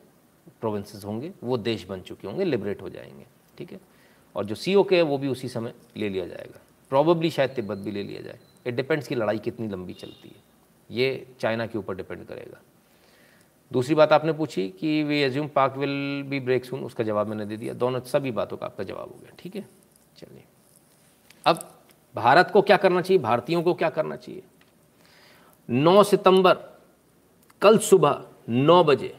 प्रोविंसेस होंगे, वो देश बन चुके होंगे लिबरेट हो जाएँगे, ठीक है? और जो सी के है, वो भी उसी समय ले लिया जाएगा। प्रॉबली शायद तिब्बत भी ले लिया जाए। इट डिपेंड्स कि लड़ाई कितनी लंबी चलती है। ये चाइना के ऊपर डिपेंड करेगा। दूसरी बात आपने पूछी कि we assume Pak will be break soon उसका जवाब मैंने दे दिया। दोनों सभी बातों का आपका जवाब हो गया, ठीक है? चलिए। अब भारत को क्या करना चाहिए? भारतीयों को क्या करना चाहिए? 9 सितंबर, कल सुबह 9 बजे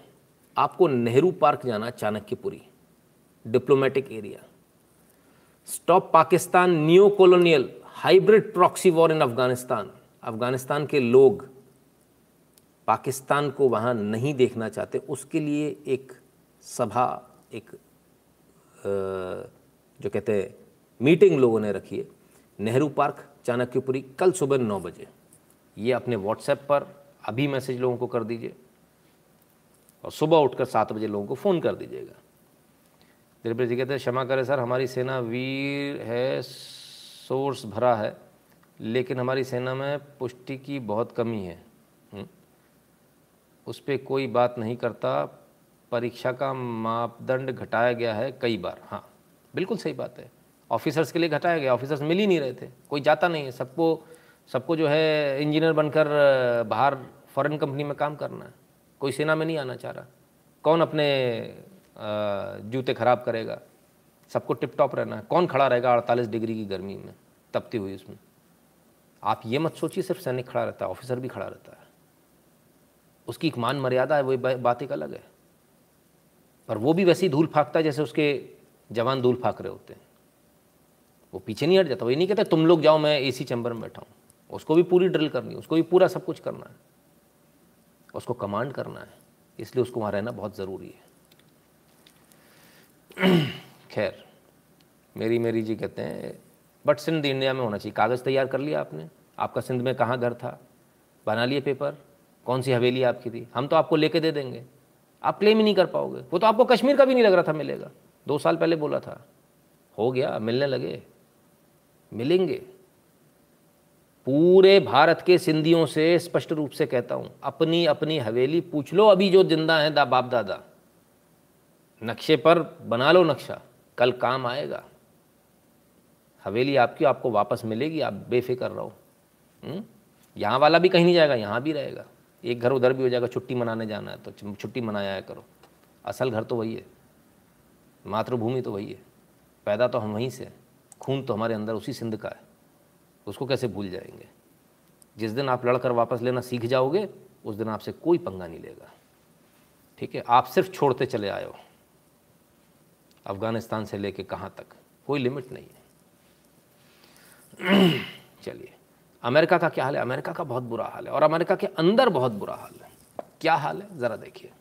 आपको नेहरू पार्क जाना Chanakyapuri diplomatic area stop Pakistan new colonial hybrid proxy war in Afghanistan Afghanistan के लोग पाकिस्तान को वहाँ नहीं देखना चाहते, उसके लिए एक सभा, एक जो कहते हैं, मीटिंग लोगों ने रखी है। नेहरू पार्क, चाणक्यपुरी, कल सुबह नौ बजे। ये अपने व्हाट्सएप पर अभी मैसेज लोगों को कर दीजिए और सुबह उठकर सात बजे लोगों को फ़ोन कर दीजिएगा। दिलप्रीत जी कहते हैं, क्षमा करें सर, हमारी सेना वीर है, सोर्स भरा है, लेकिन हमारी सेना में पुष्टि की बहुत कमी है? उस पर कोई बात नहीं करता। परीक्षा का मापदंड घटाया गया है कई बार। हाँ बिल्कुल सही बात है। ऑफिसर्स के लिए घटाया गया, ऑफिसर्स मिल ही नहीं रहे थे। कोई जाता नहीं है। सबको सबको जो है इंजीनियर बनकर बाहर फॉरेन कंपनी में काम करना है। कोई सेना में नहीं आना चाह रहा। कौन अपने जूते ख़राब करेगा? सबको टिप टॉप रहना है। कौन खड़ा रहेगा अड़तालीस डिग्री की गर्मी में, तपती हुई उसमें? आप ये मत सोचिए, सिर्फ़ सैनिक खड़ा रहता है, ऑफिसर भी खड़ा रहता है। उसकी एक मान मर्यादा है वही बात एक अलग है। पर वो भी वैसी धूल फाकता है जैसे उसके जवान धूल फाक रहे होते हैं। वो पीछे नहीं हट जाता, वो ये नहीं कहता, तुम लोग जाओ, मैं एसी चैम्बर में बैठा हूँ। उसको भी पूरी ड्रिल करनी है, उसको भी पूरा सब कुछ करना है। उसको कमांड करना है, इसलिए उसको वहाँ रहना बहुत ज़रूरी है। खैर, मेरी मेरी जी कहते हैं, बट सिंध इंडिया में होना चाहिए। कागज़ तैयार कर लिया आपने। आपका सिंध में कहाँ घर था? बना लिए पेपर? कौन सी हवेली आपकी थी? हम तो आपको लेके दे देंगे। आप क्लेम ही नहीं कर पाओगे। वो तो आपको कश्मीर का भी नहीं लग रहा था मिलेगा। दो साल पहले बोला था। हो गया, मिलने लगे। मिलेंगे। पूरे भारत के सिंधियों से स्पष्ट रूप से कहता हूँ, अपनी अपनी हवेली पूछ लो, अभी जो ज़िंदा है दा बाप दादा। नक्शे पर बना लो नक्शा। कल काम आएगा। हवेली आपकी, आपको वापस मिलेगी। आप बेफिक्र रहो। हम्म? यहाँ वाला भी कहीं नहीं जाएगा, यहाँ भी रहेगा। एक घर उधर भी हो जाएगा, छुट्टी मनाने जाना है तो छुट्टी मनाया करो। असल घर तो वही है। मातृभूमि तो वही है। पैदा तो हम वहीं से खून तो हमारे अंदर उसी सिंध का है। उसको कैसे भूल जाएँगे? जिस दिन आप लड़कर वापस लेना सीख जाओगे, उस दिन आपसे कोई पंगा नहीं लेगा। ठीक है? आप सिर्फ़ छोड़ते चले आए हो। अफ़गानिस्तान से लेके कहाँ तक? कोई लिमिट नहीं है। चलिए। अमेरिका का क्या हाल है? अमेरिका का बहुत बुरा हाल है और अमेरिका के अंदर बहुत बुरा हाल है। क्या हाल है? ज़रा देखिए।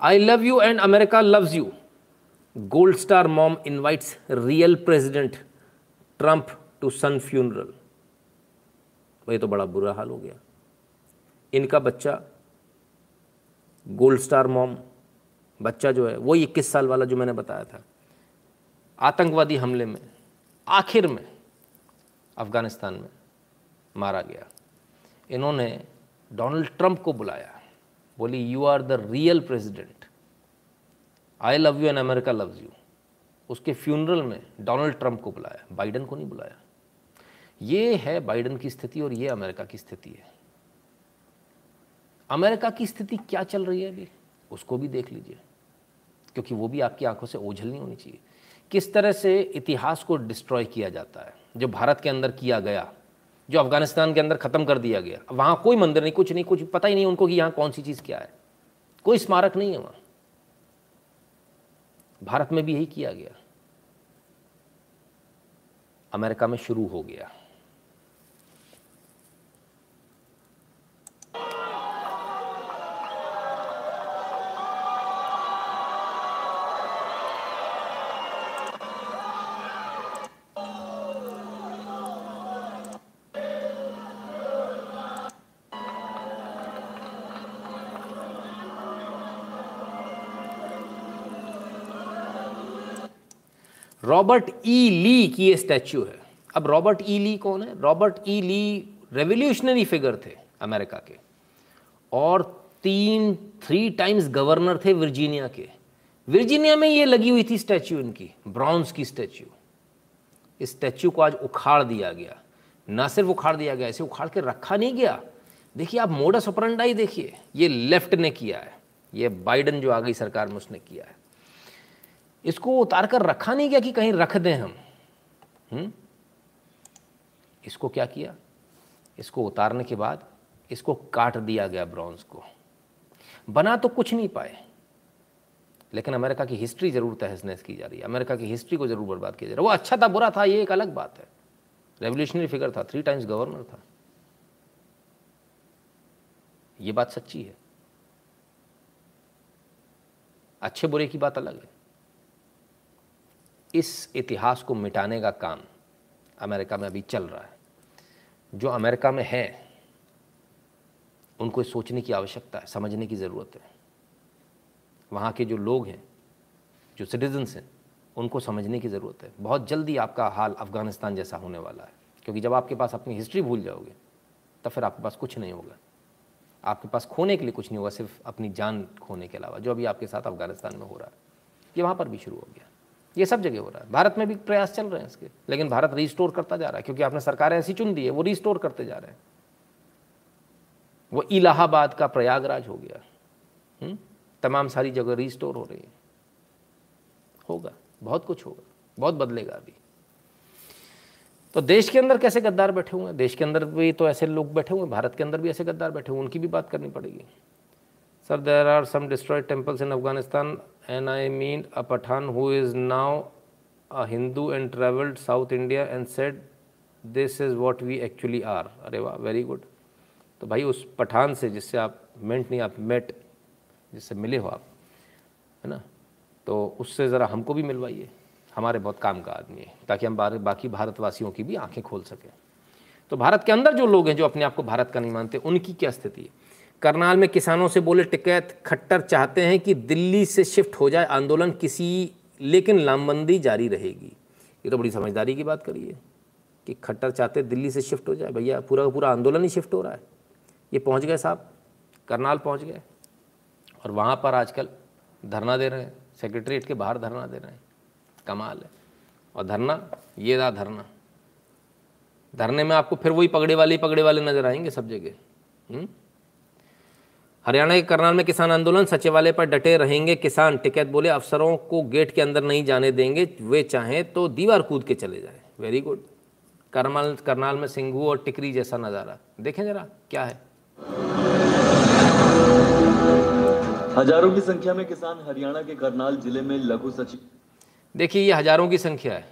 I love you and America loves you gold star mom invites real president Trump to son funeral वही तो बड़ा बुरा हाल हो गया। इनका बच्चा गोल्ड स्टार मॉम बच्चा जो है, वो इक्कीस साल वाला जो मैंने बताया था, आतंकवादी हमले में, आखिर में, अफ़गानिस्तान में। मारा गया। इन्होंने डोनाल्ड ट्रंप को बुलाया। बोली you are the real president I love you and America loves you उसके फ्यूनरल में डोनाल्ड ट्रंप को बुलाया। बाइडन को नहीं बुलाया। ये है बाइडन की स्थिति और ये अमेरिका की स्थिति है। अमेरिका की स्थिति क्या चल रही है अभी? उसको भी देख लीजिए। क्योंकि वो भी आपकी आँखों से ओझल नहीं होनी चाहिए। किस तरह से इतिहास को डिस्ट्रॉय किया जाता है। जो भारत के अंदर किया गया जो अफ़गानिस्तान के अंदर ख़त्म कर दिया गया। वहाँ कोई मंदिर नहीं, कुछ नहीं, कुछ पता ही नहीं उनको कि यहाँ कौन सी चीज़ क्या है। कोई स्मारक नहीं है वहाँ। भारत में भी यही किया गया। अमेरिका में शुरू हो गया। रॉबर्ट ई ली की ये स्टैच्यू है। अब रॉबर्ट ई ली कौन है? Robert E Lee revolutionary figure थे अमेरिका के। और तीन थ्री टाइम्स गवर्नर थे वर्जीनिया के। वर्जीनिया में ये लगी हुई थी स्टैच्यू इनकी ब्राउन्स की स्टैच्यू इस स्टैच्यू को आज उखाड़ दिया गया। ना सिर्फ़ उखाड़ दिया गया, इसे उखाड़ के रखा नहीं गया। देखिए, आप मोडस ऑपरेंडाई देखिए, ये लेफ़्ट ने किया है। ये बाइडन जो आ गई सरकार में उसने किया है। इसको उतार कर रखा नहीं गया कि कहीं रख दें हम। हुँ? इसको क्या किया? इसको उतारने के बाद इसको काट दिया गया ब्रॉन्ज को। बना तो कुछ नहीं पाए। लेकिन अमेरिका की हिस्ट्री ज़रूर तहस नहस की जा रही है। अमेरिका की हिस्ट्री को ज़रूर बर्बाद किया जा रहा है। वो अच्छा था, बुरा था, ये एक अलग बात है। रेवोल्यूशनरी फिगर था थ्री टाइम्स गवर्नर था। ये बात सच्ची है। अच्छे बुरे की बात अलग है। इस इतिहास को मिटाने का काम अमेरिका में अभी चल रहा है। जो अमेरिका में है, उनको सोचने की आवश्यकता है, समझने की ज़रूरत है। वहाँ के जो लोग हैं, जो सिटीजन्स हैं, उनको समझने की ज़रूरत है। बहुत जल्दी आपका हाल अफ़गानिस्तान जैसा होने वाला है, क्योंकि जब आपके पास अपनी हिस्ट्री भूल जाओगे, तब फिर आपके पास कुछ नहीं होगा। आपके पास खोने के लिए कुछ नहीं होगा, सिर्फ़ अपनी जान खोने के अलावा, जो अभी आपके साथ अफ़गानिस्तान में हो रहा है। ये वहाँ पर भी शुरू हो गया। ये सब जगह हो रहा है। भारत में भी प्रयास चल रहे हैं इसके। लेकिन भारत रिस्टोर करता जा रहा है, क्योंकि आपने सरकारें ऐसी चुन दी है, वो रिस्टोर करते जा रहे हैं। वो इलाहाबाद का प्रयागराज हो गया। हुँ? हम्म? तमाम सारी जगह रिस्टोर हो रही है। होगा, बहुत कुछ होगा, बहुत बदलेगा अभी। तो देश के अंदर कैसे गद्दार बैठे हुए हैं? देश के अंदर भी तो ऐसे लोग बैठे हुए हैं, भारत के अंदर भी ऐसे गद्दार बैठे हुए उनकी भी बात करनी पड़ेगी। Sir there are some destroyed temples in Afghanistan and I mean a Pathan who is now a Hindu and travelled South India and said this is what we actually are अरे वाह वेरी गुड तो भाई उस पठान से जिससे आप मेंट नहीं, आप मेट जिससे मिले हो आप, है ना? तो उससे ज़रा हमको भी मिलवाइए। हमारे बहुत काम का आदमी है, ताकि हम बाकी भारतवासियों की भी आँखें खोल सकें। तो भारत के अंदर जो लोग हैं, जो अपने आप को भारत का नहीं मानते, उनकी क्या स्थिति है? करनाल में किसानों से बोले टिकैत खट्टर चाहते हैं कि दिल्ली से शिफ्ट हो जाए आंदोलन किसी, लेकिन लामबंदी जारी रहेगी। ये तो बड़ी समझदारी की बात करिए कि खट्टर चाहते दिल्ली से शिफ्ट हो जाए। भैया, पूरा पूरा आंदोलन ही शिफ्ट हो रहा है। ये पहुँच गए साहब, करनाल पहुँच गए। और वहाँ पर आजकल धरना दे रहे हैं सेक्रेटरीट के बाहर धरना दे रहे हैं। कमाल है। और धरना, ये रहा धरना। धरने में आपको फिर वही पगड़े वाले पगड़े वाले नज़र आएँगे सब जगह। हम्म? हरियाणा के करनाल में किसान आंदोलन सचिवालय पर डटे रहेंगे किसान। टिकैत बोले अफसरों को गेट के अंदर नहीं जाने देंगे वे चाहें तो दीवार कूद के चले जाए। वेरी गुड करनाल करनाल में सिंघू और टिकरी जैसा नज़ारा। देखें जरा क्या है? हज़ारों की संख्या में किसान हरियाणा के करनाल ज़िले में लघु सचिव। देखिए ये हज़ारों की संख्या है।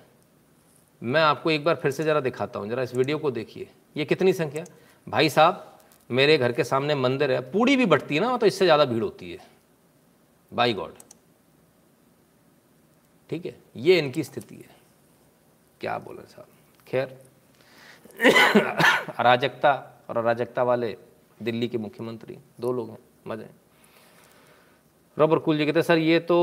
मैं आपको एक बार फिर से ज़रा दिखाता हूँ ज़रा इस वीडियो को देखिए। ये कितनी संख्या? भाई साहब मेरे घर के सामने मंदिर है, पूड़ी भी बढ़ती है ना तो इससे ज़्यादा भीड़ होती है। बाई गॉड ठीक है, ये इनकी स्थिति है। क्या बोले साहब? खैर, अराजकता और अराजकता वाले दिल्ली के मुख्यमंत्री, दो लोग हैं, मज़े रॉबर कुल जी कहते सर, ये तो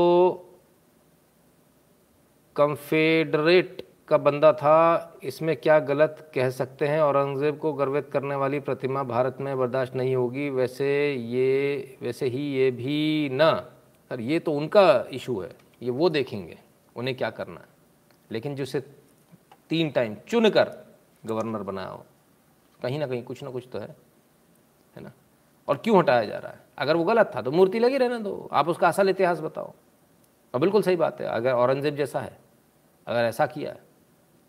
कंफेडरेट का बंदा था, इसमें क्या गलत कह सकते हैं? औरंगज़ेब को गर्वित करने वाली प्रतिमा भारत में बर्दाश्त नहीं होगी। वैसे ये, वैसे ही ये भी ना। सर ये तो उनका इशू है। ये वो देखेंगे, उन्हें क्या करना है। लेकिन जिसे तीन टाइम चुन कर गवर्नर बनाया हो, कहीं ना कहीं कुछ ना कुछ तो है। है ना? और क्यों हटाया जा रहा है? अगर वो गलत था तो मूर्ति लगी रहना दो। आप उसका असल इतिहास बताओ। और बिल्कुल सही बात है। अगर औरंगज़ेब जैसा है, अगर ऐसा किया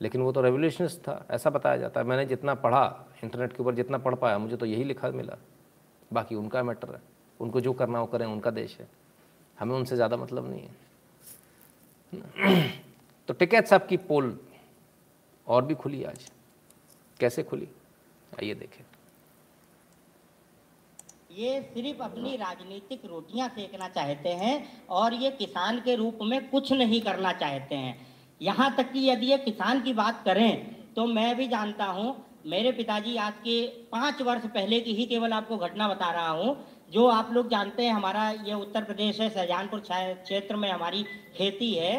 लेकिन वो तो रेवोल्यूशनिस्ट था, ऐसा बताया जाता है। मैंने जितना पढ़ा इंटरनेट के ऊपर जितना पढ़ पाया, मुझे तो यही लिखा मिला। बाकी उनका मैटर है। उनको जो करना वो करें, उनका देश है। हमें उनसे ज़्यादा मतलब नहीं है। तो टिकैत साहब की पोल और भी खुली आज। कैसे खुली? आइए देखें। ये सिर्फ़ अपनी राजनीतिक रोटियाँ सेकना चाहते हैं और ये किसान के रूप में कुछ नहीं करना चाहते हैं। यहाँ तक कि यदि ये किसान की बात करें तो मैं भी जानता हूँ, मेरे पिताजी आज के पाँच वर्ष पहले की ही केवल आपको घटना बता रहा हूँ, जो आप लोग जानते हैं, हमारा ये उत्तर प्रदेश है शाहजहानपुर क्षेत्र में हमारी खेती है।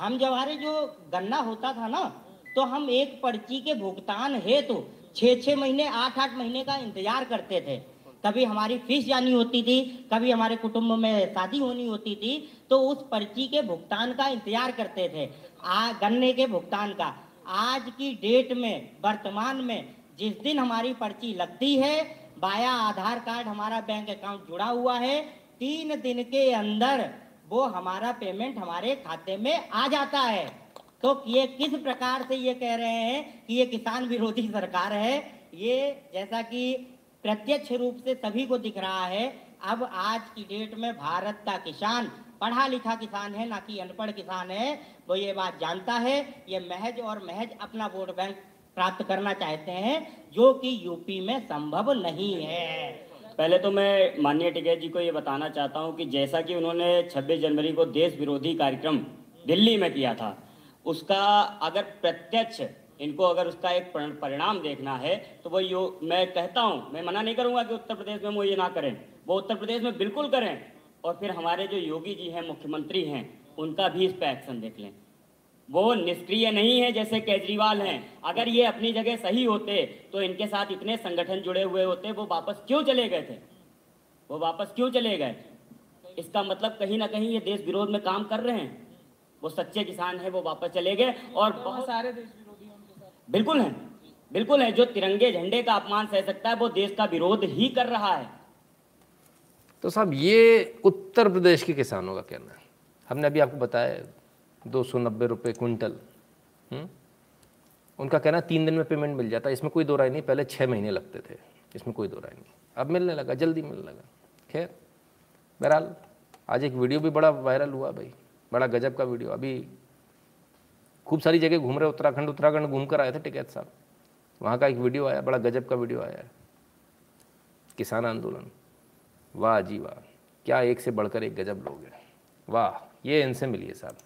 हम जब हमारे जो गन्ना होता था ना तो हम एक पर्ची के भुगतान हेतु तो छः छः महीने आठ आठ महीने का इंतज़ार करते थे। कभी हमारी फ़ीस जानी होती थी, कभी हमारे कुटुंब में शादी होनी होती थी तो उस पर्ची के भुगतान का इंतज़ार करते थे। आ, गन्ने के भुगतान का। आज की डेट में, वर्तमान में, जिस दिन हमारी पर्ची लगती है, बाया आधार कार्ड हमारा बैंक अकाउंट जुड़ा हुआ है, तीन दिन के अंदर वो हमारा पेमेंट हमारे खाते में आ जाता है। तो ये किस प्रकार से ये कह रहे हैं कि ये किसान विरोधी सरकार है, ये जैसा कि प्रत्यक्ष रूप से सभी को दिख रहा है, अब आज की डेट में भारत का किसान, पढ़ा लिखा किसान है, ना कि अनपढ़ किसान है वो ये बात जानता है, ये महज और महज अपना वोट बैंक प्राप्त करना चाहते हैं, जो कि यूपी में संभव नहीं है। पहले तो मैं माननीय टिकैत जी को ये बताना चाहता हूँ कि जैसा कि उन्होंने 26 जनवरी को देश विरोधी कार्यक्रम दिल्ली में किया था, उसका अगर प्रत्यक्ष, इनको अगर उसका एक परिणाम देखना है तो वो यो, मैं कहता हूँ, मैं मना नहीं करूँगा कि उत्तर प्रदेश में वो ये ना करें, वो उत्तर प्रदेश में बिल्कुल करें। और फिर हमारे जो योगी जी हैं, मुख्यमंत्री हैं उनका भी इस पर एक्शन देख लें। वो निष्क्रिय नहीं है जैसे केजरीवाल हैं। अगर ये अपनी जगह सही होते तो इनके साथ इतने संगठन जुड़े हुए होते वो वापस क्यों चले गए थे? वो वापस क्यों चले गए? इसका मतलब कहीं ना कहीं ये देश विरोध में काम कर रहे हैं। वो सच्चे किसान है वो वापस चले गए और बहुत सारे देश विरोधी बिल्कुल है बिल्कुल है। जो तिरंगे झंडे का अपमान सह सकता है वो देश का विरोध ही कर रहा है। तो साहब ये उत्तर प्रदेश के किसानों का कहना है। हमने अभी आपको बताया दो सौ नब्बे रुपये कुंटल हम्म? उनका कहना तीन दिन में पेमेंट मिल जाता इसमें कोई दो राय नहीं, पहले छः महीने लगते थे। इसमें कोई दो राय नहीं। अब मिलने लगा, जल्दी मिलने लगा। खैर, बहरहाल, आज एक वीडियो भी बड़ा वायरल हुआ भाई। बड़ा गजब का वीडियो। अभी खूब सारी जगह घूम रहे उत्तराखंड उत्तराखंड घूम कर आए थे टिकैत साहब। वहाँ का एक वीडियो आया, बड़ा गजब का वीडियो आया। किसान आंदोलन। वाह जी वाह। क्या एक से बढ़कर एक गजब लोग हैं। वाह। ये इनसे मिलिए साहब।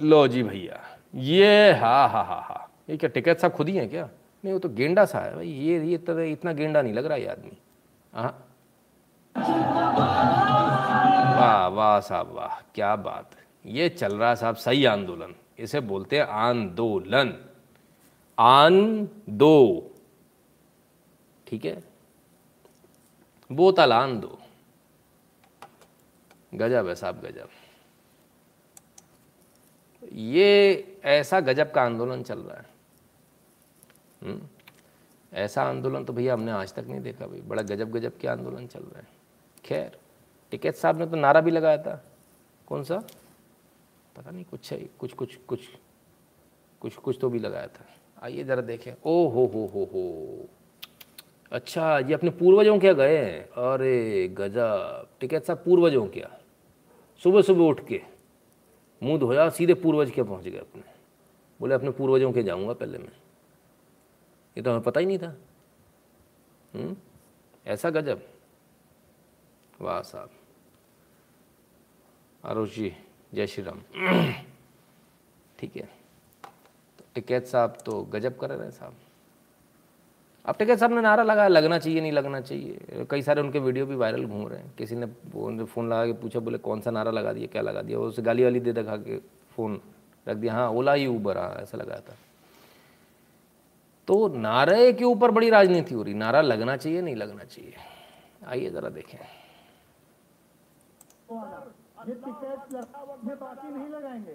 लो जी भैया, ये हा हा हा हा। ये क्या टिकट साहब खुद ही हैं क्या? नहीं, वो तो गेंडा सा है भाई। ये ये तो इतना गेंडा नहीं लग रहा ये आदमी। हाँ। वाह वाह साहब, वाह, क्या बात। ये चल रहा साहब, सही आंदोलन। इसे बोलते हैं आंदोलन। आन दो ठीक है? बोतल आन दो गजब है साहब, गजब। ये ऐसा गजब का आंदोलन चल रहा है। हम्म? ऐसा आंदोलन तो भैया हमने आज तक नहीं देखा भाई। बड़ा गजब गजब के आंदोलन चल रहा है। खैर, टिकैत साहब ने तो नारा भी लगाया था। कौन सा? पता नहीं, कुछ है, कुछ कुछ कुछ कुछ कुछ तो भी लगाया था। आइए ज़रा देखें। ओ हो हो हो हो। अच्छा ये अपने पूर्वजों क्या गए हैं। अरे गजब। टिकैत साहब पूर्वजों क्या सुबह सुबह उठ के मुँह धोया, सीधे पूर्वज के पहुँच गए अपने। बोले, अपने पूर्वजों के जाऊँगा पहले मैं। ये तो हमें पता ही नहीं था। हुँ? हम्म? ऐसा गजब। वाह साहब। आरोश जी, जय श्री राम। ठीक है। तो टिकैत साहब तो गजब कर रहे हैं साहब। अब टिकैत साहब ने नारा लगाया लगना चाहिए, नहीं लगना चाहिए। कई सारे उनके वीडियो भी वायरल घूम रहे हैं। किसी ने फ़ोन लगा के पूछा, बोले, कौन सा नारा लगा दिया, क्या लगा दिया? उसे गाली वाली दे दिखा के फ़ोन रख दिया। हाँ ओला ही ऊबर हाँ ऐसा लगाया था। तो नारे के ऊपर बड़ी राजनीति हो रही। नारा लगना चाहिए, नहीं लगना चाहिए। आइए, ज़रा देखें। ये टिकट में बाकी नहीं लगाएँगे।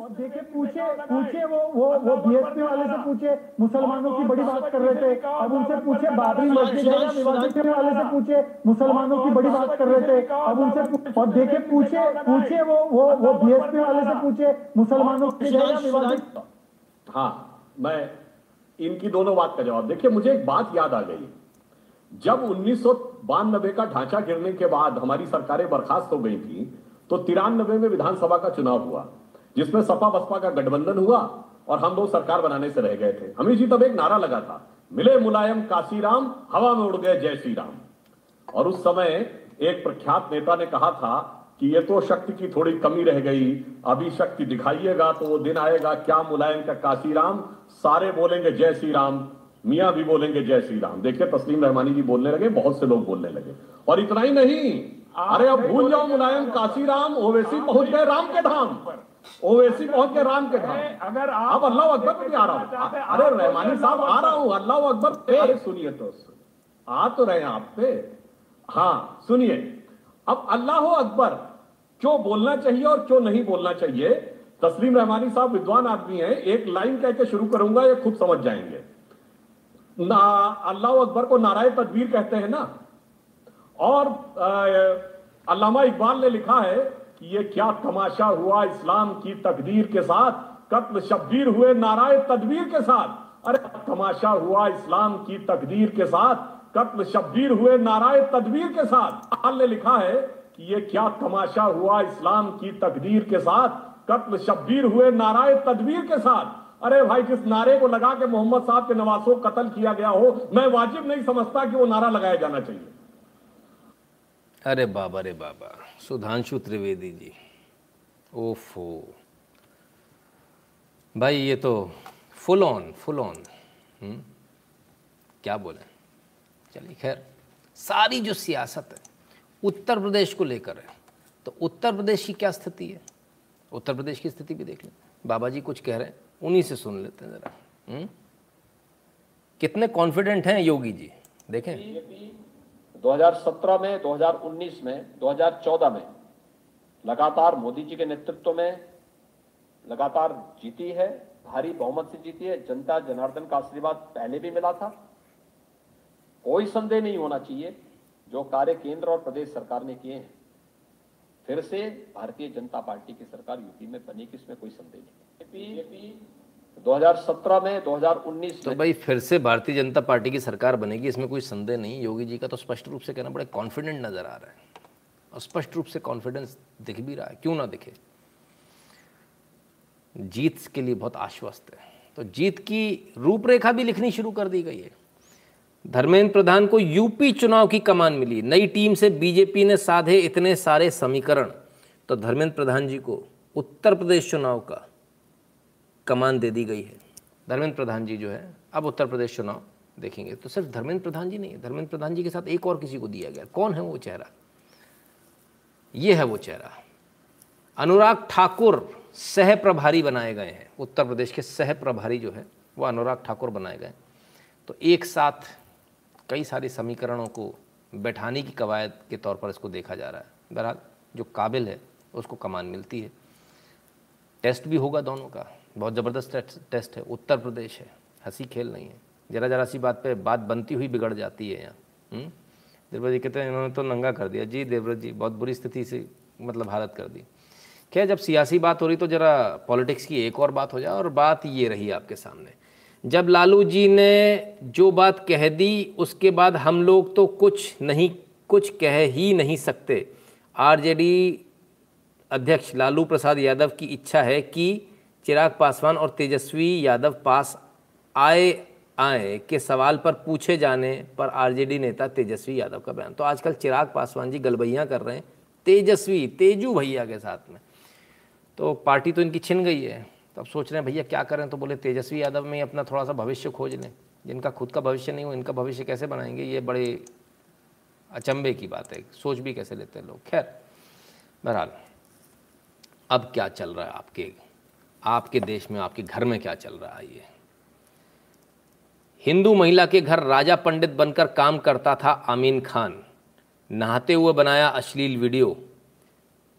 और देखे पूछे पूछे वो वो वो बीएसपी वाले से पूछे मुसलमानों की बड़ी बात कर रहे थे। अब उनसे पूछे बाबरी मस्जिद विवादित वाले से पूछे मुसलमानों की बड़ी बात कर रहे थे। अब उनसे और देखे पूछे पूछे वो वो वो बीएसपी वाले से पूछे मुसलमानों की हाँ मैं इनकी दोनों बात का जवाब। देखिए मुझे एक बात याद आ गई। जब उन्नीस का ढांचा गिरने के बाद हमारी सरकारें बर्खास्त हो गई थी तो तिरानबे में विधानसभा का चुनाव हुआ, जिसमें सपा बसपा का गठबंधन हुआ और हम लोग सरकार बनाने से रह गए थे। अमित जी तब एक नारा लगा था, मिले मुलायम काशीराम, हवा में उड़ गए जय श्री राम और उस समय एक प्रख्यात नेता ने कहा था कि ये तो शक्ति की थोड़ी कमी रह गई, अभी शक्ति दिखाइएगा तो वो दिन आएगा, क्या मुलायम का काशीराम? सारे बोलेंगे जय श्री राम मियाँ भी बोलेंगे जय श्री राम देखिए तस्लीम रहमानी जी बोलने लगे, बहुत से लोग बोलने लगे। और इतना ही नहीं अरे अब भूल जाओ मुलायम काशीराम ओवैसी पहुँच गए राम के धाम। ओवैसी पहुँच गए राम के धाम। अगर अब अल्लाह अकबर पे आ रहा हूँ। अरे रहमानी साहब आ रहा हूँ। अल्लाह अकबर पे। अरे सुनिए तो। आ तो रहे हैं आप पे। हाँ सुनिए। अब अल्लाह अकबर क्यों बोलना चाहिए और क्यों नहीं बोलना चाहिए? तस्लीम रहमानी साहब विद्वान आदमी है। एक लाइन कह के शुरू करूँगा ये खुद समझ जाएँगे। ना अल्लाह अकबर को नाराय तदबीर कहते हैं ना। और अल्लामा इकबाल ने लिखा है कि ये क्या तमाशा हुआ इस्लाम की तकदीर के साथ, कत्ल शब्बीर हुए, नाराय तदबीर के साथ। अरे तमाशा हुआ इस्लाम की तकदीर के साथ, कत्ल शब्बीर हुए, नाराय तदबीर के साथ। इकबाल ने लिखा है कि ये क्या तमाशा हुआ इस्लाम की तकदीर के साथ, कत्ल शब्बीर हुए, नाराय तदबीर के साथ। अरे भाई, जिस नारे को लगा के मोहम्मद साहब के नवासों को कत्ल किया गया हो, मैं वाजिब नहीं समझता कि वो नारा लगाया जाना चाहिए। अरे बाबा रे बाबा। सुधांशु त्रिवेदी जी। ओफो। भाई, ये तो फुल ऑन फुल ऑन क्या बोले? चलिए खैर, सारी जो सियासत है, उत्तर प्रदेश को लेकर है तो उत्तर प्रदेश की क्या स्थिति है? उत्तर प्रदेश की स्थिति भी देख लें। बाबा जी कुछ कह रहे हैं, उन्हीं से सुन लेते हैं ज़रा। कितने कॉन्फिडेंट हैं योगी जी? देखें। 2017 में 2019 में 2014 में लगातार मोदी जी के नेतृत्व में लगातार जीती है, भारी बहुमत से जीती है, जनता जनार्दन का आशीर्वाद पहले भी मिला था। कोई संदेह नहीं होना चाहिए, जो कार्य केंद्र और प्रदेश सरकार ने किए हैं। फिर से भारतीय जनता पार्टी की सरकार यूपी में बनी कि इसमें कोई संदेह नहीं। 2017 में 2019 तो भाई फिर से भारतीय जनता पार्टी की सरकार बनेगी इसमें कोई संदेह नहीं। योगी जी का तो स्पष्ट रूप से कहना बड़े कॉन्फिडेंट नज़र आ रहा है। और स्पष्ट रूप से कॉन्फिडेंस दिख भी रहा है। क्यों ना दिखे? जीत के लिए बहुत आश्वस्त है। तो जीत की रूपरेखा भी लिखनी शुरू कर दी गई है। धर्मेंद्र प्रधान को यूपी चुनाव की कमान मिली। नई टीम से बीजेपी ने साधे इतने सारे समीकरण। तो धर्मेंद्र प्रधान जी को उत्तर प्रदेश चुनाव का कमान दे दी गई है। धर्मेंद्र प्रधान जी जो है, अब उत्तर प्रदेश चुनाव देखेंगे। तो सिर्फ़ धर्मेंद्र प्रधान जी नहीं, धर्मेंद्र प्रधान जी के साथ एक और किसी को दिया गया। कौन है वो चेहरा? ये है वो चेहरा। अनुराग ठाकुर सह प्रभारी बनाए गए हैं। उत्तर प्रदेश के सह प्रभारी जो है, वो अनुराग ठाकुर बनाए गए तो एक साथ कई सारे समीकरणों को बैठाने की कवायद के तौर पर इसको देखा जा रहा है। बहरहाल, जो काबिल है, उसको कमान मिलती है। टेस्ट भी होगा दोनों का। बहुत ज़बरदस्त टेस्ट है। उत्तर प्रदेश है। हँसी खेल नहीं है। ज़रा ज़रा सी बात पे बात बनती हुई बिगड़ जाती है यहाँ। हम्म? देवव्रत जी कहते हैं, इन्होंने तो नंगा कर दिया। जी, देवव्रत जी, बहुत बुरी स्थिति से मतलब हालत कर दी। क्या जब सियासी बात हो रही तो ज़रा पॉलिटिक्स की एक और बात हो जाए और बात ये रही आपके सामने। जब लालू जी ने जो बात कह दी, उसके बाद हम लोग तो कुछ नहीं, कुछ कह ही नहीं सकते। आरजेडी अध्यक्ष लालू प्रसाद यादव की इच्छा है कि चिराग पासवान और तेजस्वी यादव पास आए आए के सवाल पर पूछे जाने पर आरजेडी नेता तेजस्वी यादव का बयान। तो आजकल चिराग पासवान जी गलबैयाँ कर रहे हैं। तेजस्वी, तेजू भैया के साथ में। तो पार्टी तो इनकी छिन गई है। तो अब सोच रहे हैं, भैया, क्या करें? तो बोले, तेजस्वी यादव में अपना थोड़ा सा भविष्य खोज लें। जिनका खुद का भविष्य नहीं हो, इनका भविष्य कैसे बनाएँगे? ये बड़े अचंभे की बात है। सोच भी कैसे लेते हैं लोग? खैर, बहरहाल, अब क्या चल रहा है आपके आपके देश में, आपके घर में क्या चल रहा है ये? हिंदू महिला के घर राजा पंडित बनकर काम करता था आमीन खान। नहाते हुए बनाया अश्लील वीडियो।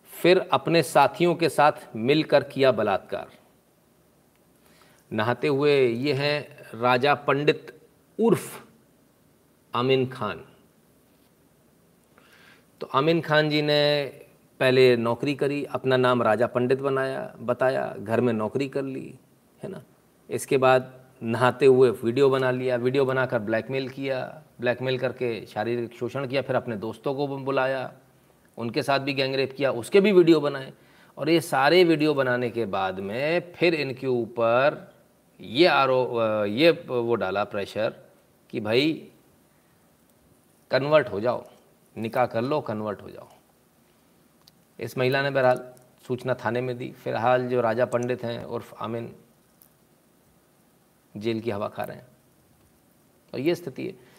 फिर अपने साथियों के साथ मिलकर किया बलात्कार। नहाते हुए ये हैं राजा पंडित उर्फ़ आमिन खान। तो आमिन खान जी ने पहले नौकरी करी, अपना नाम राजा पंडित बनाया, बताया, घर में नौकरी कर ली, है ना? इसके बाद नहाते हुए वीडियो बना लिया, वीडियो बनाकर ब्लैकमेल किया, ब्लैकमेल करके शारीरिक शोषण किया, फिर अपने दोस्तों को बुलाया, उनके साथ भी गैंगरेप किया, उसके भी वीडियो बनाए। और ये सारे वीडियो बनाने के बाद में फिर इनके ऊपर ये आरोप ये वो डाला प्रेशर कि भाई, कन्वर्ट हो जाओ, निकाह कर लो, कन्वर्ट हो जाओ। इस महिला ने बहरहाल सूचना थाने में दी। फ़िलहाल जो राजा पंडित हैं, उर्फ़ आमिन, जेल की हवा खा रहे हैं। और ये स्थिति है।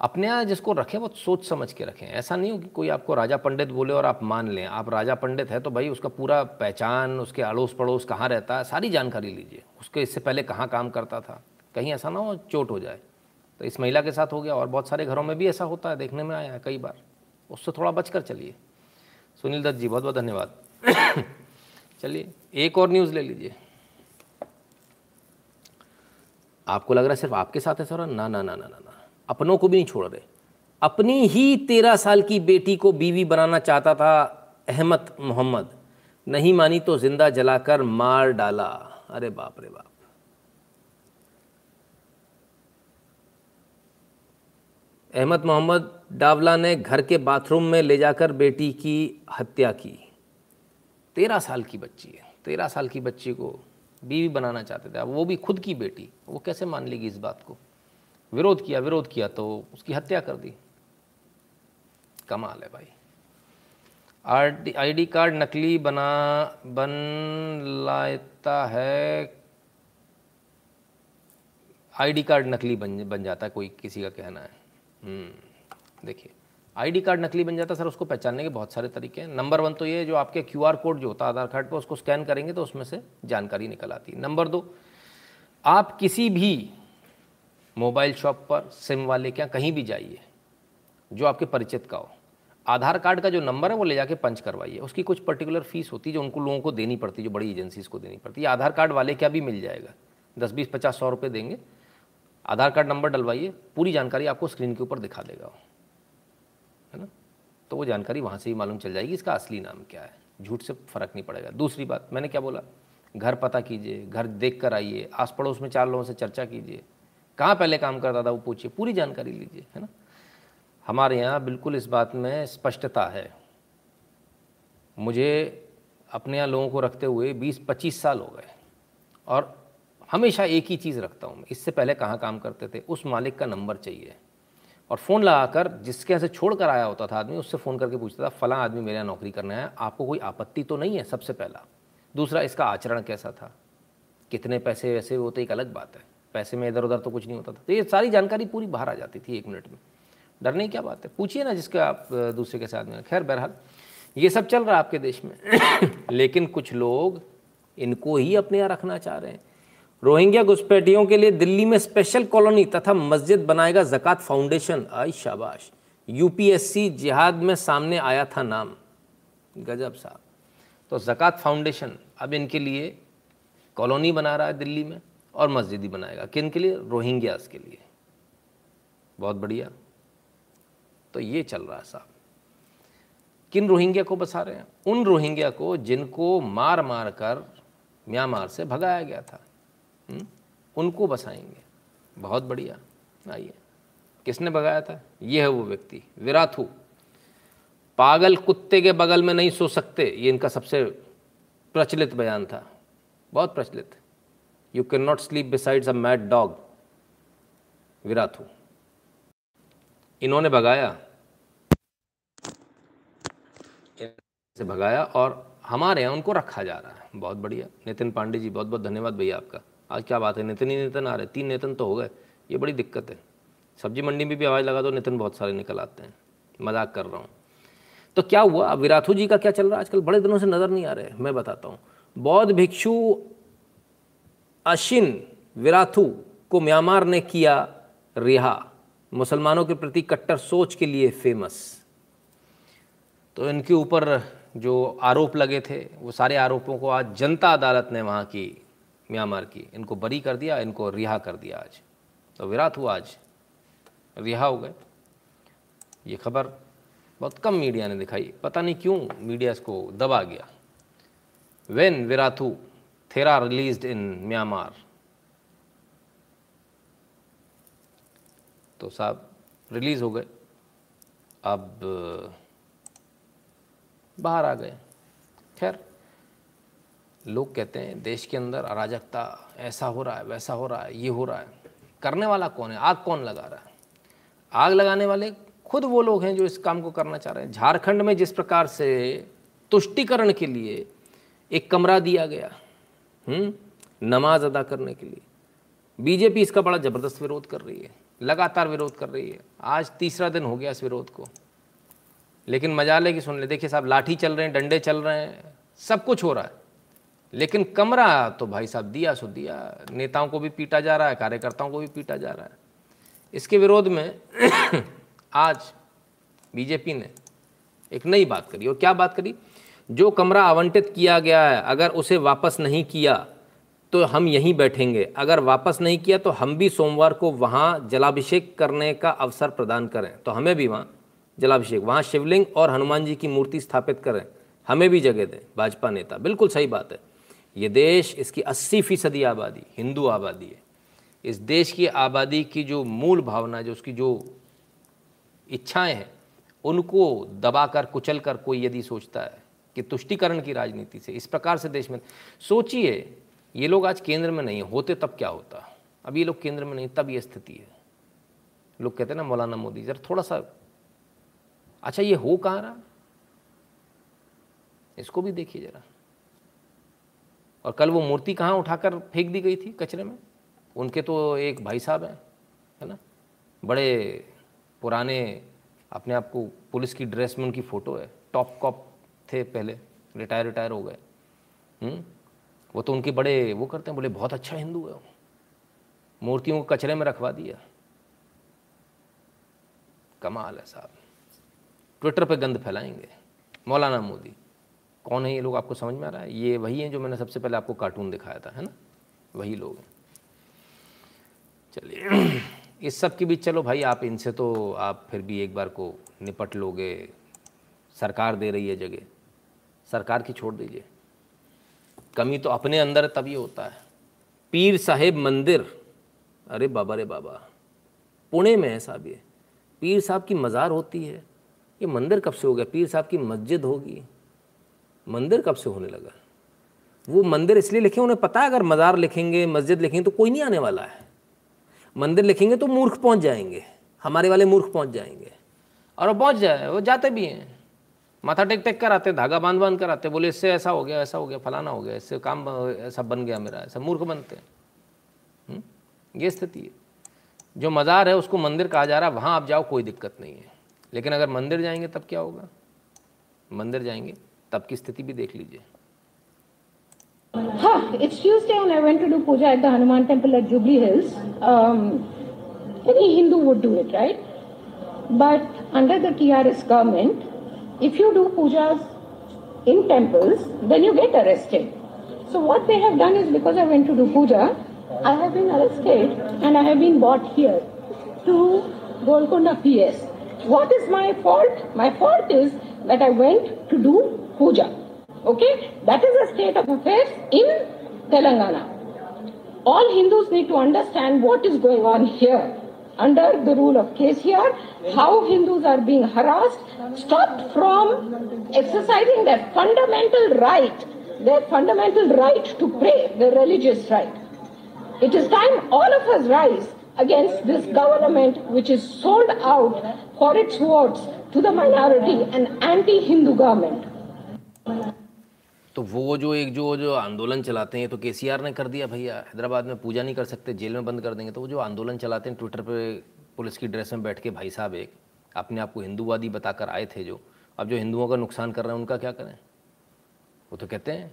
अपने यहाँ जिसको रखें, वो सोच समझ के रखें। ऐसा नहीं हो कि कोई आपको राजा पंडित बोले और आप मान लें। आप राजा पंडित है तो भाई उसका पूरा पहचान, उसके अड़ोस पड़ोस कहाँ रहता है, सारी जानकारी लीजिए। उसके इससे पहले कहाँ काम करता था? कहीं ऐसा ना हो, चोट हो जाए। तो इस महिला के साथ हो गया। और बहुत सारे घरों में भी ऐसा होता है, देखने में आया है कई बार। उससे थोड़ा बच कर चलिए। सुनील दत्त जी, बहुत बहुत धन्यवाद। चलिए, एक और न्यूज़ ले लीजिए। आपको लग रहा है सिर्फ़ आपके साथ है रहा ना ना ना ना ना ना। अपनों को भी नहीं छोड़ रहे। अपनी ही तेरह साल की बेटी को बीवी बनाना चाहता था अहमद मोहम्मद। नहीं मानी तो ज़िंदा जलाकर मार डाला। अरे बाप रे बाप। अहमद मोहम्मद डावला ने घर के बाथरूम में ले जाकर बेटी की हत्या की। तेरह साल की बच्ची है। तेरह साल की बच्ची को बीवी बनाना चाहते थे। अब वो भी खुद की बेटी। वो कैसे मान लेगी इस बात को? विरोध किया विरोध किया तो उसकी हत्या कर दी। कमाल है भाई। आईडी कार्ड नकली बना बन लाता है। आईडी कार्ड नकली बन बन जाता है कोई किसी का कहना है। हम्म, देखिए आईडी कार्ड नकली बन जाता है, सर, उसको पहचानने के बहुत सारे तरीके हैं। नंबर वन तो ये जो आपके क्यूआर कोड जो होता है, आधार कार्ड पर उसको स्कैन करेंगे तो उसमें से जानकारी निकल आती है। नंबर दो, आप किसी भी मोबाइल शॉप पर सिम वाले क्या कहीं भी जाइए, जो आपके परिचित का हो, आधार कार्ड का जो नंबर है, वो ले जाके पंच करवाइए। उसकी कुछ पर्टिकुलर फ़ीस होती है, जो उनको लोगों को देनी पड़ती है, जो बड़ी एजेंसीज को देनी पड़ती है। आधार कार्ड वाले क्या भी मिल जाएगा। दस, बीस, पचास, सौ रुपये देंगे। आधार कार्ड नंबर डलवाइए, पूरी जानकारी आपको स्क्रीन के ऊपर दिखा देगा है ना? तो वो जानकारी वहाँ से ही मालूम चल जाएगी, इसका असली नाम क्या है? झूठ से फ़र्क नहीं पड़ेगा। दूसरी बात, मैंने क्या बोला? घर पता कीजिए, घर देख कर आइए आस पड़ोस में चार लोगों से चर्चा कीजिए। कहाँ पहले काम करता था वो पूछिए, पूरी जानकारी लीजिए, है ना? हमारे यहाँ बिल्कुल इस बात में स्पष्टता है। मुझे अपने यहाँ लोगों को रखते हुए 20-25 साल हो गए और हमेशा एक ही चीज़ रखता हूँ। इससे पहले कहाँ काम करते थे? उस मालिक का नंबर चाहिए। और फ़ोन लगाकर जिसके यहाँ से छोड़ कर आया होता था आदमी, उससे फ़ोन करके पूछता था, फ़लाँ आदमी मेरे यहाँ नौकरी करना है, आपको कोई आपत्ति तो नहीं है सबसे पहला? दूसरा, इसका आचरण कैसा था? कितने पैसे वैसे वो तो एक अलग बात है, पैसे में इधर उधर तो कुछ नहीं होता था। तो ये सारी जानकारी पूरी बाहर आ जाती थी एक मिनट में। डरने की क्या बात है? पूछिए ना जिसके आप, दूसरे के साथ में खैर, बहरहाल, ये सब चल रहा है आपके देश में। लेकिन कुछ लोग इनको ही अपने यहाँ रखना चाह रहे हैं। रोहिंग्या घुसपैठियों के लिए दिल्ली में स्पेशल कॉलोनी तथा मस्जिद बनाएगा जक़ात फाउंडेशन आई शाबाश। यूपीएससी जिहाद में सामने आया था नाम। गजब साहब। तो जक़ात फाउंडेशन अब इनके लिए कॉलोनी बना रहा है दिल्ली में और मस्जिद ही बनाएगा। किन के लिए? रोहिंग्यास के लिए। बहुत बढ़िया। तो ये चल रहा है साहब। किन रोहिंग्या को बसा रहे हैं? उन रोहिंग्या को जिनको मार मार कर म्यांमार से भगाया गया था। हम्म? उनको बसाएँगे। बहुत बढ़िया। आइए। किसने भगाया था? ये है वो व्यक्ति विराथू पागल कुत्ते के बगल में नहीं सो सकते, ये इनका सबसे प्रचलित बयान था। बहुत प्रचलित। You can not sleep besides a mad dog Wirathu इन्होंने भगाया। से भगाया और हमारे यहाँ उनको रखा जा रहा है। बहुत बढ़िया। नितिन पांडे जी बहुत बहुत धन्यवाद भैया आपका। आज क्या बात है? नितिन ही नितिन आ रहे तीन नितिन तो हो गए। ये बड़ी दिक्कत है। सब्ज़ी मंडी में भी आवाज़ लगा दो, नितिन बहुत सारे निकल आते हैं। मज़ाक कर रहा हूँ। तो क्या हुआ? अब विराथू जी का क्या चल रहा है? आजकल बड़े दिनों से नज़र नहीं आ रहे मैं बताता हूँ। बौद्ध भिक्षु अशिन विराथू को म्यांमार ने किया रिहा। मुसलमानों के प्रति कट्टर सोच के लिए फ़ेमस तो इनके ऊपर जो आरोप लगे थे, वो सारे आरोपों को आज जनता अदालत ने वहाँ की म्यांमार की। इनको बरी कर दिया, इनको रिहा कर दिया आज। तो विराट हुआ आज। रिहा हो गए। ये खबर बहुत कम मीडिया ने दिखाई। पता नहीं क्यों मीडिया इसको दबा गया। When Wirathu thera release in Myanmar. तो साहब रिलीज़ हो गए। अब, बाहर आ गए। खैर लोग कहते हैं देश के अंदर अराजकता ऐसा हो रहा है वैसा हो रहा है ये हो रहा है। करने वाला कौन है? आग कौन लगा रहा है? आग लगाने वाले खुद वो लोग हैं जो इस काम को करना चाह रहे हैं। झारखंड में जिस प्रकार से तुष्टिकरण के लिए एक कमरा दिया गया हुँ? हम्म, नमाज़ अदा करने के लिए बीजेपी इसका बड़ा ज़बरदस्त विरोध कर रही है लगातार विरोध कर रही है। आज तीसरा दिन हो गया इस विरोध को। लेकिन मज़ा ले कि सुन ले देखिए साहब लाठी चल रहे हैं डंडे चल रहे हैं सब कुछ हो रहा है। लेकिन कमरा तो भाई साहब दिया सो दिया। नेताओं को भी पीटा जा रहा है, कार्यकर्ताओं को भी पीटा जा रहा है। इसके विरोध में आज बीजेपी ने एक नई बात करी। और क्या बात करी? जो कमरा आवंटित किया गया है, अगर उसे वापस नहीं किया तो हम यहीं बैठेंगे। अगर वापस नहीं किया तो हम भी सोमवार को वहाँ जलाभिषेक करने का अवसर प्रदान करें। तो हमें भी वहाँ जलाभिषेक, वहाँ शिवलिंग और हनुमान जी की मूर्ति स्थापित करें। हमें भी जगह दें, भाजपा नेता। बिल्कुल सही बात है। ये देश इसकी अस्सी फ़ीसदी आबादी, हिंदू आबादी है। इस देश की आबादी की जो मूल भावना, जो उसकी जो इच्छाएँ हैं, उनको दबाकर कुचल कर कोई यदि सोचता है कि तुष्टिकरण की राजनीति से, इस प्रकार से देश में, सोचिए, ये लोग आज केंद्र में नहीं, होते तब क्या होता? अब ये लोग केंद्र में नहीं, तब ये स्थिति है। लोग कहते हैं ना, मौलाना मोदी जरा थोड़ा सा अच्छा ये हो कहाँ रहा? इसको भी देखिए जरा। और कल वो मूर्ति कहाँ उठाकर फेंक दी गई थी कचरे में? उनके तो एक भाई साहब हैं, है ना? बड़े पुराने, अपने आप को पुलिस की ड्रेस में उनकी फ़ोटो है। टॉप कॉप थे पहले, रिटायर रिटायर हो गए। हम्म? वो तो उनके बड़े वो करते हैं, बोले, बहुत अच्छा हिंदू है वो। मूर्तियों को कचरे में रखवा दिया। कमाल है साहब। ट्विटर पे गंद फैलाएँगे। मौलाना मोदी। कौन है ये लोग आपको समझ में आ रहा है? ये वही हैं जो मैंने सबसे पहले आपको कार्टून दिखाया था, है ना? वही लोग हैं। चलिए, इस सब के बीच चलो भाई, आप इनसे तो आप फिर भी एक बार को निपट लोगे। सरकार दे रही है जगह। सरकार की छोड़ दीजिए। कमी तो अपने अंदर तभी होता है। पीर साहेब मंदिर। अरे बाबा, रे बाबा। पुणे में है साहब ये। पीर साहब की मज़ार होती है। ये मंदिर कब से हो गया? पीर साहब की मस्जिद होगी। मंदिर कब से होने लगा? वो मंदिर इसलिए लिखे, उन्हें पता है अगर मज़ार लिखेंगे, मस्जिद लिखेंगे तो कोई नहीं आने वाला है। मंदिर लिखेंगे तो मूर्ख पहुँच जाएँगे, हमारे वाले मूर्ख पहुँच जाएँगे। और वो पहुँच जाए, वो जाते भी हैं। माथा टेक टेक कर आते धागा बाँध बाँध कर आते बोले, इससे ऐसा हो गया, ऐसा हो गया, फलाना हो गया, इससे काम, ऐसा बन गया मेरा, ऐसा मूर्ख बनते हैं। हम्म? ये स्थिति है। जो मज़ार है, उसको मंदिर कहा जा रहा है, वहाँ आप जाओ, कोई दिक्कत नहीं है। लेकिन अगर मंदिर जाएँगे, तब क्या होगा? मंदिर जाएँगे। तब की स्थिति भी देख लीजिए Huh, it's Tuesday and I went to do puja at the Hanuman temple at Jubilee Hills. Um, any Hindu would do it, right? But under the TRS government, if you do pujas in temples, then you get arrested. So what they have done is because I went to do puja, I have been arrested and I have been brought here to Golconda PS. What is my fault? My fault is that I went to do puja. Okay? That is the state of affairs in Telangana. All Hindus need to understand what is going on here. Under the rule of KCR, how Hindus are being harassed, stopped from exercising their fundamental right, their fundamental right to pray, their religious right. It is time all of us rise against this government which is sold out for its votes to the minority, an anti-Hindu government. तो वो जो एक जो जो आंदोलन चलाते हैं तो के ने कर दिया भैया। हैदराबाद में पूजा नहीं कर सकते, जेल में बंद कर देंगे। तो वो जो आंदोलन चलाते हैं, ट्विटर पे पुलिस की ड्रेस में बैठ के भाई साहब एक अपने आप को हिंदूवादी बताकर आए थे जो। अब जो हिंदुओं का नुकसान कर रहे हैं, उनका क्या करें? वो तो कहते हैं,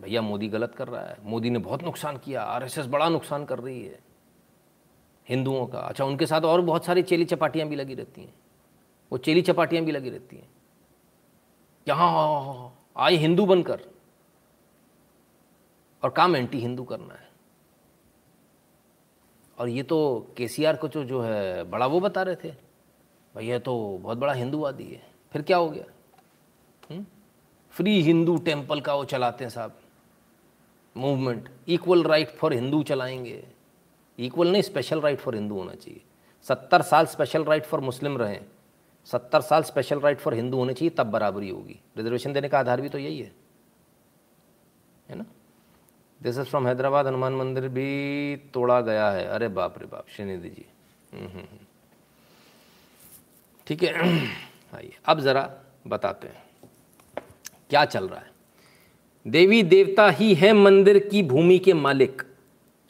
भैया, मोदी गलत कर रहा है। मोदी ने बहुत नुकसान किया, आरएसएस बड़ा नुकसान कर रही है हिंदुओं का। अच्छा उनके साथ और बहुत सारी चेली चपाटियाँ भी लगी रहती हैं। वो चेली चपाटियाँ भी लगी रहती हैं। यहाँ आए हिंदू बनकर और काम एंटी हिंदू करना है। और ये तो के को जो जो है, बड़ा वो बता रहे थे भैया तो बहुत बड़ा हिंदूवादी है, फिर क्या हो गया? हुँ? फ्री हिंदू टेंपल का वो चलाते हैं साहब। Movement, equal right for Hindu चलाएँगे। इक्वल नहीं, स्पेशल राइट फॉर हिंदू होना चाहिए। सत्तर साल स्पेशल राइट फॉर मुस्लिम रहें। सत्तर साल स्पेशल राइट फॉर हिंदू होने चाहिए तब बराबरी होगी। रिजर्वेशन देने का आधार भी तो यही है। है ना? This is from Hyderabad Hanuman मंदिर भी तोड़ा गया है। अरे बाप रे बाप श्रीनिधि जी। हम्म, हम्म, हम्म। ठीक है? आइए अब ज़रा बताते हैं। क्या चल रहा है? देवी देवता ही है मंदिर की भूमि के मालिक।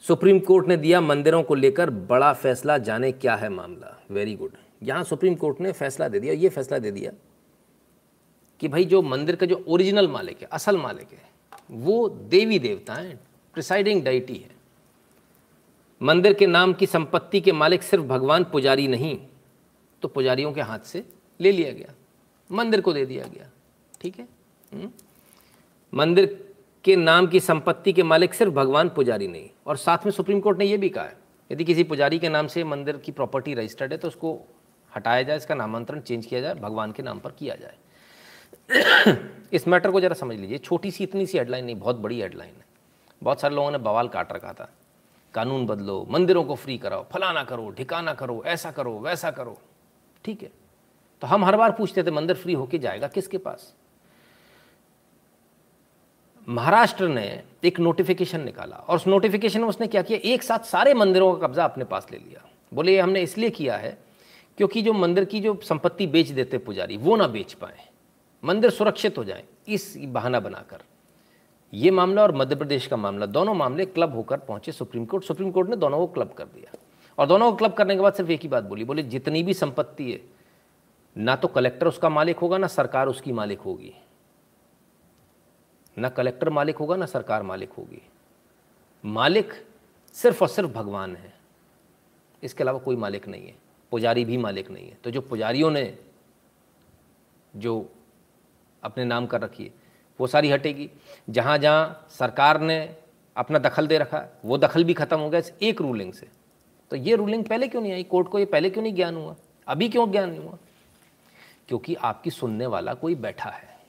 सुप्रीम कोर्ट ने दिया मंदिरों को लेकर बड़ा फैसला जाने क्या है मामला? वेरी गुड यहाँ सुप्रीम कोर्ट ने फैसला दे दिया, ये फैसला दे दिया कि भाई जो मंदिर का जो ओरिजिनल मालिक है, असल मालिक है, वो देवी देवता है प्रिसाइडिंग डाइटी है मंदिर के नाम की संपत्ति के मालिक सिर्फ़ भगवान पुजारी नहीं तो पुजारियों के हाथ से ले लिया गया, मंदिर को दे दिया गया, ठीक है? हम्म? मंदिर के नाम की संपत्ति के मालिक सिर्फ़ भगवान पुजारी नहीं, और साथ में सुप्रीम कोर्ट ने यह भी कहा है, यदि किसी पुजारी के नाम से मंदिर की प्रॉपर्टी रजिस्टर्ड है तो उसको हटाया जाए, इसका नामांतरण चेंज किया जाए, भगवान के नाम पर किया जाए। इस मैटर को जरा समझ लीजिए। छोटी सी, इतनी सी हेडलाइन नहीं, बहुत बड़ी हेडलाइन है। बहुत सारे लोगों ने बवाल काट रखा था। कानून बदलो, मंदिरों को फ्री कराओ, फलाना करो, ठिकाना करो, ऐसा करो, वैसा करो। ठीक है? तो हम हर बार पूछते थे, मंदिर फ्री होके जाएगा किसके पास? महाराष्ट्र ने एक नोटिफिकेशन निकाला और उस नोटिफिकेशन में उसने क्या किया? एक साथ सारे मंदिरों का कब्जा अपने पास ले लिया। बोले हमने इसलिए किया है क्योंकि जो मंदिर की जो संपत्ति बेच देते पुजारी, वो ना बेच पाए। मंदिर सुरक्षित हो जाए, इस बहाना बनाकर। ये मामला और मध्य प्रदेश का मामला, दोनों मामले क्लब होकर पहुँचे सुप्रीम कोर्ट। सुप्रीम कोर्ट ने दोनों को क्लब कर दिया। और दोनों को क्लब करने के बाद सिर्फ़ एक ही बात बोली, बोले, जितनी भी संपत्ति है, ना तो कलेक्टर उसका मालिक होगा, ना सरकार उसकी मालिक होगी। ना कलेक्टर मालिक होगा, ना सरकार मालिक होगी। मालिक सिर्फ़ और सिर्फ़ भगवान है। इसके अलावा कोई मालिक नहीं है। पुजारी भी मालिक नहीं है। तो जो पुजारियों ने जो अपने नाम कर रखी है, वो सारी हटेगी। जहाँ जहाँ सरकार ने अपना दखल दे रखा, वो दखल भी खत्म हो गया इस एक रूलिंग से। तो ये रूलिंग पहले क्यों नहीं आई? कोर्ट को ये पहले क्यों नहीं ज्ञान हुआ? अभी क्यों ज्ञान नहीं हुआ? क्योंकि आपकी सुनने वाला कोई बैठा है।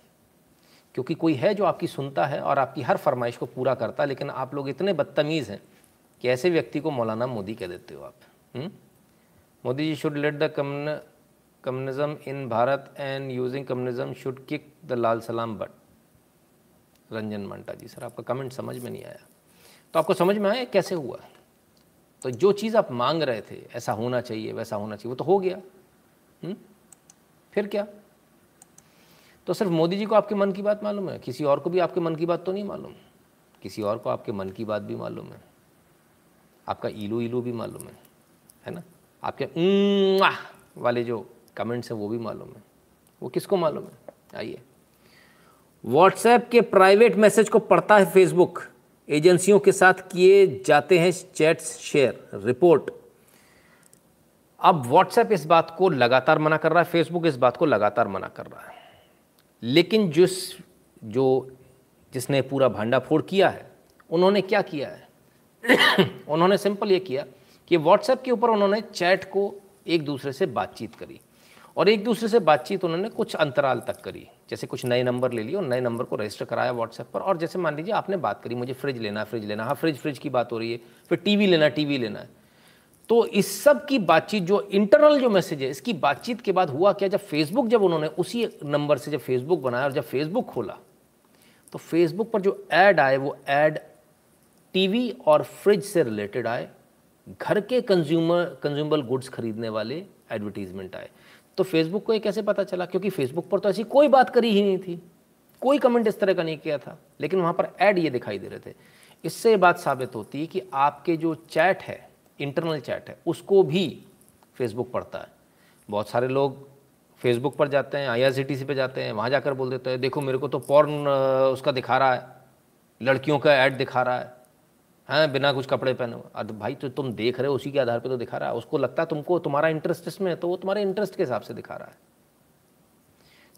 क्योंकि कोई है जो आपकी सुनता है और आपकी हर फरमाइश को पूरा करता है, लेकिन आप लोग इतने बदतमीज़ हैं कि ऐसे व्यक्ति को मौलाना मोदी कह देते हो आप। हुँ? Modi ji should let the commune communism in Bharat and using communism should kick the लाल सलाम बट रंजन मंटा जी सर आपका कमेंट समझ में नहीं आया। तो आपको समझ में आया कैसे हुआ? तो जो चीज़ आप मांग रहे थे, ऐसा होना चाहिए, वैसा होना चाहिए, वो तो हो गया। हुँ? हम्म? फिर क्या? तो सिर्फ़ मोदी जी को आपके मन की बात मालूम है? किसी और को भी आपके मन की बात तो नहीं मालूम? किसी और को आपके मन की बात भी मालूम है? आपका ईलू ईलू भी मालूम है है ना? आपके वाले जो कमेंट्स हैं, वो भी मालूम है। वो किसको मालूम है? आइए। व्हाट्सएप के प्राइवेट मैसेज को पढ़ता है फेसबुक एजेंसियों के साथ किए जाते हैं चैट्स शेयर रिपोर्ट अब व्हाट्सएप इस बात को लगातार मना कर रहा है फेसबुक इस बात को लगातार मना कर रहा है। लेकिन जिस, जो, जिसने पूरा भांडा फोड़ किया है, उन्होंने क्या किया है? उन्होंने सिंपल ये किया कि व्हाट्सएप के ऊपर उन्होंने चैट को एक दूसरे से बातचीत करी और एक दूसरे से बातचीत उन्होंने कुछ अंतराल तक करी। जैसे कुछ नए नंबर ले लिए और नए नंबर को रजिस्टर कराया व्हाट्सएप पर और जैसे मान लीजिए आपने बात करी, मुझे फ्रिज लेना फ्रिज लेना हाँ फ्रिज फ्रिज की बात हो रही है, फिर टीवी लेना टीवी लेना है। तो इस सब की बातचीत, जो इंटरनल जो मैसेज है, इसकी बातचीत के बाद हुआ क्या? जब फेसबुक जब उन्होंने उसी नंबर से जब फेसबुक बनाया और जब फेसबुक खोला तो फेसबुक पर जो ऐड आए, वो ऐड टीवी और फ्रिज से रिलेटेड आए। घर के कंज्यूमर कंज्यूमबल गुड्स खरीदने वाले एडवर्टीजमेंट आए। तो फेसबुक को ये कैसे पता चला? क्योंकि फेसबुक पर तो ऐसी कोई बात करी ही नहीं थी। कोई कमेंट इस तरह का नहीं किया था। लेकिन वहाँ पर ऐड ये दिखाई दे रहे थे। इससे बात साबित होती है कि आपके जो चैट है इंटरनल चैट है, उसको भी फेसबुक पढ़ता है। बहुत सारे लोग फेसबुक पर जाते हैं I R C T C पर जाते हैं, वहाँ जाकर बोल देते हैं, देखो मेरे को तो पॉर्न उसका दिखा रहा है। लड़कियों का ऐड दिखा रहा है। हैं, बिना कुछ कपड़े पहने अब भाई तो तुम देख रहे हो, उसी के आधार पे तो दिखा रहा है। उसको लगता है तुमको, तुम्हारा इंटरेस्ट इसमें है तो वो तुम्हारे इंटरेस्ट के हिसाब से दिखा रहा है।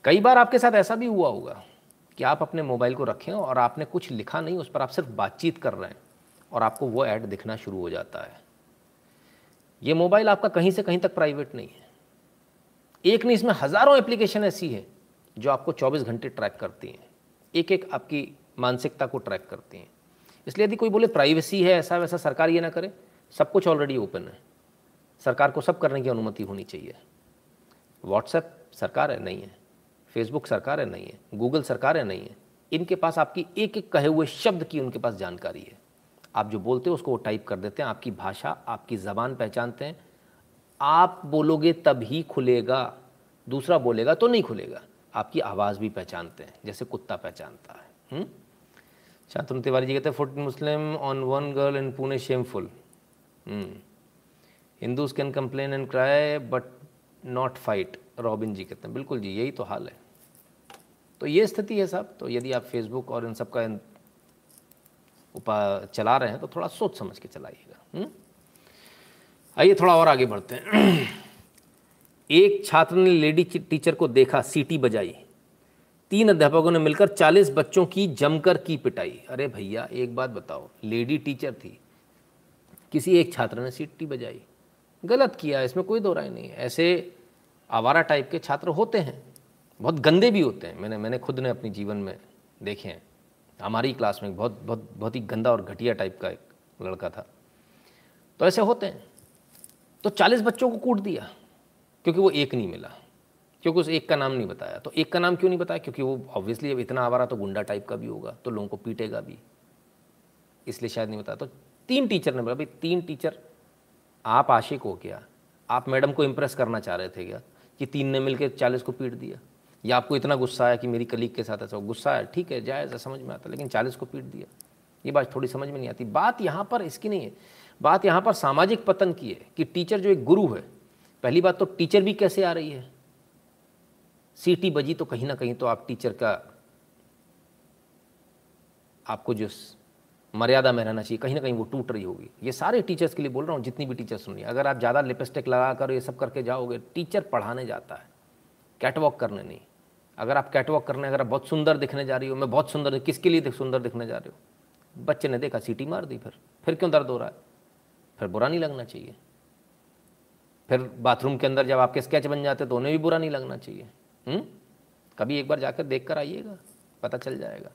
कई बार आपके साथ ऐसा भी हुआ होगा कि आप अपने मोबाइल को रखें और आपने कुछ लिखा नहीं, उस पर आप सिर्फ़ बातचीत कर रहे हैं और आपको वो ऐड दिखना शुरू हो जाता है। ये मोबाइल आपका कहीं से कहीं तक प्राइवेट नहीं है। एक नहीं, इसमें हज़ारों एप्लीकेशन ऐसी है जो आपको 24 घंटे ट्रैक करती हैं। एक एक आपकी मानसिकता को ट्रैक करती हैं। इसलिए यदि कोई बोले प्राइवेसी है, ऐसा वैसा सरकार ये ना करे, सब कुछ ऑलरेडी ओपन है। सरकार को सब करने की अनुमति होनी चाहिए। व्हाट्सएप सरकार है, नहीं है। फेसबुक सरकार है, नहीं है। गूगल सरकार है, नहीं है। इनके पास आपकी एक एक कहे हुए शब्द की उनके पास जानकारी है। आप जो बोलते हो उसको वो टाइप कर देते हैं, आपकी भाषा, आपकी ज़बान पहचानते हैं। आप बोलोगे तभी खुलेगा, दूसरा बोलेगा तो नहीं खुलेगा। आपकी आवाज़ भी पहचानते हैं, जैसे कुत्ता पहचानता है हुँ? शांतनु तिवारी जी कहते हैं fourteen Muslim on one girl in Pune shameful Hindus can complain and cry but not fight Robin ji कहते हैं। बिल्कुल जी, यही तो हाल है। तो ये स्थिति है साहब। तो यदि आप फेसबुक और इन सब का उपा चला रहे हैं तो थोड़ा सोच समझ के चलाइएगा। हम्म? आइए थोड़ा और आगे बढ़ते हैं। एक छात्र ने लेडी टीचर को देखा, सीटी बजाई। तीन अध्यापकों ने मिलकर चालीस बच्चों की जमकर की पिटाई। अरे भैया, एक बात बताओ, लेडी टीचर थी। किसी एक छात्र ने सीटी बजाई। गलत किया, इसमें कोई दो राय नहीं। ऐसे आवारा टाइप के छात्र होते हैं। बहुत गंदे भी होते हैं। मैंने मैंने खुद ने अपने जीवन में देखे हैं। हमारी क्लास में बहुत बहुत बहुत ही गंदा और घटिया टाइप का एक लड़का था। तो ऐसे होते हैं। तो चालीस बच्चों को कूट दिया, क्योंकि वो एक नहीं मिला। क्योंकि उस एक का नाम नहीं बताया। तो एक का नाम क्यों नहीं बताया? क्योंकि वो ऑब्वियसली अब इतना आवारा तो गुंडा टाइप का भी होगा तो लोगों को पीटेगा भी। इसलिए शायद नहीं बताया। तो तीन टीचर ने बोला, भाई, तीन टीचर आप आशिक हो क्या आप मैडम को इम्प्रेस करना चाह रहे थे क्या? कि तीन ने मिलकर चालीस को पीट दिया। या आपको इतना गुस्सा आया कि मेरी कलीग के साथ ऐसा गुस्सा है ठीक है, जायज़ समझ में आता, लेकिन चालीस को पीट दिया। ये बात थोड़ी समझ में नहीं आती। बात यहाँ पर इसकी नहीं है। बात यहाँ पर सामाजिक पतन की है कि टीचर जो एक गुरु है, पहली बात तो टीचर भी कैसे आ रही है? सीटी बजी तो कहीं ना कहीं तो आप टीचर का आपको जो मर्यादा में रहना चाहिए, कहीं ना कहीं वो टूट रही होगी। ये सारे टीचर्स के लिए बोल रहा हूँ, जितनी भी टीचर सुनिए अगर आप ज़्यादा लिपस्टिक लगा कर ये सब करके जाओगे, टीचर पढ़ाने जाता है, कैटवॉक करने नहीं। अगर आप कैटवॉक करने, अगर आप बहुत सुंदर दिखने जा रही हो, मैं बहुत सुंदर किसके लिए सुंदर दिखने जा रहे हो? बच्चे ने देखा, सीटी मार दी फिर। फिर क्यों दर्द हो रहा है? फिर बुरा नहीं लगना चाहिए। फिर बाथरूम के अंदर जब आपके स्केच बन जाते तो उन्हें भी बुरा नहीं लगना चाहिए। हुँ? हम्म? कभी एक बार जाकर देख कर आइएगा, पता चल जाएगा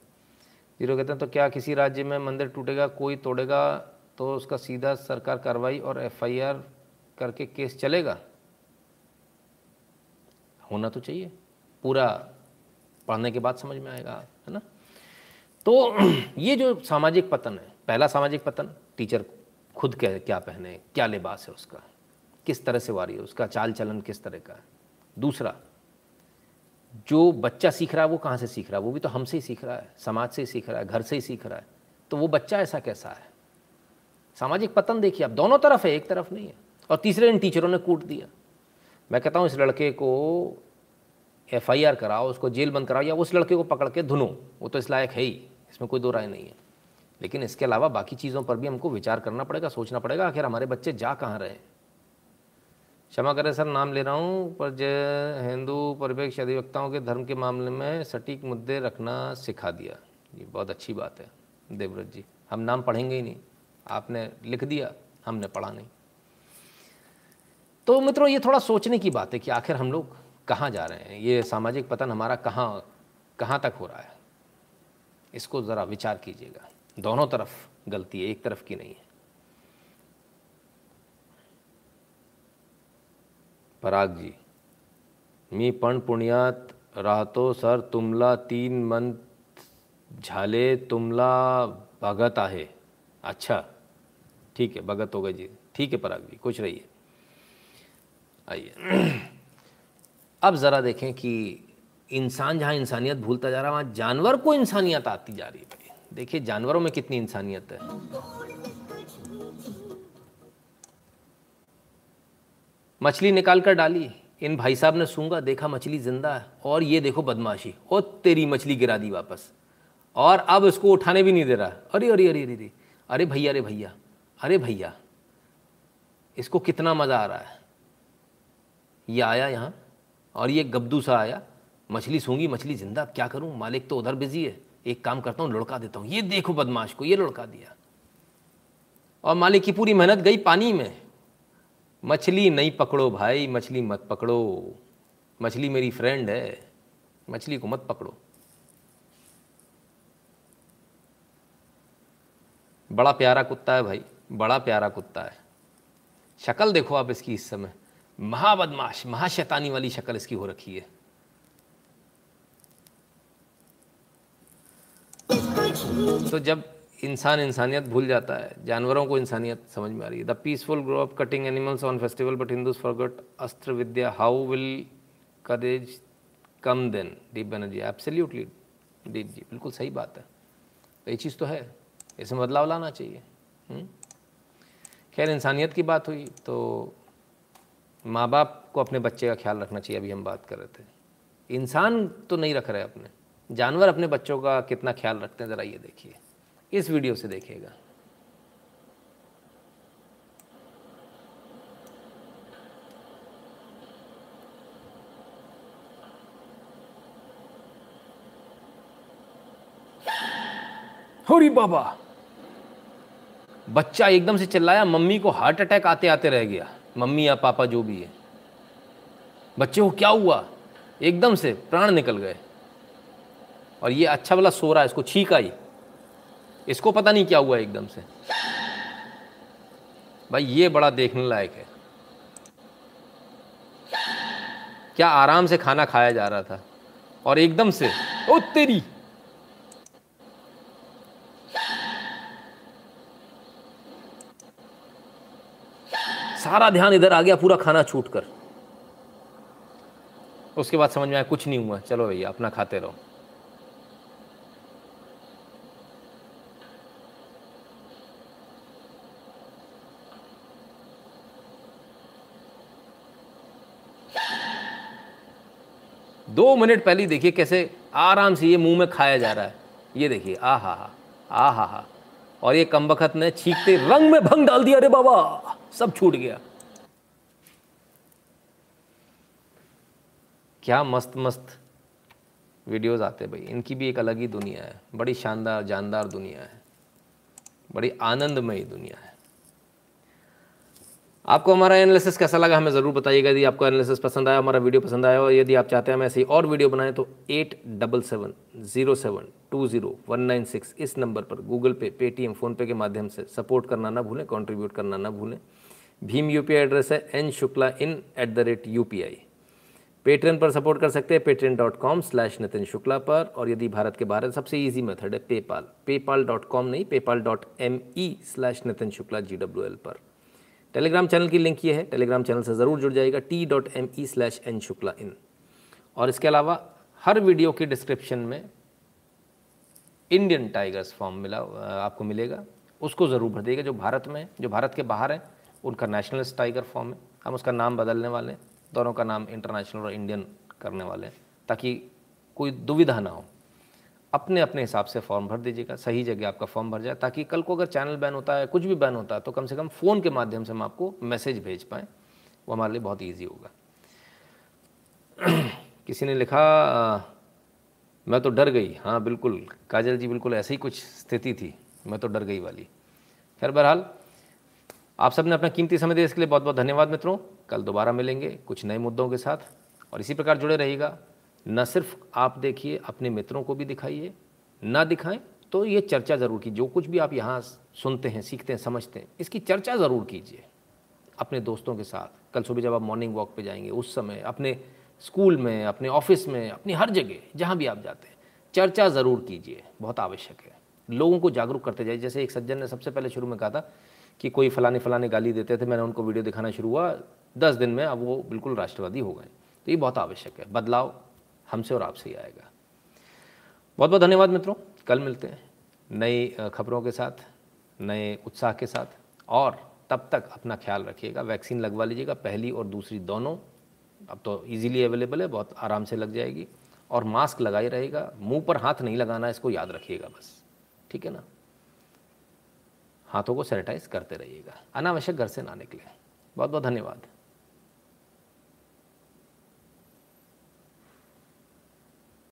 ज़ीरो कहते हैं तो क्या किसी राज्य में मंदिर टूटेगा, कोई तोड़ेगा तो उसका सीधा सरकार कार्रवाई और एफआईआर करके केस चलेगा होना तो चाहिए पूरा पढ़ने के बाद समझ में आएगा, है ना तो ये जो सामाजिक पतन है, पहला सामाजिक पतन, टीचर खुद क्या क्या पहने, क्या लिबास है उसका, किस तरह से वारी है, उसका चाल चलन किस तरह का है दूसरा जो बच्चा सीख रहा है, वो कहाँ से सीख रहा है? वो भी तो हमसे ही सीख रहा है, समाज से ही सीख रहा है, घर से ही सीख रहा है। तो वो बच्चा ऐसा कैसा है? सामाजिक पतन देखिए आप, दोनों तरफ़ है, एक तरफ़ नहीं है। और तीसरे इन टीचरों ने कूट दिया। मैं कहता हूँ, इस लड़के को एफ़ आई आर कराओ, उसको जेल बंद कराओ, या उस लड़के को पकड़ के धुनो। वो तो इस लायक है ही, इसमें कोई दो राय नहीं है। लेकिन इसके अलावा बाकी चीज़ों पर भी हमको विचार करना पड़ेगा, सोचना पड़ेगा, आखिर हमारे बच्चे जा कहाँ रहे क्षमा करें सर, नाम ले रहा हूँ, पर जय हिंदू परिप्रेक्ष्य अधिवक्ताओं के धर्म के मामले में सटीक मुद्दे रखना सिखा दिया। ये बहुत अच्छी बात है, देवव्रत जी। हम नाम पढ़ेंगे ही नहीं। आपने लिख दिया, हमने पढ़ा नहीं। तो मित्रों, ये थोड़ा सोचने की बात है कि आखिर हम लोग कहाँ जा रहे हैं। ये सामाजिक पतन हमारा कहाँ कहाँ तक हो रहा है? इसको ज़रा विचार कीजिएगा। दोनों तरफ़ गलती है, एक तरफ़ की नहीं है। पराग जी। मी पण पुण्यात राहतो, सर तुमला तीन मंथ झाले तुमला भगत आहे। अच्छा ठीक है भगत होगा जी। ठीक है पराग जी कुछ रहिए। आइए। अब ज़रा देखें कि इंसान जहाँ इंसानियत भूलता जा रहा है, वहाँ जानवर को इंसानियत आती जा रही है देखिए, जानवरों में कितनी इंसानियत है। मछली निकाल कर डाली। इन भाई साहब ने सूँगा देखा मछली ज़िंदा है, और ये देखो बदमाशी, और तेरी मछली गिरा दी वापस। और अब इसको उठाने भी नहीं दे रहा। अरे अरे अरे अरे अरे भैया अरे भैया अरे भैया, इसको कितना मज़ा आ रहा है। ये आया यहाँ, और ये गब्दू सा आया। मछली सूँगी मछली ज़िंदा, क्या करूँ? मालिक तो उधर बिज़ी है। एक काम करता हूँ, लुढ़का देता हूँ। ये देखो बदमाश को, ये लुढ़का दिया। और मालिक की पूरी मेहनत गई पानी में। मछली नहीं पकड़ो भाई, मछली मत पकड़ो। मछली मेरी फ्रेंड है, मछली को मत पकड़ो। बड़ा प्यारा कुत्ता है भाई, बड़ा प्यारा कुत्ता है। शक्ल देखो आप इसकी इस समय। महाबदमाश, महाशैतानी वाली शक्ल इसकी हो रखी है। तो जब इंसान इंसानियत भूल जाता है। जानवरों को इंसानियत समझ में आ रही है। The peaceful grow up cutting animals on festival but Hindus forgot अस्त्र विद्या how will courage come then Deep Banerjee absolutely Deep ji बिल्कुल सही बात है। तो ये चीज़ तो है। इसमें बदलाव लाना चाहिए। हम्म? खैर, इंसानियत की बात हुई तो माँ बाप को अपने बच्चे का ख्याल रखना चाहिए। अभी हम बात कर रहे थे। इंसान तो नहीं रख रहे अपने। जानवर अपने बच्चों का कितना ख्याल रखते हैं, ज़रा ये देखिए। इस वीडियो से देखिएगा। होरी बाबा, बच्चा एकदम से चिल्लाया, मम्मी को हार्ट अटैक आते आते रह गया। मम्मी या पापा जो भी है। बच्चे को क्या हुआ? एकदम से प्राण निकल गए। और ये अच्छा वाला सो रहा है, इसको छींक आई। इसको पता नहीं क्या हुआ एकदम से। भाई, ये बड़ा देखने लायक है। क्या आराम से खाना खाया जा रहा था। और एकदम से, ओ तेरी। सारा ध्यान इधर आ गया, पूरा खाना छूट कर। उसके बाद समझ में आया कुछ नहीं हुआ। चलो भैया, अपना खाते रहो। दो मिनट पहले देखिए कैसे आराम से ये मुँह में खाया जा रहा है। ये देखिए आ हा हा आ हा। हा और ये कम वक्त ने छींकते रंग में भंग डाल दिया, अरे बाबा, सब छूट गया। क्या मस्त मस्त वीडियोस आते भाई। इनकी भी एक अलग ही दुनिया है। बड़ी शानदार, जानदार दुनिया है। बड़ी आनंदमयी दुनिया है। आपको हमारा एनालिसिस कैसा लगा हमें ज़रूर बताइएगा। यदि आपको एनालिसिस पसंद आया, हमारा वीडियो पसंद आया और यदि आप चाहते हैं हम ऐसी और वीडियो बनाएँ तो at double seven zero seven two zero one nine six इस नंबर पर गूगल पे पेटीएम फ़ोनपे के माध्यम से सपोर्ट करना ना भूलें कॉन्ट्रीब्यूट करना ना भूलें। भीम यूपीआई एड्रेस है N Shukla in at the rate U Patreon पर सपोर्ट कर सकते हैं Patreon dot com slash Nitin Shukla पर। और यदि भारत के बाहर सबसे ईजी मेथड है पेपाल पेपाल डॉट कॉम नहीं PayPal dot M E slash Nitin Shukla G W L पर। टेलीग्राम चैनल की लिंक ये है, टेलीग्राम चैनल से ज़रूर जुड़ जाएगा T dot M E slash N Shukla in और इसके अलावा हर वीडियो के डिस्क्रिप्शन में इंडियन टाइगर्स फॉर्म मिला आपको मिलेगा। उसको ज़रूर भर देगा जो भारत में, जो भारत के बाहर है, उनका नेशनलिस्ट टाइगर फॉर्म है। हम उसका नाम बदलने वाले हैं, दोनों का नाम इंटरनेशनल और इंडियन करने वाले हैं, ताकि कोई दुविधा ना हो। अपने अपने हिसाब से फॉर्म भर दीजिएगा, सही जगह आपका फॉर्म भर जाए, ताकि कल को अगर चैनल बैन होता है, कुछ भी बैन होता है तो कम से कम फ़ोन के माध्यम से हम आपको मैसेज भेज पाएँ। वो हमारे लिए बहुत ईजी होगा। किसी ने लिखा, मैं तो डर गई। हाँ बिल्कुल। काजल जी, बिल्कुल ऐसी ही कुछ स्थिति थी। मैं तो डर गई वाली। खैर, बहरहाल, आप सबने अपना कीमती समय दिया इसके लिए बहुत बहुत धन्यवाद मित्रों। कल दोबारा मिलेंगे कुछ नए मुद्दों के साथ। और इसी प्रकार जुड़े रहिएगा। न सिर्फ़ आप देखिए, अपने मित्रों को भी दिखाइए, ना दिखाएँ तो ये चर्चा ज़रूर की जो कुछ भी आप यहाँ सुनते हैं, सीखते हैं, समझते हैं, इसकी चर्चा ज़रूर कीजिए। अपने दोस्तों के साथ, कल सुबह जब आप मॉर्निंग वॉक पे जाएँगे, उस समय अपने स्कूल में, अपने ऑफ़िस में, अपनी हर जगह, जहाँ भी आप जाते हैं, चर्चा ज़रूर कीजिए। बहुत आवश्यक है। लोगों को जागरूक करते जाइए। जैसे एक सज्जन ने सबसे पहले शुरू में कहा था कि कोई फलाने फलाने गाली देते थे, मैंने उनको वीडियो दिखाना शुरू हुआ, दस दिन में अब वो बिल्कुल राष्ट्रवादी हो गए। तो ये बहुत आवश्यक है। बदलाव हमसे और आपसे ही आएगा। बहुत बहुत धन्यवाद मित्रों। कल मिलते हैं नई खबरों के साथ, नए उत्साह के साथ। और तब तक अपना ख्याल रखिएगा। वैक्सीन लगवा लीजिएगा पहली और दूसरी दोनों। अब तो इजीली अवेलेबल है, बहुत आराम से लग जाएगी। और मास्क लगाए रहेगा मुँह पर हाथ नहीं लगाना इसको याद रखिएगा बस। ठीक है ना? हाथों को सैनिटाइज करते रहिएगा। अनावश्यक घर से ना निकले। बहुत बहुत धन्यवाद।